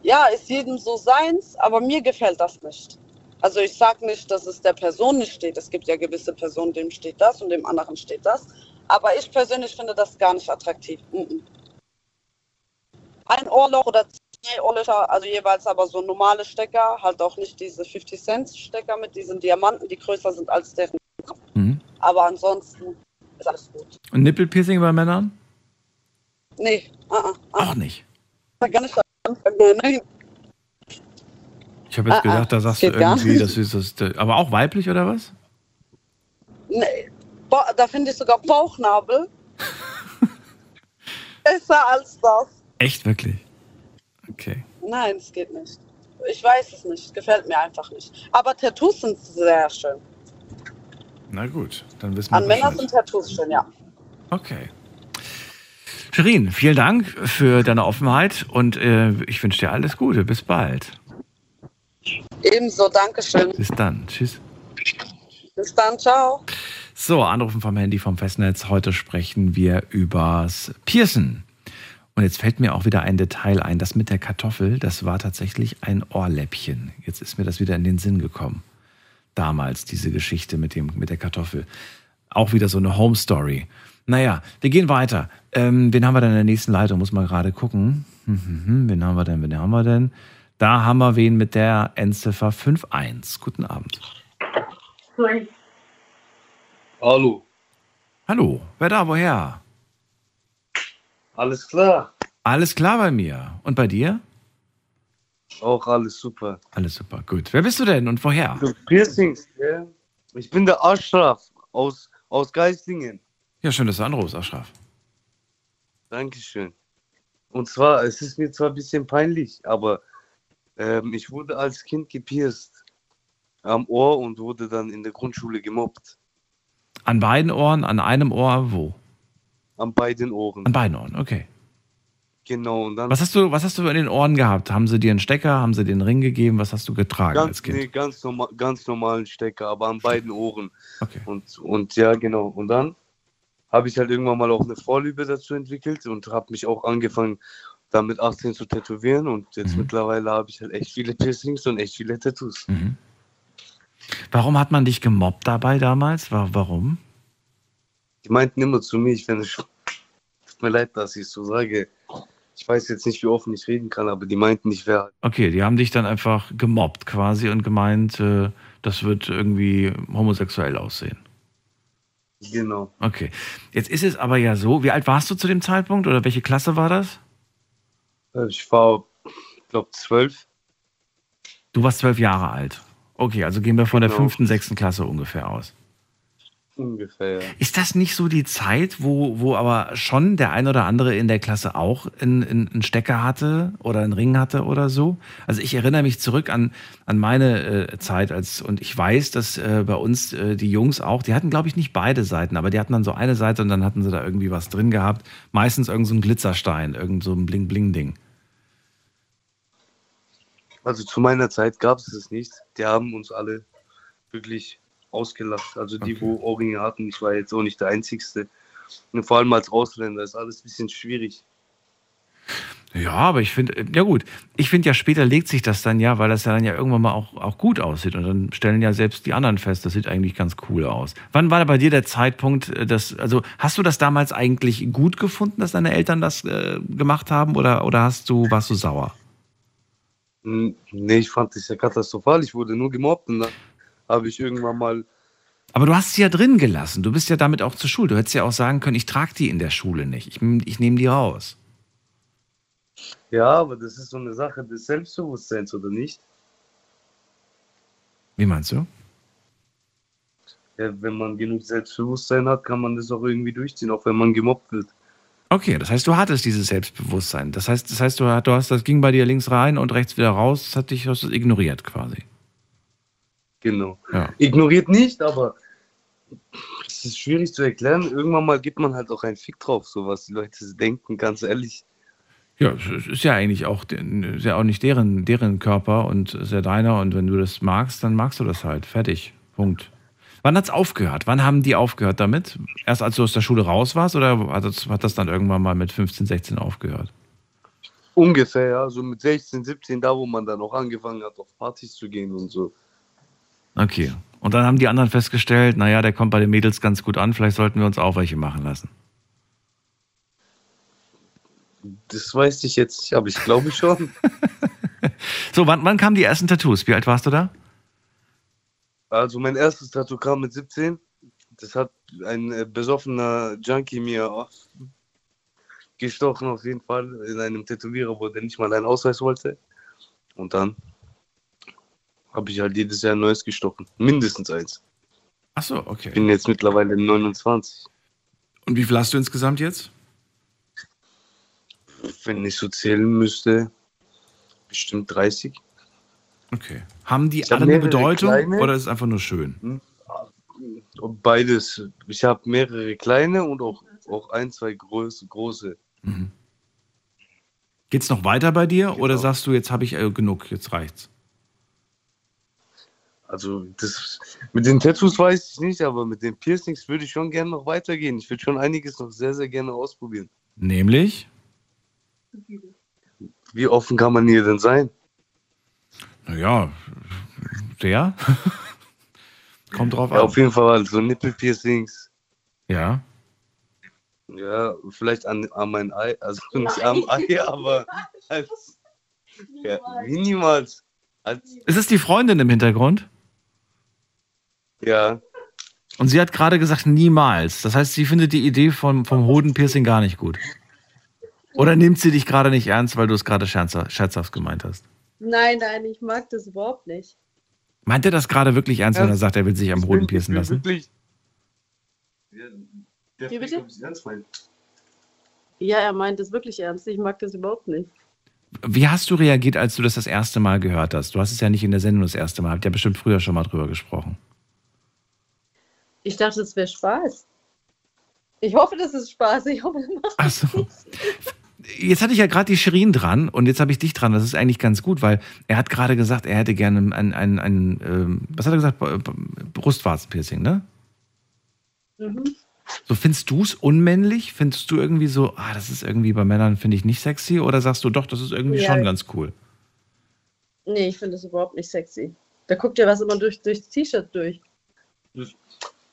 ja, ist jedem so seins, aber mir gefällt das nicht. Also ich sage nicht, dass es der Person nicht steht. Es gibt ja gewisse Personen, dem steht das und dem anderen steht das. Aber ich persönlich finde das gar nicht attraktiv. Ein Ohrloch oder zwei Ohrlöcher, also jeweils aber so normale Stecker, halt auch nicht diese 50 Cent Stecker mit diesen Diamanten, die größer sind als deren. Mhm. Aber ansonsten ist alles gut. Und Nippelpiercing bei Männern? Nee, uh -uh, Auch nicht. gar nicht anfangen. Ich habe jetzt gedacht, da sagst du irgendwie, das ist das. Aber auch weiblich oder was? Nee, Ba- da finde ich sogar Bauchnabel besser als das. Echt wirklich? Okay. Nein, es geht nicht. Ich weiß es nicht. Gefällt mir einfach nicht. Aber Tattoos sind sehr schön. Na gut, dann wissen wir An Männern sind Tattoos schön, ja. Okay. Shirin, vielen Dank für deine Offenheit und äh, ich wünsche dir alles Gute. Bis bald. Ebenso, Dankeschön. Bis dann. Tschüss. Bis dann, ciao. So, Anrufen vom Handy vom Festnetz. Heute sprechen wir übers Piercen. Und jetzt fällt mir auch wieder ein Detail ein. Das mit der Kartoffel, das war tatsächlich ein Ohrläppchen. Jetzt ist mir das wieder in den Sinn gekommen. Damals, diese Geschichte mit, dem, mit der Kartoffel. Auch wieder so eine Home Story. Naja, wir gehen weiter. Ähm, wen haben wir denn in der nächsten Leitung? Muss mal gerade gucken. Hm, hm, hm, wen haben wir denn? Wen haben wir denn? Da haben wir wen mit der Endziffer 51. Guten Abend. Hallo, Hallo, wer da, woher? alles klar? Alles klar bei mir. Und bei dir? Auch alles super. Alles super, gut. Wer bist du denn und woher? Du Piercings, gell? Ich bin der Ashraf aus, aus Geislingen. Ja, schön, dass du anrufst, Aschraf. Dankeschön. Und zwar, es ist mir zwar ein bisschen peinlich, aber ähm, ich wurde als Kind gepierst am Ohr und wurde dann in der Grundschule gemobbt. An beiden Ohren, an einem Ohr, wo? An beiden Ohren. An beiden Ohren, okay. Genau, und dann Was hast du, was hast du in den Ohren gehabt? Haben sie dir einen Stecker, haben sie dir einen Ring gegeben? Was hast du getragen als ganz, Kind? nee, ganz, normal, ganz normalen Stecker, aber an beiden Ohren. Okay. Und, und ja, genau. Und dann habe ich halt irgendwann mal auch eine Vorliebe dazu entwickelt und habe mich auch angefangen, da mit 18 zu tätowieren. Und jetzt Mhm. mittlerweile habe ich halt echt viele Piercings und echt viele Tattoos. Mhm. Warum hat man dich gemobbt dabei damals? Wa- Warum? Die meinten immer zu mir, ich finde, tut mir leid, dass ich es so sage. Ich weiß jetzt nicht, wie offen ich reden kann, aber die meinten, ich wäre Okay, die haben dich dann einfach gemobbt quasi und gemeint, äh, das wird irgendwie homosexuell aussehen. genau. Okay. Jetzt ist es aber ja so, wie alt warst du zu dem Zeitpunkt oder welche Klasse war das? Äh, Ich war, ich glaube, zwölf. Du warst zwölf Jahre alt. Okay, also gehen wir von der Genau. fünften, sechsten Klasse ungefähr aus. Ungefähr, ja. Ist das nicht so die Zeit, wo, wo aber schon der ein oder andere in der Klasse auch einen, einen Stecker hatte oder einen Ring hatte oder so? Also ich erinnere mich zurück an, an meine äh, Zeit als und ich weiß, dass äh, bei uns äh, die Jungs auch, die hatten glaube ich nicht beide Seiten, aber die hatten dann so eine Seite und dann hatten sie da irgendwie was drin gehabt. Meistens irgend so ein Glitzerstein, irgend so ein Bling-Bling-Ding. Also zu meiner Zeit gab es das nicht. Die haben uns alle wirklich ausgelacht. Also die, wo Ohrringe hatten, ich war jetzt auch nicht der Einzigste. Und vor allem als Ausländer ist alles ein bisschen schwierig. Ja, aber ich finde, ja gut, ich finde ja später legt sich das dann ja, weil das ja dann ja irgendwann mal auch, auch gut aussieht. Und dann stellen ja selbst die anderen fest, das sieht eigentlich ganz cool aus. Wann war bei dir der Zeitpunkt, äh, dass, also hast du das damals eigentlich gut gefunden, dass deine Eltern das äh, gemacht haben oder, oder hast du, warst du sauer? Nee, ich fand das ja katastrophal. Ich wurde nur gemobbt und dann habe ich irgendwann mal Aber du hast sie ja drin gelassen. Du bist ja damit auch zur Schule. Du hättest ja auch sagen können, ich trage die in der Schule nicht. Ich, ich nehme die raus. Ja, aber das ist so eine Sache des Selbstbewusstseins, oder nicht? Wie meinst du? Ja, wenn man genug Selbstbewusstsein hat, kann man das auch irgendwie durchziehen, auch wenn man gemobbt wird. Okay, das heißt, du hattest dieses Selbstbewusstsein. Das heißt, das heißt, du, hast, das ging bei dir links rein und rechts wieder raus. Das hat dich hast du ignoriert quasi. Genau. Ja. Ignoriert nicht, aber es ist schwierig zu erklären. Irgendwann mal gibt man halt auch einen Fick drauf, so was die Leute denken, ganz ehrlich. Ja, es ist ja eigentlich auch, ist ja auch nicht deren, deren Körper und ist ja deiner. Und wenn du das magst, dann magst du das halt. Fertig. Punkt. Wann hat's aufgehört? Wann haben die aufgehört damit? Erst als du aus der Schule raus warst oder hat das, hat das dann irgendwann mal mit 15, 16 aufgehört? Ungefähr, ja, so mit 16, 17, da wo man dann auch angefangen hat, auf Partys zu gehen und so. Okay. Und dann haben die anderen festgestellt, naja, der kommt bei den Mädels ganz gut an, vielleicht sollten wir uns auch welche machen lassen. Das weiß ich jetzt nicht, aber ich glaube schon. So, wann, wann kamen die ersten Tattoos? Wie alt warst du da? Also mein erstes Tattoo kam mit 17. Das hat ein äh, besoffener Junkie mir gestochen auf jeden Fall in einem Tätowierer, wo der nicht mal einen Ausweis wollte. Und dann habe ich halt jedes Jahr ein neues gestochen. Mindestens eins. Ach so, okay. Ich bin jetzt mittlerweile 29. Und wie viel hast du insgesamt jetzt? Wenn ich so zählen müsste, bestimmt 30. Okay. Haben die Ich hab alle eine mehrere Bedeutung kleine. oder ist es einfach nur schön? Und Beides. Ich habe mehrere kleine und auch, auch ein, zwei große. große. Geht's noch weiter bei dir Genau. oder sagst du, jetzt habe ich äh, genug, jetzt reicht's? Also das mit den Tattoos weiß ich nicht, aber mit den Piercings würde ich schon gerne noch weitergehen. Ich würde schon einiges noch sehr, sehr gerne ausprobieren. Nämlich? Wie offen kann man hier denn sein? Naja, der? Kommt drauf Ja, an. auf jeden Fall so Nippelpiercings. Ja. Ja, vielleicht an, an mein Ei, also nicht am Ei, aber als, ja, niemals. Als, Ist es die Freundin im Hintergrund? ja, Und sie hat gerade gesagt, niemals. Das heißt, sie findet die Idee vom, vom Hodenpiercing gar nicht gut. Oder nimmt sie dich gerade nicht ernst, weil du es gerade scherzhaft gemeint hast? Nein, nein, ich mag das überhaupt nicht. Meint er das gerade wirklich ernst, wenn er sagt, er will sich am Hoden piercen lassen? wirklich. Ja, der Wie bitte? Ernst meine. Ja, er meint es wirklich ernst. Ich mag das überhaupt nicht. Wie hast du reagiert, als du das das erste Mal gehört hast? Du hast es ja nicht in der Sendung das erste Mal, habt ja bestimmt früher schon mal drüber gesprochen. Ich dachte, es wäre Spaß. Ich hoffe, das ist Spaß. Ich hoffe, das macht Ach so. Jetzt hatte ich ja gerade die Shirin dran und jetzt habe ich dich dran. Das ist eigentlich ganz gut, weil er hat gerade gesagt, er hätte gerne ein, ein, ein ähm, was hat er gesagt? B- Brustwarzenpiercing, ne? Mhm. So findest du es unmännlich? Findest du irgendwie so, ah, das ist irgendwie bei Männern finde ich nicht sexy? Oder sagst du doch, das ist irgendwie Ja. schon ganz cool? Nee, ich finde das überhaupt nicht sexy. Da guckt ja was immer durch, durchs T-Shirt durch.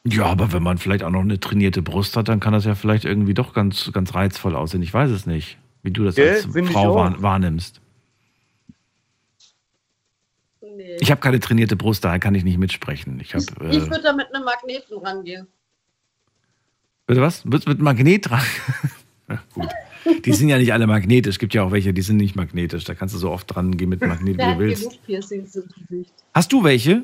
Ja, aber wenn man vielleicht auch noch eine trainierte Brust hat, dann kann das ja vielleicht irgendwie doch ganz, ganz reizvoll aussehen. Ich weiß es nicht, wie du das Gell? als ich Frau wahr, wahrnimmst. Nee. Ich habe keine trainierte Brust, daher kann ich nicht mitsprechen. Ich habe. ich Äh, würde da mit einem Magneten rangehen. bitte was? Mit, mit Magnet dran? ja, gut. Die sind ja nicht alle magnetisch. Es gibt ja auch welche, die sind nicht magnetisch. Da kannst du so oft dran gehen mit Magnet, wie du willst. Hast du welche?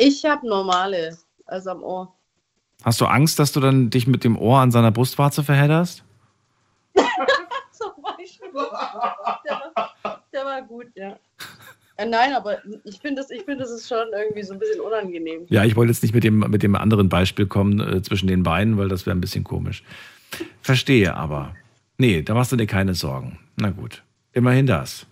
Ich habe normale, also am Ohr. Hast du Angst, dass du dann dich mit dem Ohr an seiner Brustwarze verhedderst? Zum Beispiel. Der war, der war gut, ja. Äh, nein, aber ich finde, das, ich find, das ist schon irgendwie so ein bisschen unangenehm. Ja, ich wollte jetzt nicht mit dem, mit dem anderen Beispiel kommen äh, zwischen den Beinen, weil das wäre ein bisschen komisch. Verstehe aber. Nee, da machst du dir keine Sorgen. Na gut. Immerhin das.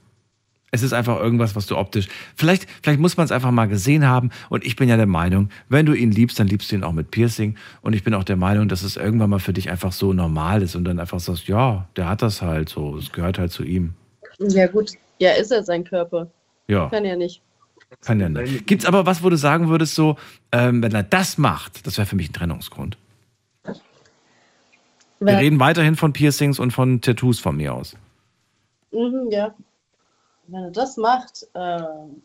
Es ist einfach irgendwas, was du optisch. Vielleicht, vielleicht muss man es einfach mal gesehen haben. Und ich bin ja der Meinung, wenn du ihn liebst, dann liebst du ihn auch mit Piercing. Und ich bin auch der Meinung, dass es irgendwann mal für dich einfach so normal ist und dann einfach sagst, ja, der hat das halt so. Es gehört halt zu ihm. Ja, gut. Ja, ist er sein Körper. Ja. Kann ja nicht. Kann ja nicht. Gibt es aber was, wo du sagen würdest, so, ähm, wenn er das macht, das wäre für mich ein Trennungsgrund. Wir reden weiterhin von Piercings und von Tattoos von mir aus. Mhm, ja. Wenn er das macht, ähm,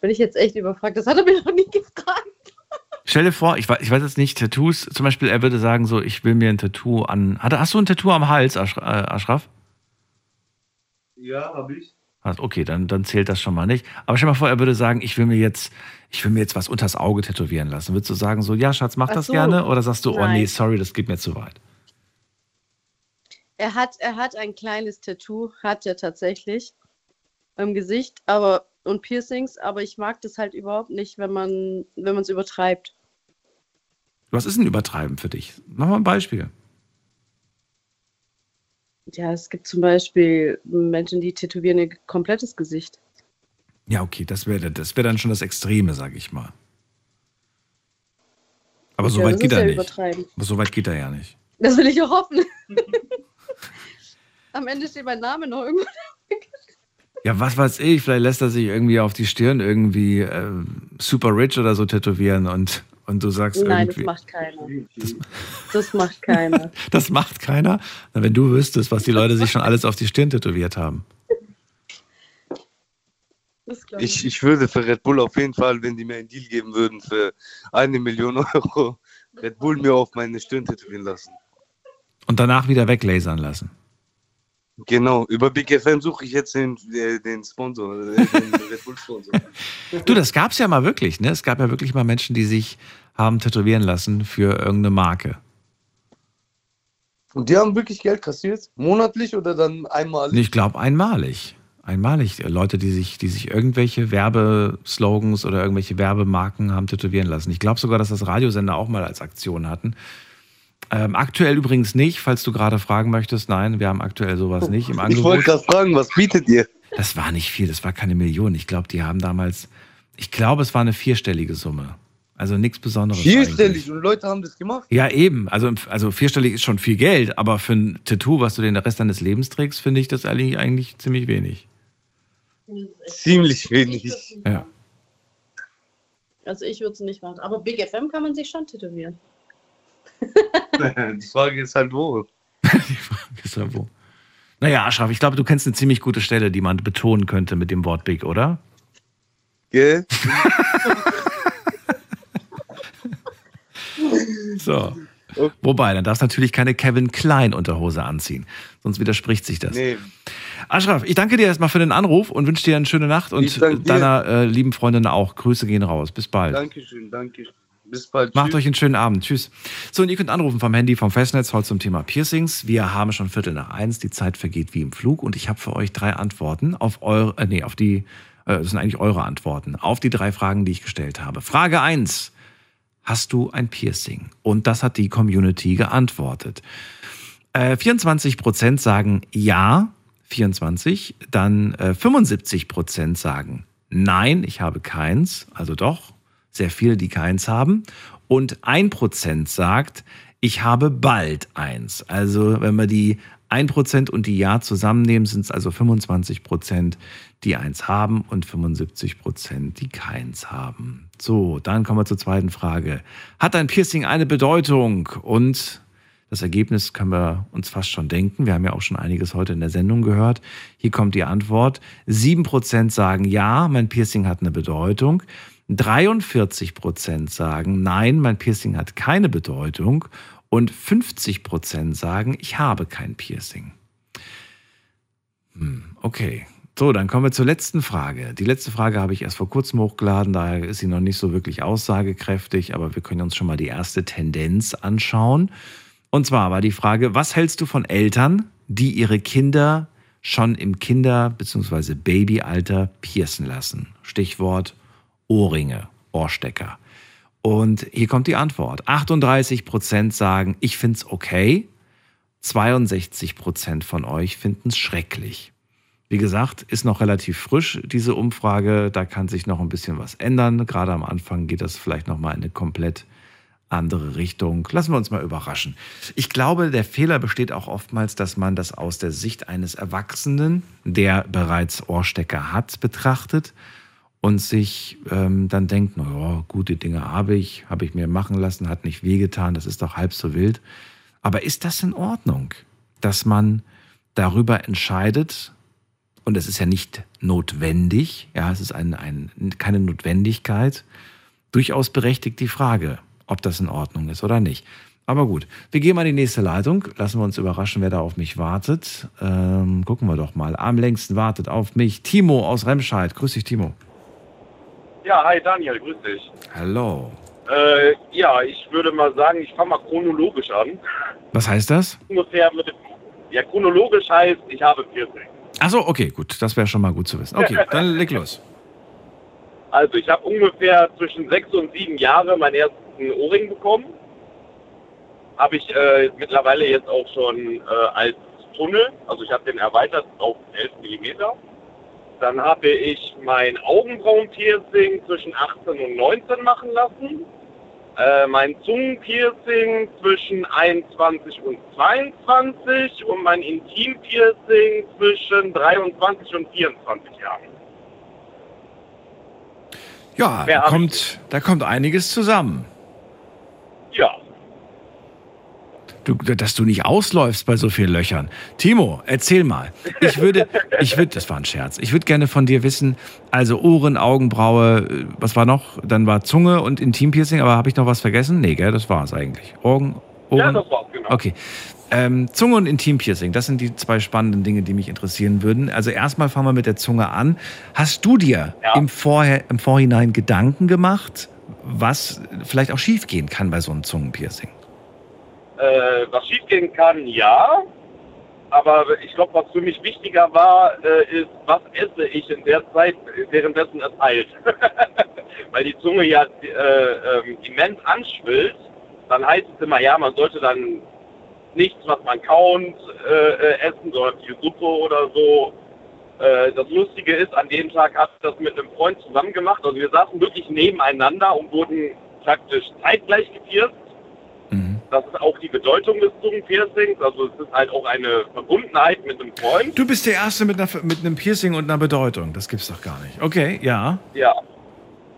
bin ich jetzt echt überfragt. Das hat er mir noch nie gefragt. Stell dir vor, ich weiß, ich weiß jetzt nicht, Tattoos, zum Beispiel, er würde sagen, so, ich will mir ein Tattoo an. Hat, hast du ein Tattoo am Hals, äh, Aschraf? Ja, habe ich. Hast- Okay, dann, dann zählt das schon mal nicht. Aber stell dir mal vor, er würde sagen, ich will mir jetzt, ich will mir jetzt was unters Auge tätowieren lassen. Würdest du sagen, so, ja, Schatz, mach Ach das so. gerne? Oder sagst du, oh Nein. nee, sorry, das geht mir zu weit? Er hat, er hat ein kleines Tattoo, hat er tatsächlich im Gesicht, aber und Piercings, aber ich mag das halt überhaupt nicht, wenn man wenn man es übertreibt. Was ist ein Übertreiben für dich? Mach mal ein Beispiel. Ja, es gibt zum Beispiel Menschen, die tätowieren ihr komplettes Gesicht. Ja, okay, das wäre das wär dann schon das Extreme, sag ich mal. Aber so ja, weit geht er ja nicht. übertreiben. Aber so weit geht er ja nicht. Das will ich auch hoffen. Am Ende steht mein Name noch irgendwo. Ja, was weiß ich, vielleicht lässt er sich irgendwie auf die Stirn irgendwie äh, super rich oder so tätowieren und, und du sagst Nein, das irgendwie. macht keiner. Das macht keiner. Das macht keiner. Na, wenn du wüsstest, was die Leute sich schon alles auf die Stirn tätowiert haben. Das Ich, ich würde für Red Bull auf jeden Fall, wenn die mir einen Deal geben würden, für eine Million Euro Red Bull mir auf meine Stirn tätowieren lassen. Und danach wieder weglasern lassen. Genau, über Big FM suche ich jetzt den, äh, den Sponsor, äh, den Red Bull Sponsor. Du, das gab's ja mal wirklich, ne? Es gab ja wirklich mal Menschen, die sich haben tätowieren lassen für irgendeine Marke. Und die haben wirklich Geld kassiert? Monatlich oder dann einmal? Und ich glaube einmalig. Einmalig. Leute, die sich, die sich irgendwelche Werbeslogans oder irgendwelche Werbemarken haben tätowieren lassen. Ich glaube sogar, dass das Radiosender auch mal als Aktion hatten. Ähm, aktuell übrigens nicht, falls du gerade fragen möchtest. Nein, wir haben aktuell sowas nicht im Ich Angebot. wollte gerade fragen, was bietet ihr? Das war nicht viel, das war keine Million. Ich glaube, die haben damals, ich glaube, es war eine vierstellige Summe. Also nichts Besonderes. eigentlich. Vierstellig und Leute haben das gemacht. Ja, eben. Also, also vierstellig ist schon viel Geld, aber für ein Tattoo, was du den Rest deines Lebens trägst, finde ich das eigentlich, eigentlich ziemlich wenig. Ziemlich wenig. Ja. Also ich würde es nicht machen. Aber Big FM kann man sich schon tätowieren. Die Frage ist halt wo. Ist ja wo. Naja, Aschraf, ich glaube, du kennst eine ziemlich gute Stelle, die man betonen könnte mit dem Wort Big, oder? Gell? So. Wobei, dann darfst du natürlich keine Kevin Klein Unterhose anziehen. Sonst widerspricht sich das. Nee. Aschraf, ich danke dir erstmal für den Anruf und wünsche dir eine schöne Nacht und deiner äh, lieben Freundin auch. Grüße gehen raus. Bis bald. Dankeschön, danke. Bis bald. Macht Tschüss. euch einen schönen Abend. Tschüss. So, und ihr könnt anrufen vom Handy, vom Festnetz, heute zum Thema Piercings. Wir haben schon Viertel nach eins. Die Zeit vergeht wie im Flug und ich habe für euch drei Antworten auf eure, äh, nee, auf die, äh, das sind eigentlich eure Antworten, auf die drei Fragen, die ich gestellt habe. Frage eins: Hast du ein Piercing? Und das hat die Community geantwortet. Äh, 24 Prozent sagen ja, 24. Dann äh, 75 Prozent sagen nein, ich habe keins. Also doch, sehr viele, die keins haben. Und ein Prozent sagt, ich habe bald eins. Also wenn wir die 1% und die Ja zusammennehmen, sind es also 25 Prozent, die eins haben und 75 Prozent, die keins haben. So, dann kommen wir zur zweiten Frage. Hat ein Piercing eine Bedeutung? Und das Ergebnis können wir uns fast schon denken. Wir haben ja auch schon einiges heute in der Sendung gehört. Hier kommt die Antwort. 7% sagen ja, mein Piercing hat eine Bedeutung. 43% sagen nein, mein Piercing hat keine Bedeutung. Und 50% sagen, ich habe kein Piercing. Hm, okay. So, dann kommen wir zur letzten Frage. Die letzte Frage habe ich erst vor kurzem hochgeladen, daher ist sie noch nicht so wirklich aussagekräftig, aber wir können uns schon mal die erste Tendenz anschauen. Und zwar war die Frage, was hältst du von Eltern, die ihre Kinder schon im Kinder- bzw. Babyalter piercen lassen? Stichwort Ohrringe, Ohrstecker. Und hier kommt die Antwort. 38 Prozent sagen, ich find's okay. 62 Prozent von euch finden es schrecklich. Wie gesagt, ist noch relativ frisch, diese Umfrage. Da kann sich noch ein bisschen was ändern. Gerade am Anfang geht das vielleicht nochmal in eine komplett andere Richtung. Lassen wir uns mal überraschen. Ich glaube, der Fehler besteht auch oftmals, dass man das aus der Sicht eines Erwachsenen, der bereits Ohrstecker hat, betrachtet und sich ähm, dann denkt, naja, gute Dinge habe ich, habe ich mir machen lassen, hat nicht wehgetan, das ist doch halb so wild. Aber ist das in Ordnung, dass man darüber entscheidet, und es ist ja nicht notwendig, ja, es ist ein, ein, keine Notwendigkeit, durchaus berechtigt die Frage, ob das in Ordnung ist oder nicht. Aber gut, wir gehen mal in die nächste Leitung. Lassen wir uns überraschen, wer da auf mich wartet. Ähm, gucken wir doch mal. Am längsten wartet auf mich Timo aus Remscheid. Grüß dich, Timo. Ja, hi Daniel, grüß dich. Hallo. Äh, ja, ich würde mal sagen, ich fange mal chronologisch an. Was heißt das? Ungefähr mit dem, ja, chronologisch heißt, ich habe Piercing. Achso, okay, gut. Das wäre schon mal gut zu wissen. Okay, dann leg los. Also, ich habe ungefähr zwischen sechs und sieben Jahre meinen ersten Ohrring bekommen. Habe ich äh, mittlerweile jetzt auch schon äh, als Tunnel, also ich habe den erweitert auf 11 Millimeter. Dann habe ich mein Augenbrauenpiercing zwischen 18 und 19 machen lassen. Äh, mein Zungenpiercing zwischen 21 und 22 und mein Intimpiercing zwischen 23 und 24 Jahren. Ja, da kommt, da kommt einiges zusammen. Ja. Du, dass du nicht ausläufst bei so vielen Löchern. Timo, erzähl mal. Ich würde, ich würde, das war ein Scherz. Ich würde gerne von dir wissen, also Ohren, Augenbraue, äh, was war noch? Dann war Zunge und Intimpiercing, aber habe ich noch was vergessen? Nee, gell, das war es eigentlich. Augen, Ohren. Ja, das war's, genau. Okay. Ähm, Zunge und Intimpiercing, das sind die zwei spannenden Dinge, die mich interessieren würden. Also erstmal fangen wir mit der Zunge an. Hast du dir Ja. im, Vorher, im Vorhinein Gedanken gemacht, was vielleicht auch schiefgehen kann bei so einem Zungenpiercing? Äh, was schiefgehen kann, ja. Aber ich glaube, was für mich wichtiger war, äh, ist, was esse ich in der Zeit, währenddessen es heilt. Weil die Zunge ja äh, ähm, immens anschwillt. Dann heißt es immer, ja, man sollte dann nichts, was man kauen, äh, äh, essen, sondern viel Suppe oder so. Äh, das Lustige ist, an dem Tag habe ich das mit einem Freund zusammen gemacht. Also wir saßen wirklich nebeneinander und wurden praktisch zeitgleich gepierst. Das ist auch die Bedeutung des Zungenpiercings. Also es ist halt auch eine Verbundenheit mit einem Freund. Du bist der Erste mit, einer, mit einem Piercing und einer Bedeutung. Das gibt's doch gar nicht. Okay, ja. Ja.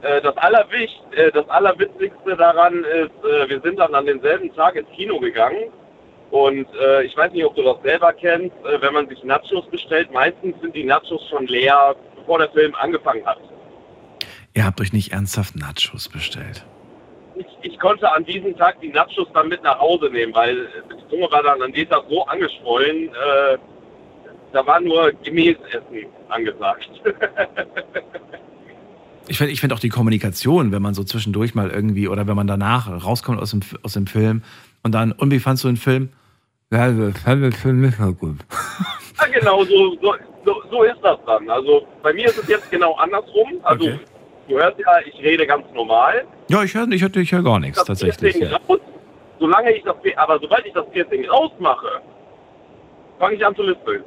Äh, Das, Allerwicht, äh, das Allerwitzigste daran ist, äh, wir sind dann an demselben Tag ins Kino gegangen. Und ich weiß nicht, ob du das selber kennst, wenn man sich Nachos bestellt, meistens sind die Nachos schon leer, bevor der Film angefangen hat. Ihr habt euch nicht ernsthaft Nachos bestellt. Ich, ich konnte an diesem Tag die Nachos dann mit nach Hause nehmen, weil die Zunge war dann an Tag so angeschwollen, äh, da war nur Gemäßessen angesagt. Ich finde ich find auch die Kommunikation, wenn man so zwischendurch mal irgendwie oder wenn man danach rauskommt aus dem, aus dem Film und dann, und wie fandst du den Film? Ja, ich fand den Film nicht so gut. Ja, genau, so, so, so, so ist das dann. Also bei mir ist es jetzt genau andersrum. Also Okay. Du hörst ja, ich rede ganz normal. Ja, ich höre ich hör, ich hör gar nichts Das tatsächlich. Piercing Ja. raus, solange ich das, aber sobald ich das Piercing rausmache, fange ich an zu lispeln.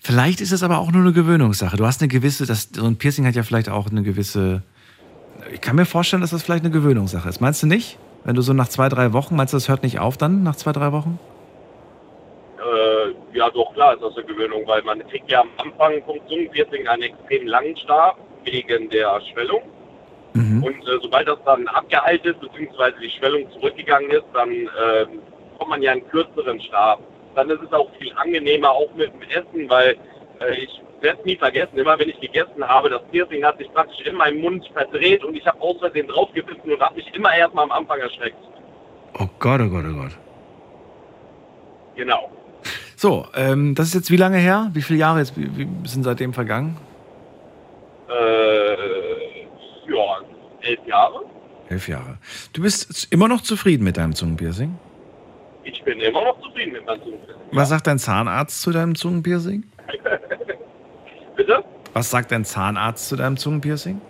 Vielleicht ist es aber auch nur eine Gewöhnungssache. Du hast eine gewisse, das, so ein Piercing hat ja vielleicht auch eine gewisse. Ich kann mir vorstellen, dass das vielleicht eine Gewöhnungssache ist. Meinst du nicht? Wenn du so nach zwei, drei Wochen, meinst du, das hört nicht auf dann, nach zwei, drei Wochen? Äh, ja, doch, klar ist das eine Gewöhnung, weil man kriegt ja am Anfang vom Zungenpiercing einen extrem langen Stab wegen der Schwellung. Und äh, sobald das dann abgeheilt ist, beziehungsweise die Schwellung zurückgegangen ist, dann äh, bekommt man ja einen kürzeren Stab. Dann ist es auch viel angenehmer, auch mit dem Essen, weil äh, ich werde es nie vergessen, immer wenn ich gegessen habe, das Piercing hat sich praktisch in meinem Mund verdreht und ich habe aus Versehen draufgebissen und habe mich immer erstmal am Anfang erschreckt. Oh Gott, oh Gott, oh Gott. Genau. So, ähm, das ist jetzt wie lange her? Wie viele Jahre jetzt, wie, wie sind seitdem vergangen? Äh, ja, elf Jahre. Elf Jahre. Du bist immer noch zufrieden mit deinem Zungenpiercing? Ich bin immer noch zufrieden mit meinem Zungenpiercing. Was sagt dein Zahnarzt zu deinem Zungenpiercing? Bitte? Was sagt dein Zahnarzt zu deinem Zungenpiercing?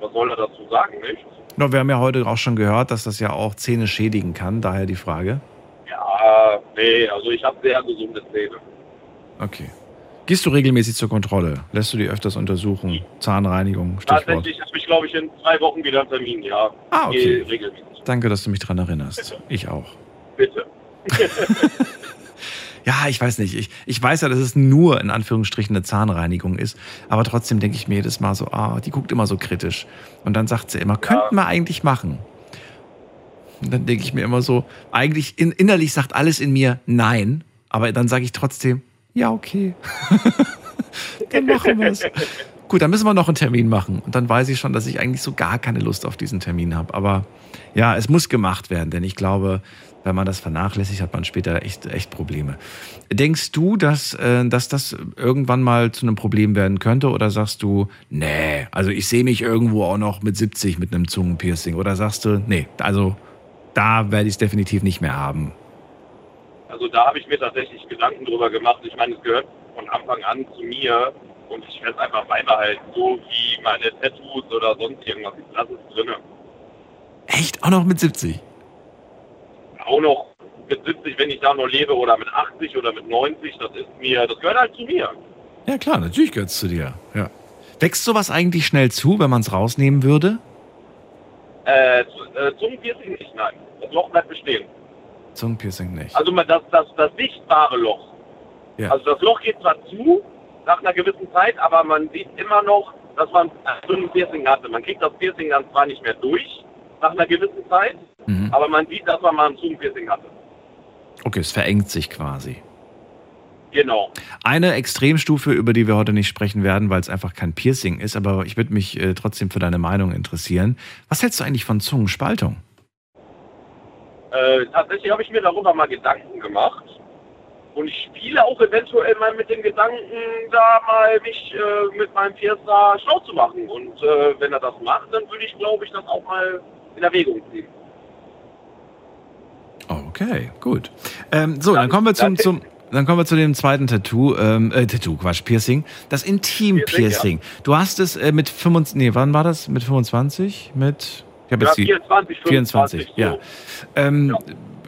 Was soll er dazu sagen, nicht? No, wir haben ja heute auch schon gehört, dass das ja auch Zähne schädigen kann, daher die Frage. Ja, nee, also ich habe sehr gesunde Zähne. Okay. Gehst du regelmäßig zur Kontrolle? Lässt du die öfters untersuchen? Zahnreinigung, Stichwort. Tatsächlich habe ich, glaube ich, in zwei Wochen wieder einen Termin, ja. Ah, okay. Regelmäßig. Danke, dass du mich daran erinnerst. Ich auch. Bitte. Ja, ich weiß nicht. Ich, ich weiß ja, dass es nur in Anführungsstrichen eine Zahnreinigung ist. Aber trotzdem denke ich mir jedes Mal so, ah, die guckt immer so kritisch. Und dann sagt sie immer, könnten wir eigentlich machen. Und dann denke ich mir immer so, eigentlich in, innerlich sagt alles in mir nein. Aber dann sage ich trotzdem, ja, okay. dann machen wir es. Gut, dann müssen wir noch einen Termin machen. Und dann weiß ich schon, dass ich eigentlich so gar keine Lust auf diesen Termin habe. Aber ja, es muss gemacht werden, denn ich glaube, wenn man das vernachlässigt, hat man später echt, echt Probleme. Denkst du, dass, äh, dass das irgendwann mal zu einem Problem werden könnte? Oder sagst du, nee, also ich sehe mich irgendwo auch noch mit 70 mit einem Zungenpiercing? Oder sagst du, nee, also da werde ich es definitiv nicht mehr haben? Also da habe ich mir tatsächlich Gedanken drüber gemacht. Ich meine, es gehört von Anfang an zu mir und ich werde es einfach beibehalten, so wie meine Tattoos oder sonst irgendwas. Ich lasse es drinne. Echt? Auch noch mit 70? Auch noch mit 70, wenn ich da noch lebe, oder mit 80 oder mit 90, das ist mir, das gehört halt zu mir. Ja klar, natürlich gehört es zu dir. Ja. Wächst sowas eigentlich schnell zu, wenn man es rausnehmen würde? Äh, zu- äh, Zungenpiercing nicht, nein. Das Loch bleibt bestehen. Zungenpiercing nicht. Also das, das, das sichtbare Loch. Ja. Also das Loch geht zwar zu nach einer gewissen Zeit, aber man sieht immer noch, dass man ein Zungenpiercing hatte. Man kriegt das Piercing dann zwar nicht mehr durch nach einer gewissen Zeit, Mhm. aber man sieht, dass man mal ein Zungenpiercing hatte. Okay, es verengt sich quasi. Genau. Eine Extremstufe, über die wir heute nicht sprechen werden, weil es einfach kein Piercing ist, aber ich würde mich äh, trotzdem für deine Meinung interessieren. Was hältst du eigentlich von Zungenspaltung? Äh, tatsächlich habe ich mir darüber mal Gedanken gemacht. Und ich spiele auch eventuell mal mit dem Gedanken, da mal mich äh, mit meinem Piercer schlau zu machen. Und äh, wenn er das macht, dann würde ich, glaube ich, das auch mal in Erwägung ziehen. Okay, gut. Ähm, so, dann kommen wir zum, zum, dann kommen wir zu dem zweiten Tattoo, ähm, äh, Tattoo, Quatsch, Piercing. Das Intim-Piercing. Du hast es äh, mit 25, nee, wann war das? Mit 25? Mit, ich habe Ja, jetzt die 24, 24, 25, ja. Ähm,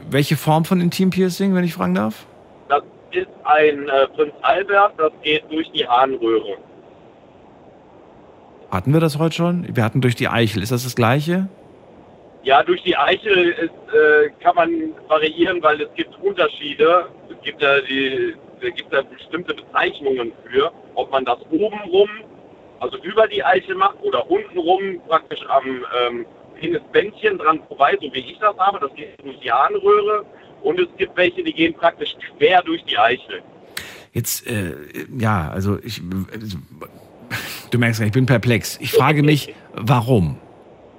Welche Form von Intim-Piercing, wenn ich fragen darf? Das ist ein äh, Prinz Albert, das geht durch die Harnröhre. Hatten wir das heute schon? Wir hatten durch die Eichel. Ist das das gleiche? Ja, durch die Eichel ist, äh, kann man variieren, weil es gibt Unterschiede. Es gibt ja die, es gibt da bestimmte Bezeichnungen für, ob man das oben rum, also über die Eichel macht oder unten rum praktisch am ähm, Penisbändchen dran vorbei, so wie ich das habe. Das geht durch die Harnröhre. Und es gibt welche, die gehen praktisch quer durch die Eichel. Jetzt, äh, ja, also ich, du merkst ja, ich bin perplex. Ich frage mich, warum?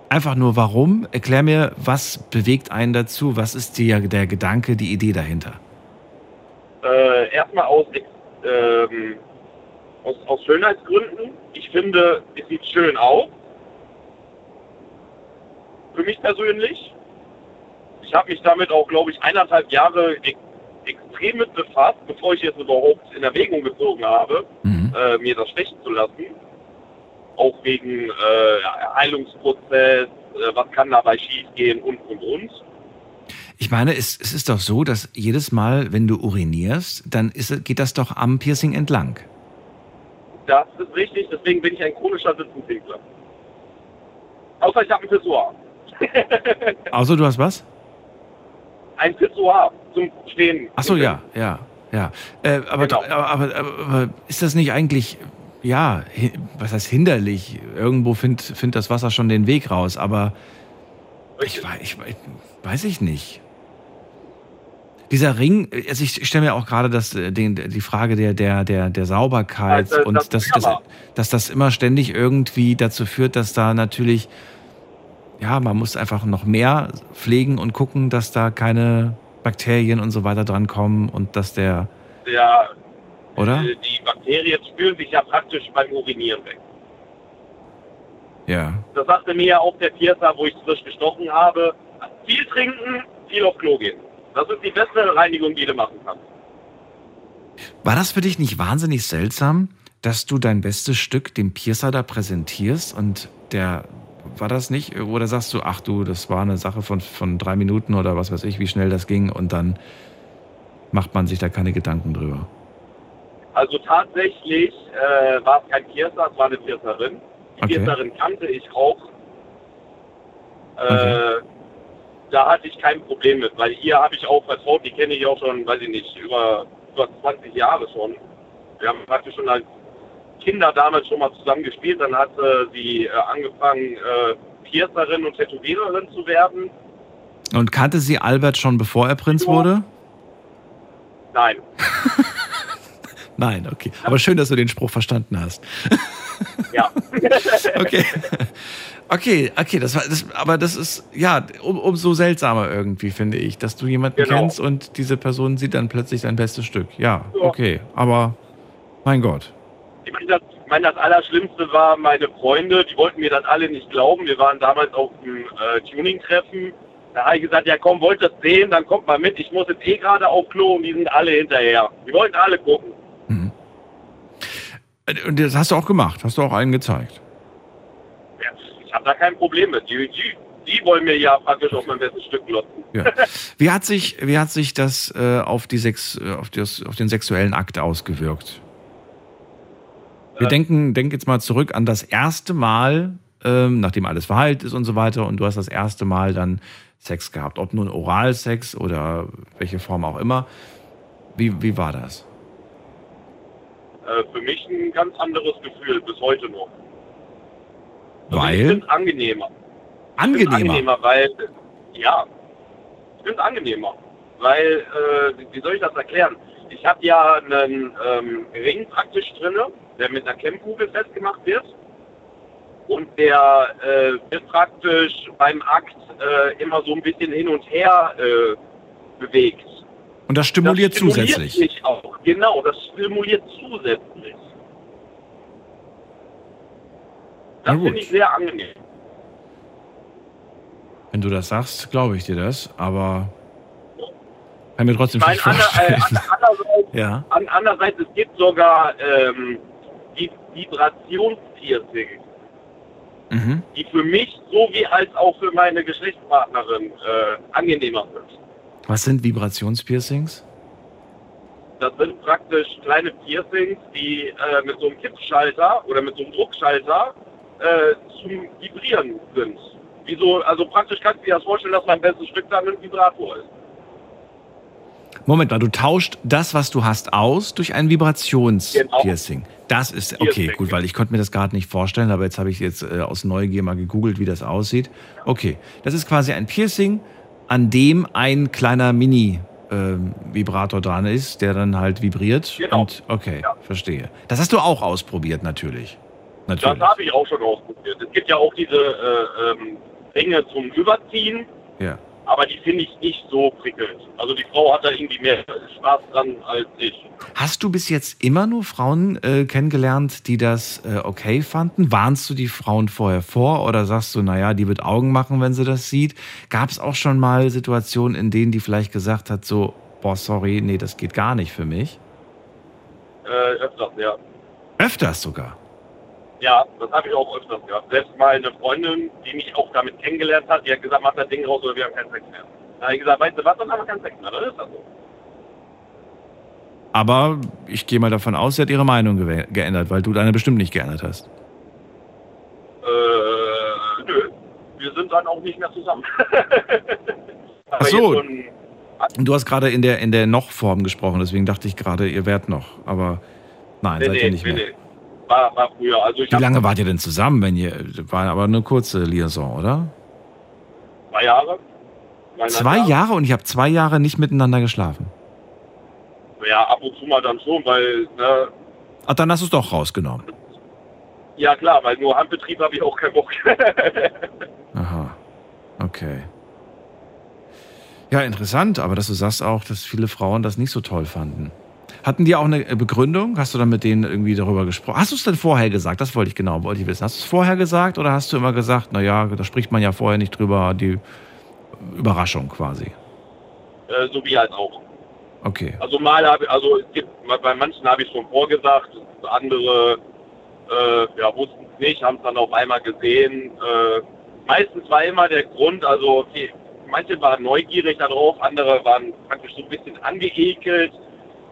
Einfach nur warum? Erklär mir, was bewegt einen dazu? Was ist die, der Gedanke, die Idee dahinter? Äh, erstmal aus, ähm, aus, aus Schönheitsgründen. Ich finde, es sieht schön aus. Für mich persönlich. Ich habe mich damit auch, glaube ich, eineinhalb Jahre ex extrem mit befasst, bevor ich jetzt überhaupt in Erwägung gezogen habe, äh, mir das stechen zu lassen. Auch wegen äh, Heilungsprozess, äh, was kann dabei schiefgehen und, und, und. Ich meine, es, es ist doch so, dass jedes Mal, wenn du urinierst, dann ist, geht das doch am Piercing entlang. Das ist richtig, deswegen bin ich ein chronischer Sitzenpinkler. Außer ich habe ein Pissoir. Außer du hast was? Ein Pissoir zum Stehen. Ach so, ja, ja, ja. Äh, aber, Genau. aber, aber, aber ist das nicht eigentlich, ja, was heißt hinderlich? Irgendwo findet find das Wasser schon den Weg raus, aber ich, ich, wei- weiß ich nicht. Dieser Ring, also ich stelle mir auch gerade das, äh, den, die Frage der, der, der, der Sauberkeit Also, und das dass, dass, dass das immer ständig irgendwie dazu führt, dass da natürlich, ja, man muss einfach noch mehr pflegen und gucken, dass da keine Bakterien und so weiter drankommen und dass der, Der, oder? die Bakterien spüren sich ja praktisch beim Urinieren weg. Ja. Das sagte mir ja auch der Piercer, wo ich frisch gestochen habe. Viel trinken, viel auf Klo gehen. Das ist die beste Reinigung, die du machen kannst. War das für dich nicht wahnsinnig seltsam, dass du dein bestes Stück dem Piercer da präsentierst und der, war das nicht? Oder sagst du, ach du, das war eine Sache von, von drei Minuten oder was weiß ich, wie schnell das ging und dann macht man sich da keine Gedanken drüber? Also tatsächlich äh, war es kein Piercer, es war eine Piercerin. Die Okay. Piercerin kannte ich auch. Äh, Da hatte ich kein Problem mit, weil ihr habe ich auch vertraut, die kenne ich auch schon, weiß ich nicht, über, über 20 Jahre schon. Wir haben praktisch schon als Kinder damals schon mal zusammen gespielt, dann hat äh, sie äh, angefangen, äh, Piercerin und Tätowiererin zu werden. Und kannte sie Albert schon bevor er Prinz wurde? Nein. Nein, okay. Aber schön, dass du den Spruch verstanden hast. Ja. okay. Okay, okay, das war, das, aber das ist, ja, um, umso seltsamer irgendwie, finde ich, dass du jemanden Genau. kennst und diese Person sieht dann plötzlich dein bestes Stück. Ja, okay, aber mein Gott. Ich meine, das, ich meine, das Allerschlimmste war meine Freunde, die wollten mir das alle nicht glauben. Wir waren damals auf dem äh, Tuning-Treffen. Da habe ich gesagt, ja komm, wollt ihr das sehen, dann kommt mal mit. Ich muss jetzt eh gerade auf Klo und die sind alle hinterher. Die wollten alle gucken. Äh, Und das hast du auch gemacht, hast du auch allen gezeigt. Ja, ich habe da kein Problem mit. Die, die, die wollen mir ja praktisch auf mein bestes Stück glotzen. Ja. Wie hat sich, wie hat sich das äh, auf, die Sex, äh, auf, das, auf den sexuellen Akt ausgewirkt? Wir denken, denk jetzt mal zurück an das erste Mal, ähm, nachdem alles verheilt ist und so weiter, und du hast das erste Mal dann Sex gehabt. Ob nun Oralsex oder welche Form auch immer. Wie, wie war das? Äh, für mich ein ganz anderes Gefühl, bis heute noch. Ich Weil? finde es angenehmer. Angenehmer? angenehmer, weil, ja, ich finde es angenehmer. Weil, äh, wie soll ich das erklären? Ich habe ja einen ähm, Ring praktisch drinne, der mit einer Klemmkugel festgemacht wird. Und der äh, wird praktisch beim Akt äh, immer so ein bisschen hin und her äh, bewegt. Und das stimuliert, das stimuliert zusätzlich. Mich auch. Genau, das stimuliert zusätzlich. Das finde ich sehr angenehm. Wenn du das sagst, glaube ich dir das, aber kann mir trotzdem Ich meine, nicht ander, äh, vorstellen. ander- andererseits, Ja. an, andererseits, es gibt sogar ähm, Vibrationspiercing, Mhm. die für mich sowie als auch für meine Geschlechtspartnerin äh, angenehmer sind. Was sind Vibrationspiercings? Das sind praktisch kleine Piercings, die äh, mit so einem Kippschalter oder mit so einem Druckschalter äh, zum Vibrieren sind. Wie so, also praktisch kannst du dir das vorstellen, dass mein bestes Stück dann ein Vibrator ist. Moment mal, du tauscht das, was du hast, aus durch ein Vibrationspiercing. Das ist okay, gut, weil ich konnte mir das gerade nicht vorstellen, aber jetzt habe ich jetzt äh, aus Neugier mal gegoogelt, wie das aussieht. Okay, das ist quasi ein Piercing, an dem ein kleiner Mini-Vibrator dran ist, der dann halt vibriert. Genau. Und okay, verstehe. Das hast du auch ausprobiert, natürlich. Natürlich. Das habe ich auch schon ausprobiert. Es gibt ja auch diese äh, ähm, Ringe zum Überziehen, Ja. Aber die finde ich nicht so prickelnd. Also die Frau hat da irgendwie mehr Spaß dran als ich. Hast du bis jetzt immer nur Frauen äh, kennengelernt, die das äh, okay fanden? Warnst du die Frauen vorher vor oder sagst du, naja, die wird Augen machen, wenn sie das sieht? Gab es auch schon mal Situationen, in denen die vielleicht gesagt hat, so, boah, sorry, nee, das geht gar nicht für mich? Äh, öfters, ja. Öfters sogar. Ja, das habe ich auch öfters gehabt. Selbst mal eine Freundin, die mich auch damit kennengelernt hat, die hat gesagt, mach das Ding raus oder wir haben keinen Sex mehr. Da habe ich gesagt, weißt du was, dann haben wir keinen Sex mehr. Dann ist das so. Aber ich gehe mal davon aus, sie hat ihre Meinung geändert, weil du deine bestimmt nicht geändert hast. Äh, nö. Wir sind dann auch nicht mehr zusammen. Ach so. du hast gerade in der, in der Noch-Form gesprochen, deswegen dachte ich gerade, ihr wärt noch. Aber nein, Nee, seid nee, ihr nicht nee, mehr. nee. War, war früher. Also Wie lange wart ihr denn zusammen, wenn ihr. War aber eine kurze Liaison, oder? Zwei Jahre. Zwei Jahre und ich habe zwei Jahre nicht miteinander geschlafen. Ja, ab und zu mal dann schon, weil, ne, Ach, dann hast du es doch rausgenommen. ja klar, weil nur Handbetrieb habe ich auch keinen Bock. Aha. Okay. Ja, interessant, aber dass du sagst auch, dass viele Frauen das nicht so toll fanden. Hatten die auch eine Begründung? Hast du dann mit denen irgendwie darüber gesprochen? Hast du es denn vorher gesagt? Das wollte ich genau, wollte ich wissen. Hast du es vorher gesagt oder hast du immer gesagt, naja, da spricht man ja vorher nicht drüber, die Überraschung quasi? äh, so wie halt auch. Okay. Also mal habe also es gibt bei manchen habe ich schon vorgesagt, andere äh, ja, wussten es nicht, haben es dann auf einmal gesehen. Äh, meistens war immer der Grund, also okay, manche waren neugierig darauf, andere waren praktisch so ein bisschen angeekelt.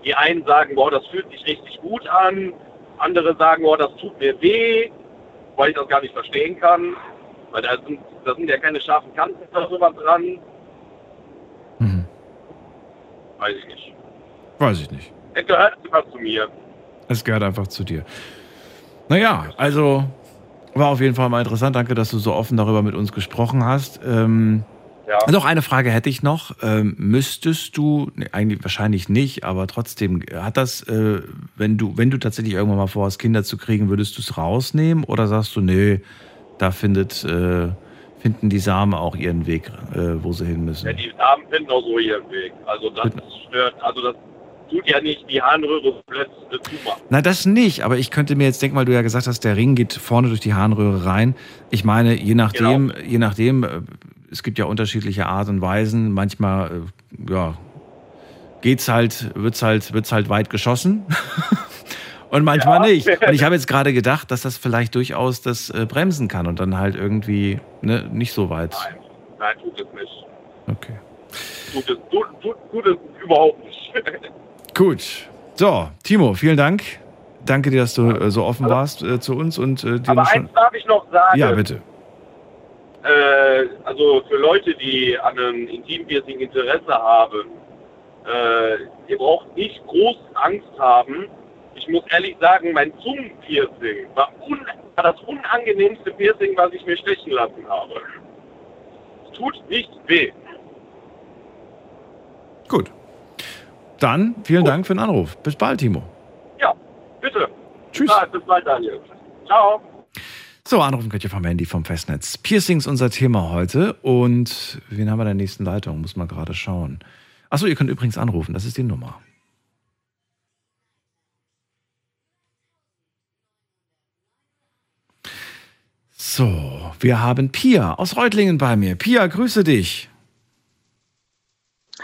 Die einen sagen, boah, das fühlt sich richtig gut an. Andere sagen, boah, das tut mir weh, weil ich das gar nicht verstehen kann. Weil da sind, da sind ja keine scharfen Kanten sowas dran. Mhm. Weiß ich nicht. Weiß ich nicht. Es gehört einfach zu mir. Es gehört einfach zu dir. Naja, also war auf jeden Fall mal interessant. Danke, dass du so offen darüber mit uns gesprochen hast. Ähm, Ja. Noch eine Frage hätte ich noch. Ähm, müsstest du, nee, eigentlich wahrscheinlich nicht, aber trotzdem, hat das, äh, wenn du, wenn du tatsächlich irgendwann mal vorhast, Kinder zu kriegen, würdest du es rausnehmen oder sagst du, nee, da findet, äh, finden die Samen auch ihren Weg, äh, wo sie hin müssen? Ja, die Damen finden auch so ihren Weg. Also das stört, also das tut ja nicht die Harnröhre komplett äh, zumachen. Na, das nicht, aber ich könnte mir jetzt denken, weil du ja gesagt hast, der Ring geht vorne durch die Harnröhre rein. Ich meine, je nachdem, Genau. je nachdem, äh, es gibt ja unterschiedliche Art und Weisen. Manchmal, äh, ja, geht's halt, wird's halt, wird's halt weit geschossen. und manchmal Ja. nicht. Und ich habe jetzt gerade gedacht, dass das vielleicht durchaus das äh, bremsen kann und dann halt irgendwie ne, nicht so weit. Nein, tut es nicht. Okay. Tut es, tut, tut, tut es überhaupt nicht. Gut. So, Timo, vielen Dank. Danke dir, dass du äh, so offen warst äh, zu uns und äh, dir Aber eins darf ich noch sagen. Ja, bitte. Äh, also für Leute, die an einem Intimpiercing Interesse haben, äh, ihr braucht nicht groß Angst haben. Ich muss ehrlich sagen, mein Zungenpiercing war, un war das unangenehmste Piercing, was ich mir stechen lassen habe. Es tut nicht weh. Gut. Dann vielen Dank für den Anruf. Bis bald, Timo. Ja, bitte. Tschüss. Ja, bis bald, Daniel. Ciao. So, anrufen könnt ihr vom Handy vom Festnetz. Piercings unser Thema heute. Und wen haben wir in der nächsten Leitung? Muss man gerade schauen. Achso, ihr könnt übrigens anrufen. Das ist die Nummer. So, wir haben Pia aus Reutlingen bei mir. Pia, grüße dich.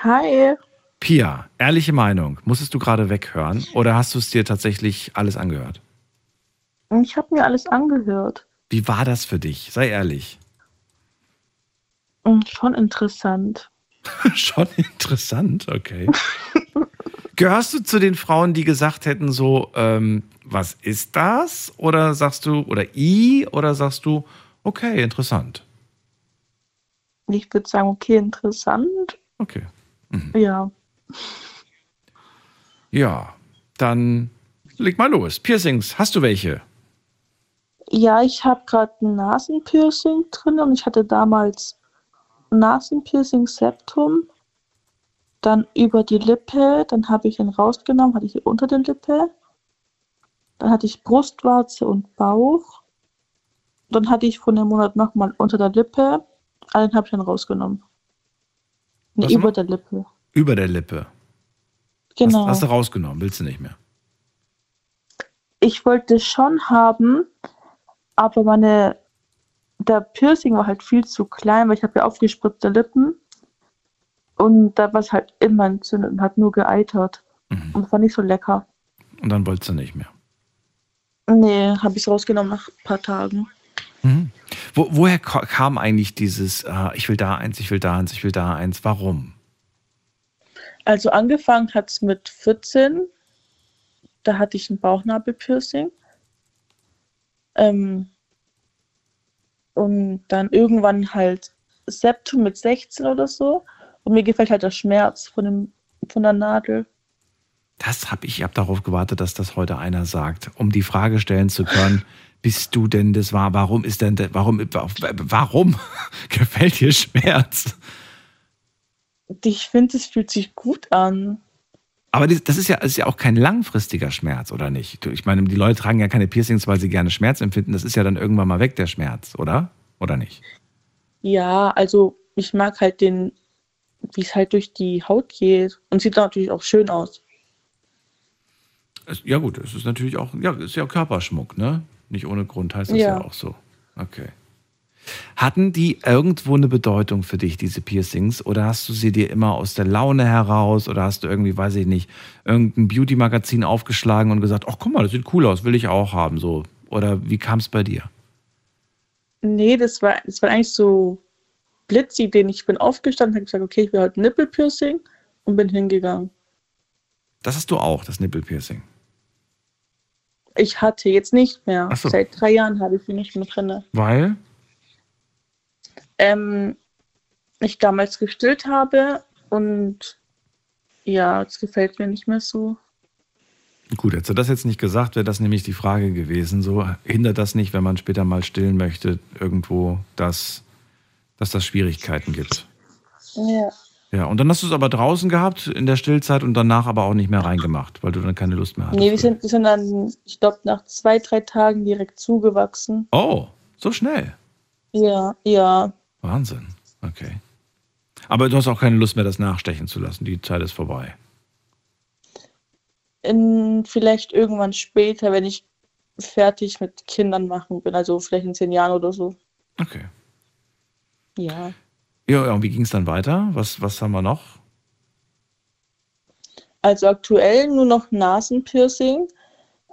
Hi. Pia, ehrliche Meinung. Musstest du gerade weghören oder hast du es dir tatsächlich alles angehört? Ich habe mir alles angehört. Wie war das für dich? Sei ehrlich. Und schon interessant. Schon interessant, okay. Gehörst du zu den Frauen, die gesagt hätten, so, ähm, was ist das? Oder sagst du, oder i, oder sagst du, okay, interessant. Ich würde sagen, okay, interessant. Okay. Ja. Ja, dann leg mal los. Piercings, hast du welche? Ja, ich habe gerade ein Nasenpiercing drin und ich hatte damals Nasenpiercing Septum, dann über die Lippe, dann habe ich ihn rausgenommen, hatte ich hier unter der Lippe, dann hatte ich Brustwarze und Bauch, dann hatte ich vor einem Monat nochmal unter der Lippe, allen habe ich dann rausgenommen. Nee, Was über der Lippe. Über der Lippe. Genau. Hast, hast du rausgenommen, willst du nicht mehr? ich wollte schon haben, aber meine, der Piercing war halt viel zu klein, weil ich habe ja aufgespritzte Lippen und da war es halt immer entzündet und hat nur geeitert. Mhm. Und war nicht so lecker. Und dann wolltest du nicht mehr. Nee, habe ich rausgenommen nach ein paar Tagen. Mhm. Wo, woher kam eigentlich dieses, äh, ich will da eins, ich will da eins, ich will da eins? Warum? Also angefangen hat es mit 14. Da hatte ich ein Bauchnabelpiercing. Ähm, und dann irgendwann halt Septum mit 16 oder so. Und mir gefällt halt der Schmerz von, dem, von der Nadel. Das habe ich, ich habe darauf gewartet, dass das heute einer sagt, um die Frage stellen zu können, bist du denn das war, warum ist denn, de- warum, warum gefällt dir Schmerz? Ich finde, es fühlt sich gut an. Aber das ist ja, das ist ja auch kein langfristiger Schmerz, oder nicht? Ich meine, die Leute tragen ja keine Piercings, weil sie gerne Schmerz empfinden. Das ist ja dann irgendwann mal weg, der Schmerz, oder? Oder nicht? Ja, also ich mag halt den, wie es halt durch die Haut geht. Und sieht natürlich auch schön aus. Ja gut, es ist natürlich auch, ja, ist ja Körperschmuck, ne? Nicht ohne Grund heißt das ja, Ja. auch so. Okay. Hatten die irgendwo eine Bedeutung für dich, diese Piercings? Oder hast du sie dir immer aus der Laune heraus? Oder hast du irgendwie, weiß ich nicht, irgendein Beauty-Magazin aufgeschlagen und gesagt, ach guck mal, das sieht cool aus, will ich auch haben, so? Oder wie kam es bei dir? Nee, das war, das war eigentlich so Blitzideen. Ich bin aufgestanden, habe gesagt, okay, ich will ein Nippelpiercing und bin hingegangen. Das hast du auch, das Nippelpiercing. Ich hatte jetzt nicht mehr. So. Seit drei Jahren habe ich sie nicht mehr drin. Weil? Ähm, ich damals gestillt habe und ja, es gefällt mir nicht mehr so. Gut, hättest du das jetzt nicht gesagt, wäre das nämlich die Frage gewesen. So hindert das nicht, wenn man später mal stillen möchte, irgendwo, dass, dass das Schwierigkeiten gibt. Ja. Ja, und dann hast du es aber draußen gehabt in der Stillzeit und danach aber auch nicht mehr reingemacht, weil du dann keine Lust mehr hattest. Nee, wir sind, wir sind dann, ich glaube, nach zwei, drei Tagen direkt zugewachsen. Oh, so schnell. Ja, ja. Wahnsinn. Okay. Aber du hast auch keine Lust mehr, das nachstechen zu lassen. Die Zeit ist vorbei. In, vielleicht irgendwann später, wenn ich fertig mit Kindern machen bin, also vielleicht in zehn Jahren oder so. Okay. Ja. Ja, ja und wie ging es dann weiter? Was, was haben wir noch? Also aktuell nur noch Nasenpiercing,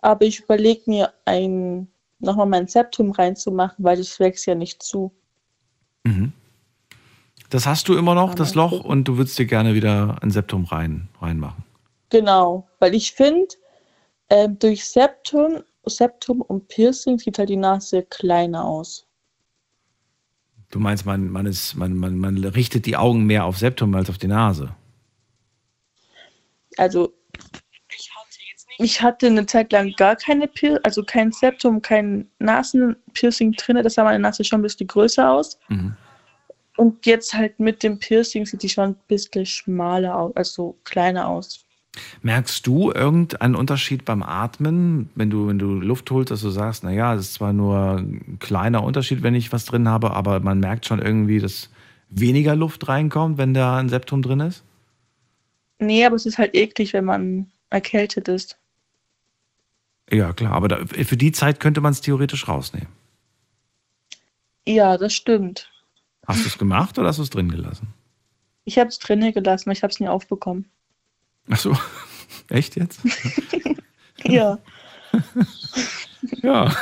aber ich überlege mir ein nochmal mein Septum reinzumachen, weil das wächst ja nicht zu. Mhm. Das hast du immer noch, das Loch, und du würdest dir gerne wieder ein Septum rein, reinmachen. Genau, weil ich finde, ähm, durch Septum, Septum und Piercing sieht halt die Nase kleiner aus. Du meinst, man, man, ist, man, man, man richtet die Augen mehr auf Septum als auf die Nase. Also ich hatte eine Zeit lang gar keine Pier also kein Septum, kein Nasenpiercing drin. Das sah meine Nase schon ein bisschen größer aus. Mhm. Und jetzt halt mit dem Piercing sieht die schon ein bisschen schmaler aus, also kleiner aus. Merkst du irgendeinen Unterschied beim Atmen, wenn du, wenn du Luft holst, dass du sagst, naja, es ist zwar nur ein kleiner Unterschied, wenn ich was drin habe, aber man merkt schon irgendwie, dass weniger Luft reinkommt, wenn da ein Septum drin ist? Nee, aber es ist halt eklig, wenn man erkältet ist. Ja, klar, aber da, für die Zeit könnte man es theoretisch rausnehmen. Ja, das stimmt. Hast du es gemacht oder hast du es drin gelassen? Ich habe es drinnen gelassen, weil ich habe es nie aufbekommen. Ach so, echt jetzt? Ja. ja.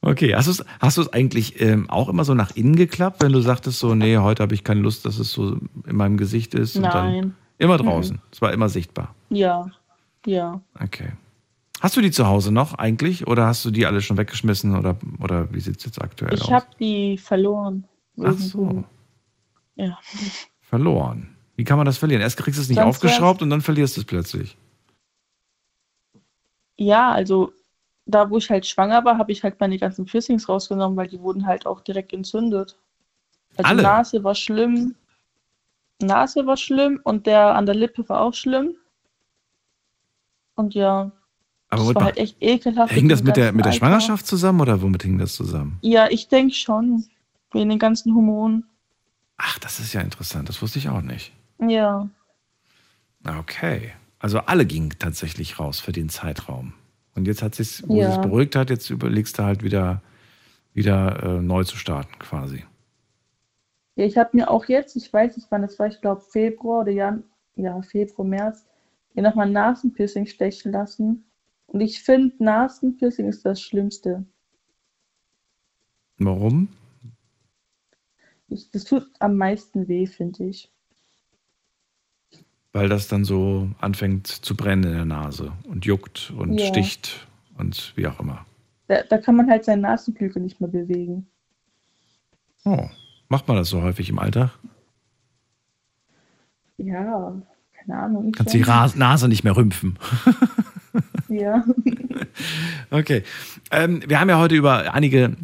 Okay, hast du es hast eigentlich ähm, auch immer so nach innen geklappt, wenn du sagtest so, nee, heute habe ich keine Lust, dass es so in meinem Gesicht ist? Und dann Nein. immer draußen. Es war immer sichtbar. Ja, ja. Okay. Hast du die zu Hause noch eigentlich oder hast du die alle schon weggeschmissen oder, oder wie sieht es jetzt aktuell Ich aus? habe die verloren. Ach so, Ja. verloren. Wie kann man das verlieren? Erst kriegst du es nicht Sonst aufgeschraubt und dann verlierst du es plötzlich. Ja, also da, wo ich halt schwanger war, habe ich halt meine ganzen Piercings rausgenommen, weil die wurden halt auch direkt entzündet. Also Alle? Nase war schlimm. Nase war schlimm und der an der Lippe war auch schlimm. Und ja, Aber das war halt echt ekelhaft. hing das mit der, mit der Alter. Schwangerschaft zusammen oder womit hing das zusammen? Ja, ich denke schon. Wegen den ganzen Hormonen. Ach, das ist ja interessant. Das wusste ich auch nicht. Ja. Okay. Also alle gingen tatsächlich raus für den Zeitraum. Und jetzt hat sich, wo Ja. es beruhigt hat, jetzt überlegst du halt wieder, wieder äh, neu zu starten quasi. Ja, ich habe mir auch jetzt, ich weiß nicht wann das war, ich glaube Februar oder Jan, ja, Februar, März, mir nochmal ein Nasenpiercing stechen lassen. Und ich finde, Nasenpiercing ist das Schlimmste. Warum? Ich, das tut am meisten weh, finde ich. Weil das dann so anfängt zu brennen in der Nase und juckt und Ja. sticht und wie auch immer. Da, da kann man halt seinen Nasenflügel nicht mehr bewegen. Oh, macht man das so häufig im Alltag? Ja, keine Ahnung. Kannst die Nase nicht mehr rümpfen. Ja. Okay. Ähm, wir haben ja heute über einige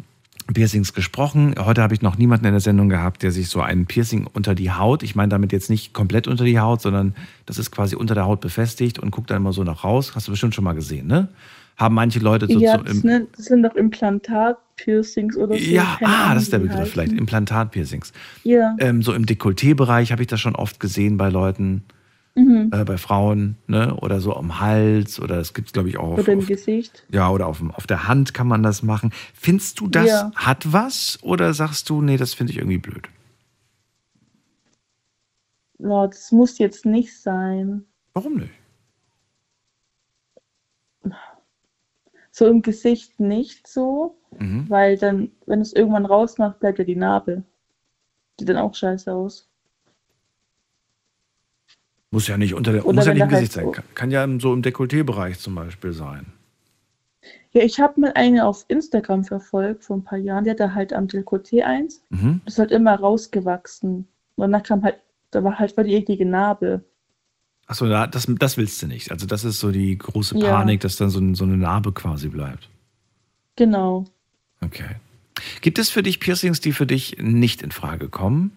Piercings gesprochen. Heute habe ich noch niemanden in der Sendung gehabt, der sich so ein Piercing unter die Haut, ich meine damit jetzt nicht komplett unter die Haut, sondern das ist quasi unter der Haut befestigt und guckt dann immer so nach raus. Hast du bestimmt schon mal gesehen, ne? Haben manche Leute so, ja, das, sind, das sind doch Implantat-Piercings oder so. Ja, ah, das ist der Begriff vielleicht. Implantat-Piercings. Ja. Ähm, so im Dekolleté-Bereich habe ich das schon oft gesehen bei Leuten, Mhm. äh, bei Frauen, ne? Oder so am Hals oder es gibt glaube ich auch auf, Oder im auf, Gesicht. ja, oder auf, auf der Hand kann man das machen. Findest du, das Ja. hat was oder sagst du, nee, das finde ich irgendwie blöd? Ja, das muss jetzt nicht sein. Warum nicht? So im Gesicht nicht so, Mhm. weil dann, wenn es irgendwann rausmacht, bleibt ja die Narbe. Sieht dann auch scheiße aus. Muss ja nicht unter der, muss ja nicht im Gesicht sein. halt Kann, kann ja so im Dekolleté-Bereich zum Beispiel sein. Ja, ich habe mal eine auf Instagram verfolgt vor ein paar Jahren, die hatte halt am Dekolleté eins. Mhm. Das ist halt immer rausgewachsen. Und dann kam halt, da war halt voll die eklige Narbe. Achso, da- das, das willst du nicht. Also das ist so die große Ja. Panik, dass dann so, so eine Narbe quasi bleibt. Genau. Okay. Gibt es für dich Piercings, die für dich nicht in Frage kommen?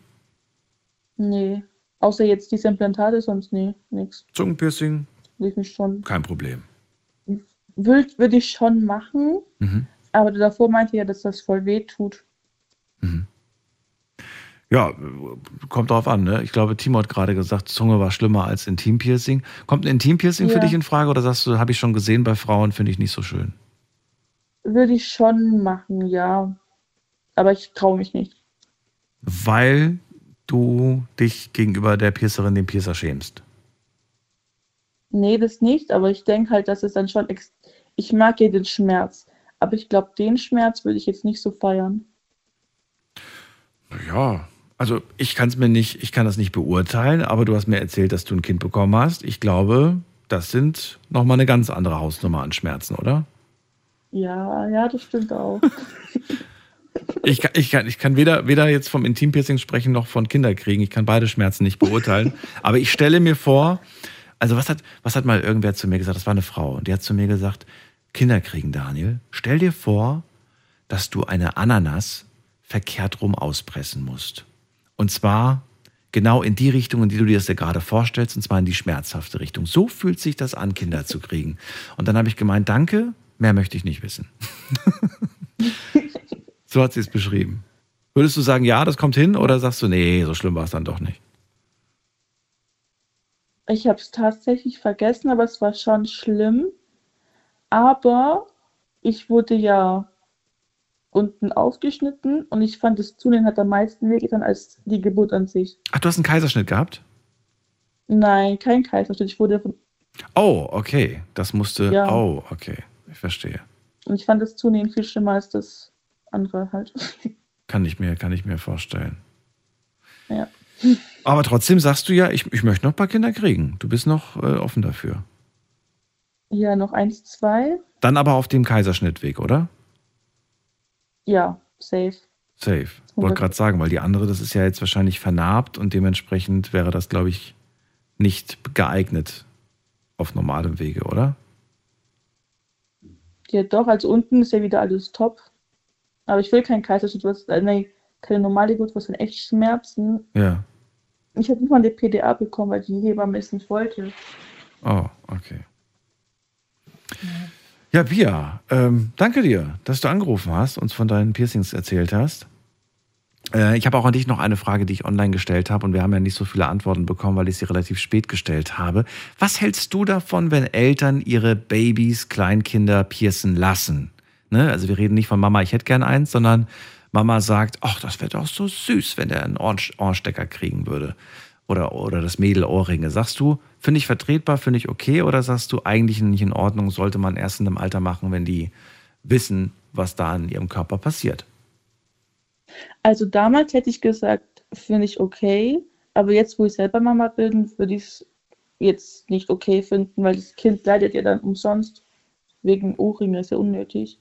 Nee. Außer jetzt diese Implantate, sonst nee, nix. Zungenpiercing? Mich schon. Kein Problem. Würde würd ich schon machen, Mhm. aber davor meinte ja, dass das voll weh tut. Ja, kommt drauf an. Ne? Ich glaube, Timo hat gerade gesagt, Zunge war schlimmer als Intimpiercing. Kommt ein Intimpiercing für Ja. dich in Frage oder sagst du, habe ich schon gesehen bei Frauen, finde ich nicht so schön? Würde ich schon machen, ja. Aber ich traue mich nicht. Weil du dich gegenüber der Piercerin, dem Piercer schämst. Nee, das nicht, aber ich denke halt, dass es dann schon. Ex ich mag ja den Schmerz, aber ich glaube, den Schmerz würde ich jetzt nicht so feiern. Ja, also ich kann es mir nicht, ich kann das nicht beurteilen, aber du hast mir erzählt, dass du ein Kind bekommen hast. Ich glaube, das sind nochmal eine ganz andere Hausnummer an Schmerzen, oder? Ja, ja, das stimmt auch. Ich kann, ich kann, ich kann weder, weder jetzt vom Intimpiercing sprechen noch von Kinderkriegen. Ich kann beide Schmerzen nicht beurteilen. Aber ich stelle mir vor, also was hat, was hat mal irgendwer zu mir gesagt? Das war eine Frau. Und die hat zu mir gesagt, Kinderkriegen, Daniel, stell dir vor, dass du eine Ananas verkehrt rum auspressen musst. Und zwar genau in die Richtung, in die du dir das ja gerade vorstellst, und zwar in die schmerzhafte Richtung. So fühlt sich das an, Kinder zu kriegen. Und dann habe ich gemeint, danke, mehr möchte ich nicht wissen. so hat sie es beschrieben. Würdest du sagen, ja, das kommt hin, oder sagst du, nee, so schlimm war es dann doch nicht? Ich habe es tatsächlich vergessen, aber es war schon schlimm. Aber ich wurde ja unten aufgeschnitten und ich fand, das Zunehmen hat am meisten wehgetan als die Geburt an sich. Ach, du hast einen Kaiserschnitt gehabt? Nein, kein Kaiserschnitt. Ich wurde von, Oh, okay. Das musste. Ja. Oh, okay. Ich verstehe. und ich fand das Zunehmen viel schlimmer als das andere halt. Kann ich mir, kann ich mir vorstellen. ja. Aber trotzdem sagst du ja, ich, ich möchte noch ein paar Kinder kriegen. Du bist noch äh, offen dafür. Ja, noch eins, zwei. Dann aber auf dem Kaiserschnittweg, oder? Ja, safe. Safe. Wollte gerade sagen, weil die andere, das ist ja jetzt wahrscheinlich vernarbt und dementsprechend wäre das, glaube ich, nicht geeignet auf normalem Wege, oder? Ja, doch, also unten ist ja wieder alles top. Aber ich will keinen Kaiserschnitt, was, äh, nee, keine normale Geburt, was dann echt Schmerzen. Ja. Ich habe nicht mal eine PDA bekommen, weil die Hebamme es nicht wollte. Oh, okay. Ja, Pia, ähm, danke dir, dass du angerufen hast, uns von deinen Piercings erzählt hast. Äh, ich habe auch an dich noch eine Frage, die ich online gestellt habe und wir haben ja nicht so viele Antworten bekommen, weil ich sie relativ spät gestellt habe. Was hältst du davon, wenn Eltern ihre Babys, Kleinkinder piercen lassen? Ne? Also wir reden nicht von Mama, ich hätte gern eins, sondern Mama sagt, ach, das wäre doch so süß, wenn der einen Ohrenstecker kriegen würde. Oder, oder das Mädel Ohrringe. Sagst du, finde ich vertretbar, finde ich okay? Oder sagst du, eigentlich nicht in Ordnung, sollte man erst in einem Alter machen, wenn die wissen, was da in ihrem Körper passiert? Also damals hätte ich gesagt, finde ich okay. Aber jetzt, wo ich selber Mama bin, würde ich es jetzt nicht okay finden, weil das Kind leidet ja dann umsonst. Wegen Ohrringe ist ja unnötig.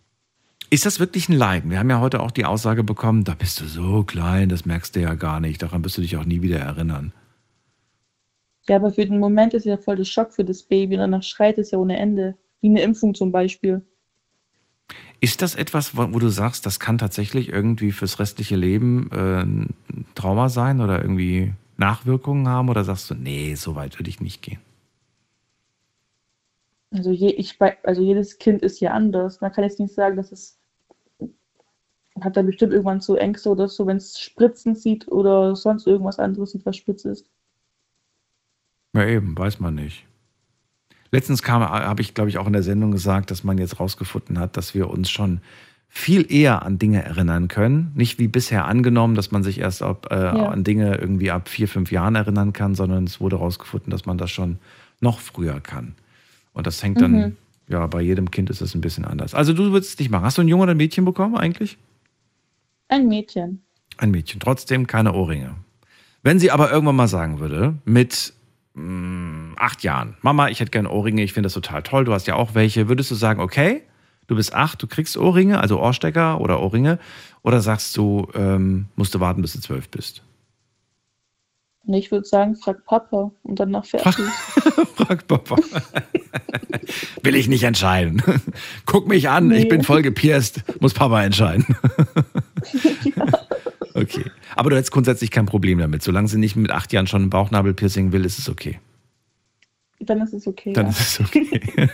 Ist das wirklich ein Leiden? Wir haben ja heute auch die Aussage bekommen, da bist du so klein, das merkst du ja gar nicht, daran wirst du dich auch nie wieder erinnern. Ja, aber für den Moment ist ja voll der Schock für das Baby und danach schreit es ja ohne Ende. Wie eine Impfung zum Beispiel. Ist das etwas, wo du sagst, das kann tatsächlich irgendwie fürs restliche Leben äh, ein Trauma sein oder irgendwie Nachwirkungen haben? Oder sagst du, nee, so weit würde ich nicht gehen? Also, je, ich, also jedes Kind ist ja anders. Man kann jetzt nicht sagen, dass es hat dann bestimmt irgendwann so Ängste oder so, wenn es Spritzen sieht oder sonst irgendwas anderes sieht, was spitz ist. Ja, eben, weiß man nicht. Letztens kam, habe ich, glaube ich, auch in der Sendung gesagt, dass man jetzt rausgefunden hat, dass wir uns schon viel eher an Dinge erinnern können. Nicht wie bisher angenommen, dass man sich erst ab, äh, Ja. an Dinge irgendwie ab vier, fünf Jahren erinnern kann, sondern es wurde rausgefunden, dass man das schon noch früher kann. Und das hängt dann, Mhm. ja, bei jedem Kind ist es ein bisschen anders. Also du würdest es nicht machen. Hast du ein Junge oder ein Mädchen bekommen eigentlich? Ein Mädchen. Ein Mädchen. Trotzdem keine Ohrringe. Wenn sie aber irgendwann mal sagen würde, mit mh, acht Jahren. Mama, ich hätte gerne Ohrringe, ich finde das total toll, du hast ja auch welche. Würdest du sagen, okay, du bist acht, du kriegst Ohrringe, also Ohrstecker oder Ohrringe? Oder sagst du, ähm, musst du warten, bis du zwölf bist? Nee, ich würde sagen, frag Papa und danach fertig. Frag Papa. Will ich nicht entscheiden. Guck mich an, ich Nee. bin voll gepierst, muss Papa entscheiden. Okay. Aber du hättest grundsätzlich kein Problem damit. Solange sie nicht mit acht Jahren schon ein Bauchnabelpiercing will, ist es okay. Dann ist es okay. Dann ja. ist es okay.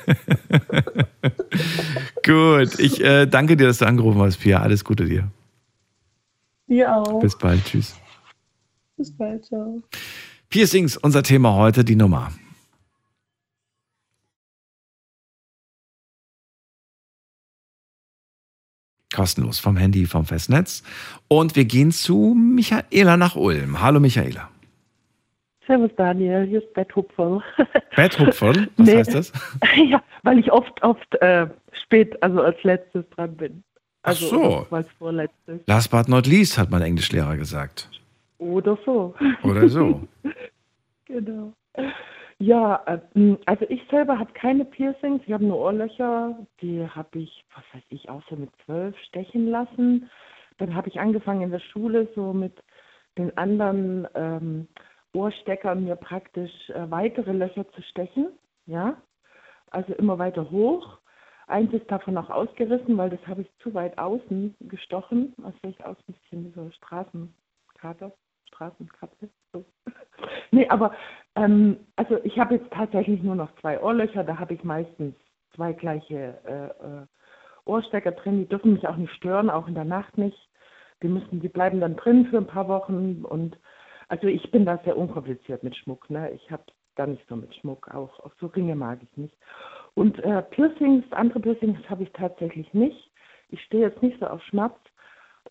Gut, ich äh, danke dir, dass du angerufen hast, Pia. Alles Gute dir. Dir auch. Bis bald. Tschüss. Bis bald. Ciao. Piercings, unser Thema heute, die Nummer. Kostenlos vom Handy, vom Festnetz. Und wir gehen zu Michaela nach Ulm. Hallo Michaela. Servus Daniel, hier ist Betthupferl. Betthupferl, was Nee. heißt das? ja, weil ich oft, oft äh, spät, also als letztes dran bin. Also Ach so. als vorletztes. Last but not least, hat mein Englischlehrer gesagt. Oder so. Oder so. genau. Ja, äh, mh, also ich selber habe keine Piercings, ich habe nur Ohrlöcher, die habe ich, was weiß ich, auch so mit zwölf stechen lassen. Dann habe ich angefangen in der Schule so mit den anderen ähm, Ohrsteckern mir praktisch äh, weitere Löcher zu stechen, ja, also immer weiter hoch. Eins ist davon auch ausgerissen, weil das habe ich zu weit außen gestochen. Also ich aus ein bisschen wie so Straßenkater, Straßenkatze. So. nee, aber ähm, also ich habe jetzt tatsächlich nur noch zwei Ohrlöcher. Da habe ich meistens zwei gleiche äh, äh, Ohrstecker drin. Die dürfen mich auch nicht stören, auch in der Nacht nicht. Die müssen, die bleiben dann drin für ein paar Wochen und also ich bin da sehr unkompliziert mit Schmuck. Ne? Ich habe da nicht so mit Schmuck. Auch, auch so Ringe mag ich nicht. Und äh, Piercings, andere Piercings habe ich tatsächlich nicht. Ich stehe jetzt nicht so auf Schmerz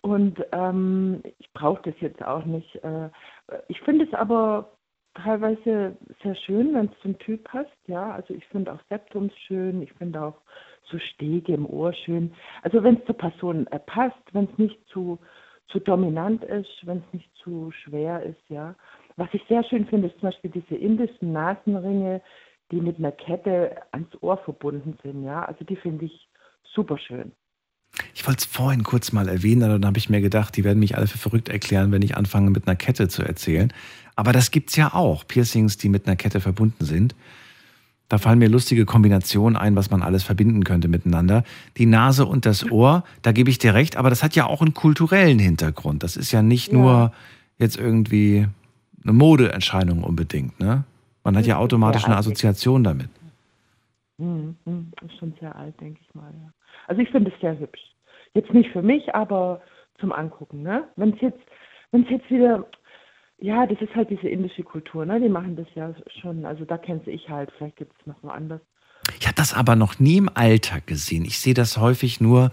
und ähm, ich brauche das jetzt auch nicht. Äh, ich finde es aber teilweise sehr schön, wenn es zum Typ passt. Ja, also ich finde auch Septums schön. Ich finde auch so Stege im Ohr schön. Also wenn es zur Person äh, passt, wenn es nicht zu zu dominant ist, wenn es nicht zu schwer ist, ja. Was ich sehr schön finde, ist zum Beispiel diese indischen Nasenringe, die mit einer Kette ans Ohr verbunden sind, ja. Also die finde ich super schön. Ich wollte es vorhin kurz mal erwähnen, aber dann habe ich mir gedacht, die werden mich alle für verrückt erklären, wenn ich anfange mit einer Kette zu erzählen. Aber das gibt's ja auch, Piercings, die mit einer Kette verbunden sind. Da fallen mir lustige Kombinationen ein, was man alles verbinden könnte miteinander. Die Nase und das Ohr, da gebe ich dir recht, aber das hat ja auch einen kulturellen Hintergrund. Das ist ja nicht Ja. nur jetzt irgendwie eine Modeerscheinung unbedingt, ne? Man hat ja automatisch eine Assoziation damit. Hm, hm, ist schon sehr alt, denke ich mal, ja. Also ich finde es sehr hübsch. Jetzt nicht für mich, aber zum Angucken, ne? Wenn es jetzt, wenn es jetzt wieder, ja, das ist halt diese indische Kultur, ne? Die machen das ja schon, also da kennst ich halt, vielleicht gibt es noch woanders. Ich habe das aber noch nie im Alltag gesehen. Ich sehe das häufig nur,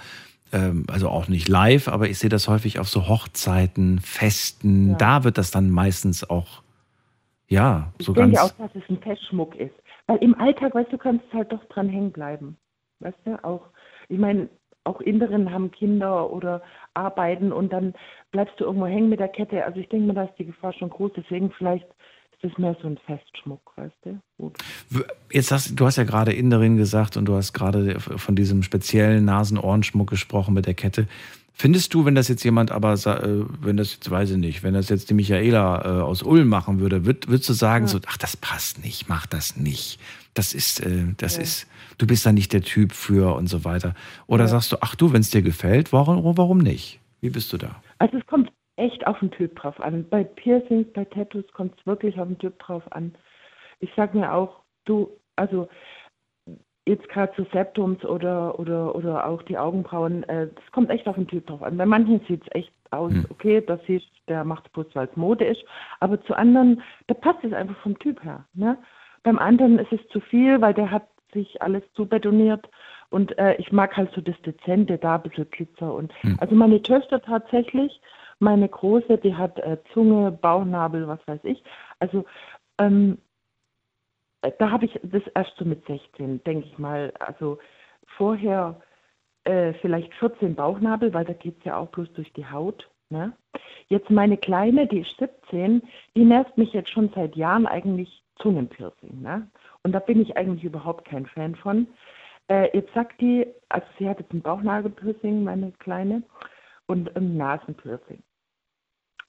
ähm, also auch nicht live, aber ich sehe das häufig auf so Hochzeiten, Festen. Ja. Da wird das dann meistens auch, ja, Ich so denke ganz. auch, dass es ein Festschmuck ist. Weil im Alltag, weißt du, kannst du halt doch dran hängen bleiben. Weißt du, auch, ich meine, auch Inderinnen haben Kinder oder arbeiten und dann bleibst du irgendwo hängen mit der Kette. Also ich denke mir, da ist die Gefahr schon groß. Deswegen vielleicht ist das mehr so ein Festschmuck, weißt du? Gut. Jetzt hast du hast ja gerade Inderin gesagt und du hast gerade von diesem speziellen Nasen-Ohrenschmuck gesprochen mit der Kette. Findest du, wenn das jetzt jemand aber, äh, wenn das jetzt, weiß ich nicht, wenn das jetzt die Michaela äh, aus Ulm machen würde, würd, würdest du sagen, Ja. so, ach, das passt nicht, mach das nicht. Das ist, äh, das Ja. ist, du bist da nicht der Typ für und so weiter. Oder Ja. sagst du, ach du, wenn es dir gefällt, warum, warum nicht? Wie bist du da? Also es kommt echt auf den Typ drauf an. Bei Piercings, bei Tattoos kommt es wirklich auf den Typ drauf an. Ich sag mir auch, du, also jetzt gerade so Septums oder, oder, oder auch die Augenbrauen, äh, das kommt echt auf den Typ drauf an. Bei manchen sieht es echt aus, Hm. okay, das sieht, der macht es bloß, weil es Mode ist, aber zu anderen, da passt es einfach vom Typ her. Ne? Beim anderen ist es zu viel, weil der hat sich alles zubetoniert und äh, ich mag halt so das Dezente, da ein bisschen Glitzer und Hm. also meine Töchter tatsächlich, meine Große, die hat äh, Zunge, Bauchnabel, was weiß ich. Also ähm, äh, da habe ich das erst so mit 16, denke ich mal. Also vorher äh, vielleicht 14 Bauchnabel, weil da geht es ja auch bloß durch die Haut. Ne? Jetzt meine Kleine, die ist 17, die nervt mich jetzt schon seit Jahren eigentlich Zungenpiercing. Ne? Und da bin ich eigentlich überhaupt kein Fan von. Äh, jetzt sagt die, also sie hat jetzt ein Bauchnagelpiercing, meine Kleine, und ein Nasenpiercing.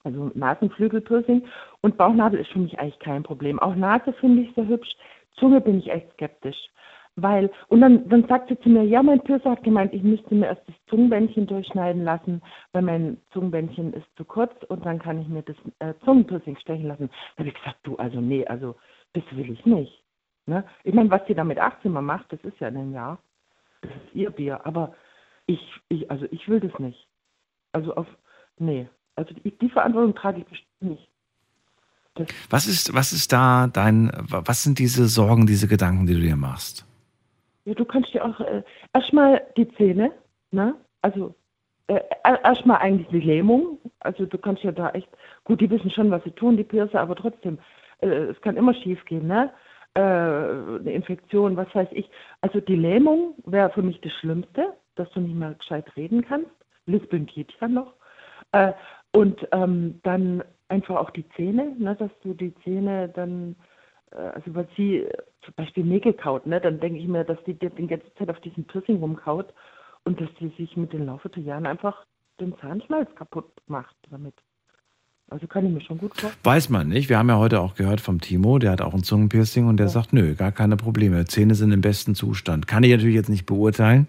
Also Nasenflügelpiercing und Bauchnabel ist für mich eigentlich kein Problem. Auch Nase finde ich sehr hübsch. Zunge bin ich echt skeptisch. Weil, und dann, dann sagt sie zu mir, ja, mein Piercer hat gemeint, ich müsste mir erst das Zungenbändchen durchschneiden lassen, weil mein Zungenbändchen ist zu kurz und dann kann ich mir das äh, Zungenpiercing stechen lassen. Da habe ich gesagt, du, also nee, also das will ich nicht. Ne? Ich meine, was sie da mit 18 mal macht, das ist ja ein Jahr. Das ist ihr Bier. Aber ich, ich, also ich will das nicht. Also auf, nee. Also die, die Verantwortung trage ich bestimmt nicht. Was ist, was ist da dein, was sind diese Sorgen, diese Gedanken, die du dir machst? Ja, du kannst dir auch äh, erstmal die Zähne, ne? Also äh, erstmal eigentlich die Lähmung. Also du kannst ja da echt, gut, die wissen schon, was sie tun, die Piercer, aber trotzdem, äh, es kann immer schief gehen, ne? Äh, eine Infektion, was weiß ich. Also die Lähmung wäre für mich das Schlimmste, dass du nicht mehr gescheit reden kannst. Lispeln geht ja noch. Äh, und ähm, dann einfach auch die Zähne, ne, dass du die Zähne dann, äh, also weil sie äh, zum Beispiel Nägel kaut, ne, dann denke ich mir, dass die die ganze Zeit auf diesem Piercing rumkaut und dass die sich mit den Laufe der Jahren einfach den Zahnschmalz kaputt macht damit. Also kann ich mir schon gut vorstellen. Weiß man nicht. Wir haben ja heute auch gehört vom Timo, der hat auch ein Zungenpiercing und der ja. sagt, nö, gar keine Probleme. Zähne sind im besten Zustand. Kann ich natürlich jetzt nicht beurteilen,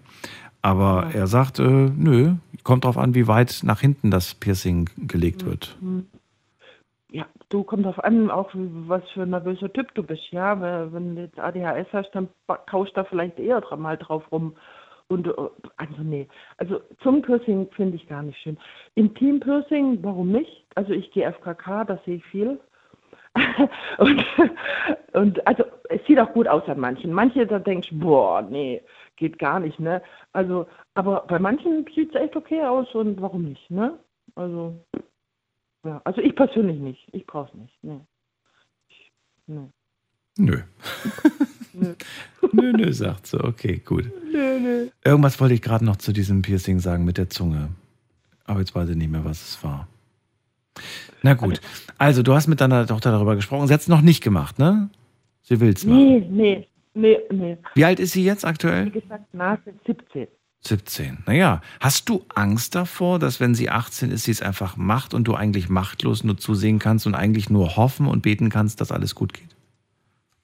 aber ja. er sagt, äh, nö, kommt drauf an, wie weit nach hinten das Piercing gelegt wird. Mhm. Ja, du kommt drauf an, auch was für ein nervöser Typ du bist. Ja, wenn du jetzt ADHS hast, dann kaust da vielleicht eher mal drauf rum. Und äh, also nee, also zum Piercing finde ich gar nicht schön. Intim-Piercing, warum nicht? Also ich gehe FKK, da sehe ich viel. und, und also es sieht auch gut aus an manchen. Manche, da denkst du, boah, nee, geht gar nicht, ne? Also, aber bei manchen sieht es echt okay aus und warum nicht, ne? Also, ja, also ich persönlich nicht. Ich brauche es nicht. Nee. nee. Nö. nö. nö, nö, sagt sie. Okay, gut. Nö, nö. Irgendwas wollte ich gerade noch zu diesem Piercing sagen mit der Zunge. Aber jetzt weiß ich nicht mehr, was es war. Na gut. Also, du hast mit deiner Tochter darüber gesprochen. Sie hat es noch nicht gemacht, ne? Sie will es machen. Nee, nee, nee, nee. Wie alt ist sie jetzt aktuell? Wie gesagt, nach 17. 17. Naja, hast du Angst davor, dass wenn sie 18 ist, sie es einfach macht und du eigentlich machtlos nur zusehen kannst und eigentlich nur hoffen und beten kannst, dass alles gut geht?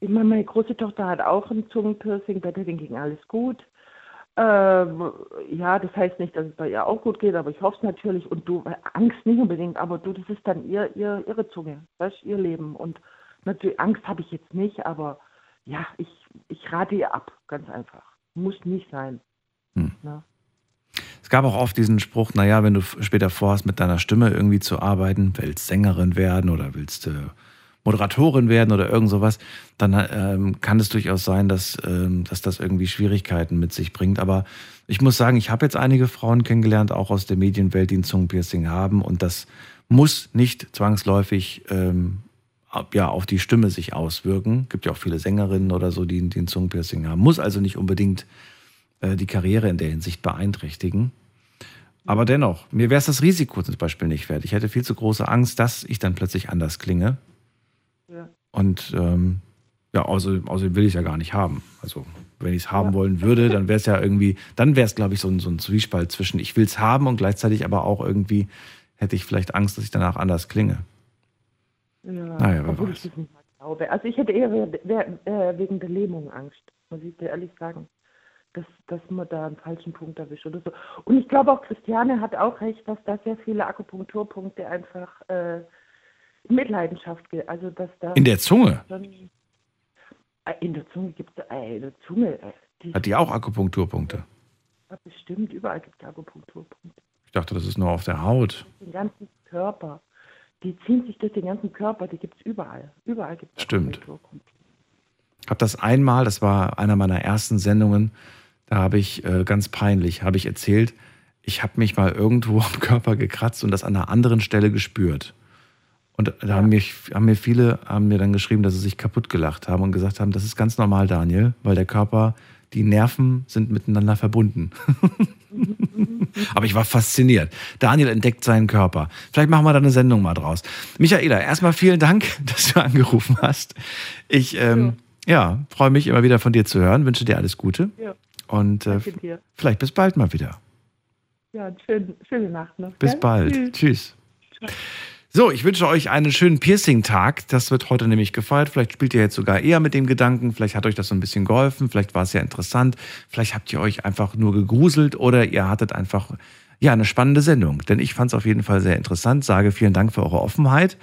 Ich meine, meine große Tochter hat auch ein Zungenpiercing, bei der ging alles gut. Ähm, ja, das heißt nicht, dass es bei ihr auch gut geht, aber ich hoffe es natürlich. Und du, Angst nicht unbedingt, aber du, das ist dann ihr, ihr, ihre Zunge, weißt, ihr Leben. Und natürlich, Angst habe ich jetzt nicht, aber ja, ich, ich rate ihr ab, ganz einfach. Muss nicht sein. Hm. Ja. Es gab auch oft diesen Spruch, naja, wenn du später vorhast, mit deiner Stimme irgendwie zu arbeiten, willst Sängerin werden oder willst äh, Moderatorin werden oder irgend sowas, dann ähm, kann es durchaus sein, dass, ähm, dass das irgendwie Schwierigkeiten mit sich bringt. Aber ich muss sagen, ich habe jetzt einige Frauen kennengelernt, auch aus der Medienwelt, die ein Zungenpiercing haben und das muss nicht zwangsläufig ähm, ja, auf die Stimme sich auswirken. Es gibt ja auch viele Sängerinnen oder so, die, die ein Zungenpiercing haben. Muss also nicht unbedingt äh, die Karriere in der Hinsicht beeinträchtigen. Aber dennoch, mir wäre es das Risiko zum Beispiel nicht wert. Ich hätte viel zu große Angst, dass ich dann plötzlich anders klinge. Und ähm, ja, außerdem, außerdem will ich es ja gar nicht haben. Also wenn ich es haben ja. wollen würde, dann wäre es ja irgendwie, dann wäre es, glaube ich, so ein, so ein Zwiespalt zwischen ich will es haben und gleichzeitig aber auch irgendwie hätte ich vielleicht Angst, dass ich danach anders klinge. Ja, naja, wer weiß. Ich glaube. Also ich hätte eher äh, wegen der Lähmung Angst, muss ich dir ehrlich sagen dass, dass man da einen falschen Punkt erwischt oder so. Und ich glaube auch, Christiane hat auch recht, dass da sehr viele Akupunkturpunkte einfach äh, mit Leidenschaft gehen. Also, dass da in der Zunge? Äh, in der Zunge gibt es in der Zunge. Äh, die, hat die auch Akupunkturpunkte? Bestimmt, überall gibt es Akupunkturpunkte. Ich dachte, das ist nur auf der Haut. Den ganzen Körper. Die ziehen sich durch den ganzen Körper, die gibt es überall. Überall gibt es Stimmt. Ich habe das einmal, das war einer meiner ersten Sendungen, da habe ich äh, ganz peinlich, habe ich erzählt, ich habe mich mal irgendwo am Körper gekratzt und das an einer anderen Stelle gespürt. Und da haben, mich, haben mir viele haben mir dann geschrieben, dass sie sich kaputt gelacht haben und gesagt haben, das ist ganz normal, Daniel, weil der Körper, die Nerven sind miteinander verbunden. Aber ich war fasziniert. Daniel entdeckt seinen Körper. Vielleicht machen wir da eine Sendung mal draus. Michaela, erstmal vielen Dank, dass du angerufen hast. Ich ähm, ja. freue mich immer wieder von dir zu hören. Wünsche dir alles Gute. Ja. Und äh, vielleicht bis bald mal wieder. Ja, schön, schöne Nacht noch. Bis gell? bald. Tschüss. Tschüss. So, ich wünsche euch einen schönen Piercing-Tag. Das wird heute nämlich gefeiert. Vielleicht spielt ihr jetzt sogar eher mit dem Gedanken. Vielleicht hat euch das so ein bisschen geholfen. Vielleicht war es ja interessant. Vielleicht habt ihr euch einfach nur gegruselt oder ihr hattet einfach ja eine spannende Sendung. Denn ich fand es auf jeden Fall sehr interessant. Sage vielen Dank für eure Offenheit.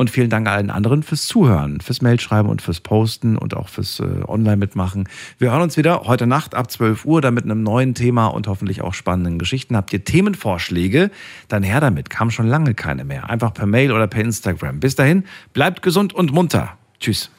Und vielen Dank allen anderen fürs Zuhören, fürs Mailschreiben und fürs Posten und auch fürs äh, Online-Mitmachen. Wir hören uns wieder heute Nacht ab 12 Uhr, dann mit einem neuen Thema und hoffentlich auch spannenden Geschichten. Habt ihr Themenvorschläge? Dann her damit. Kam schon lange keine mehr. Einfach per Mail oder per Instagram. Bis dahin, bleibt gesund und munter. Tschüss.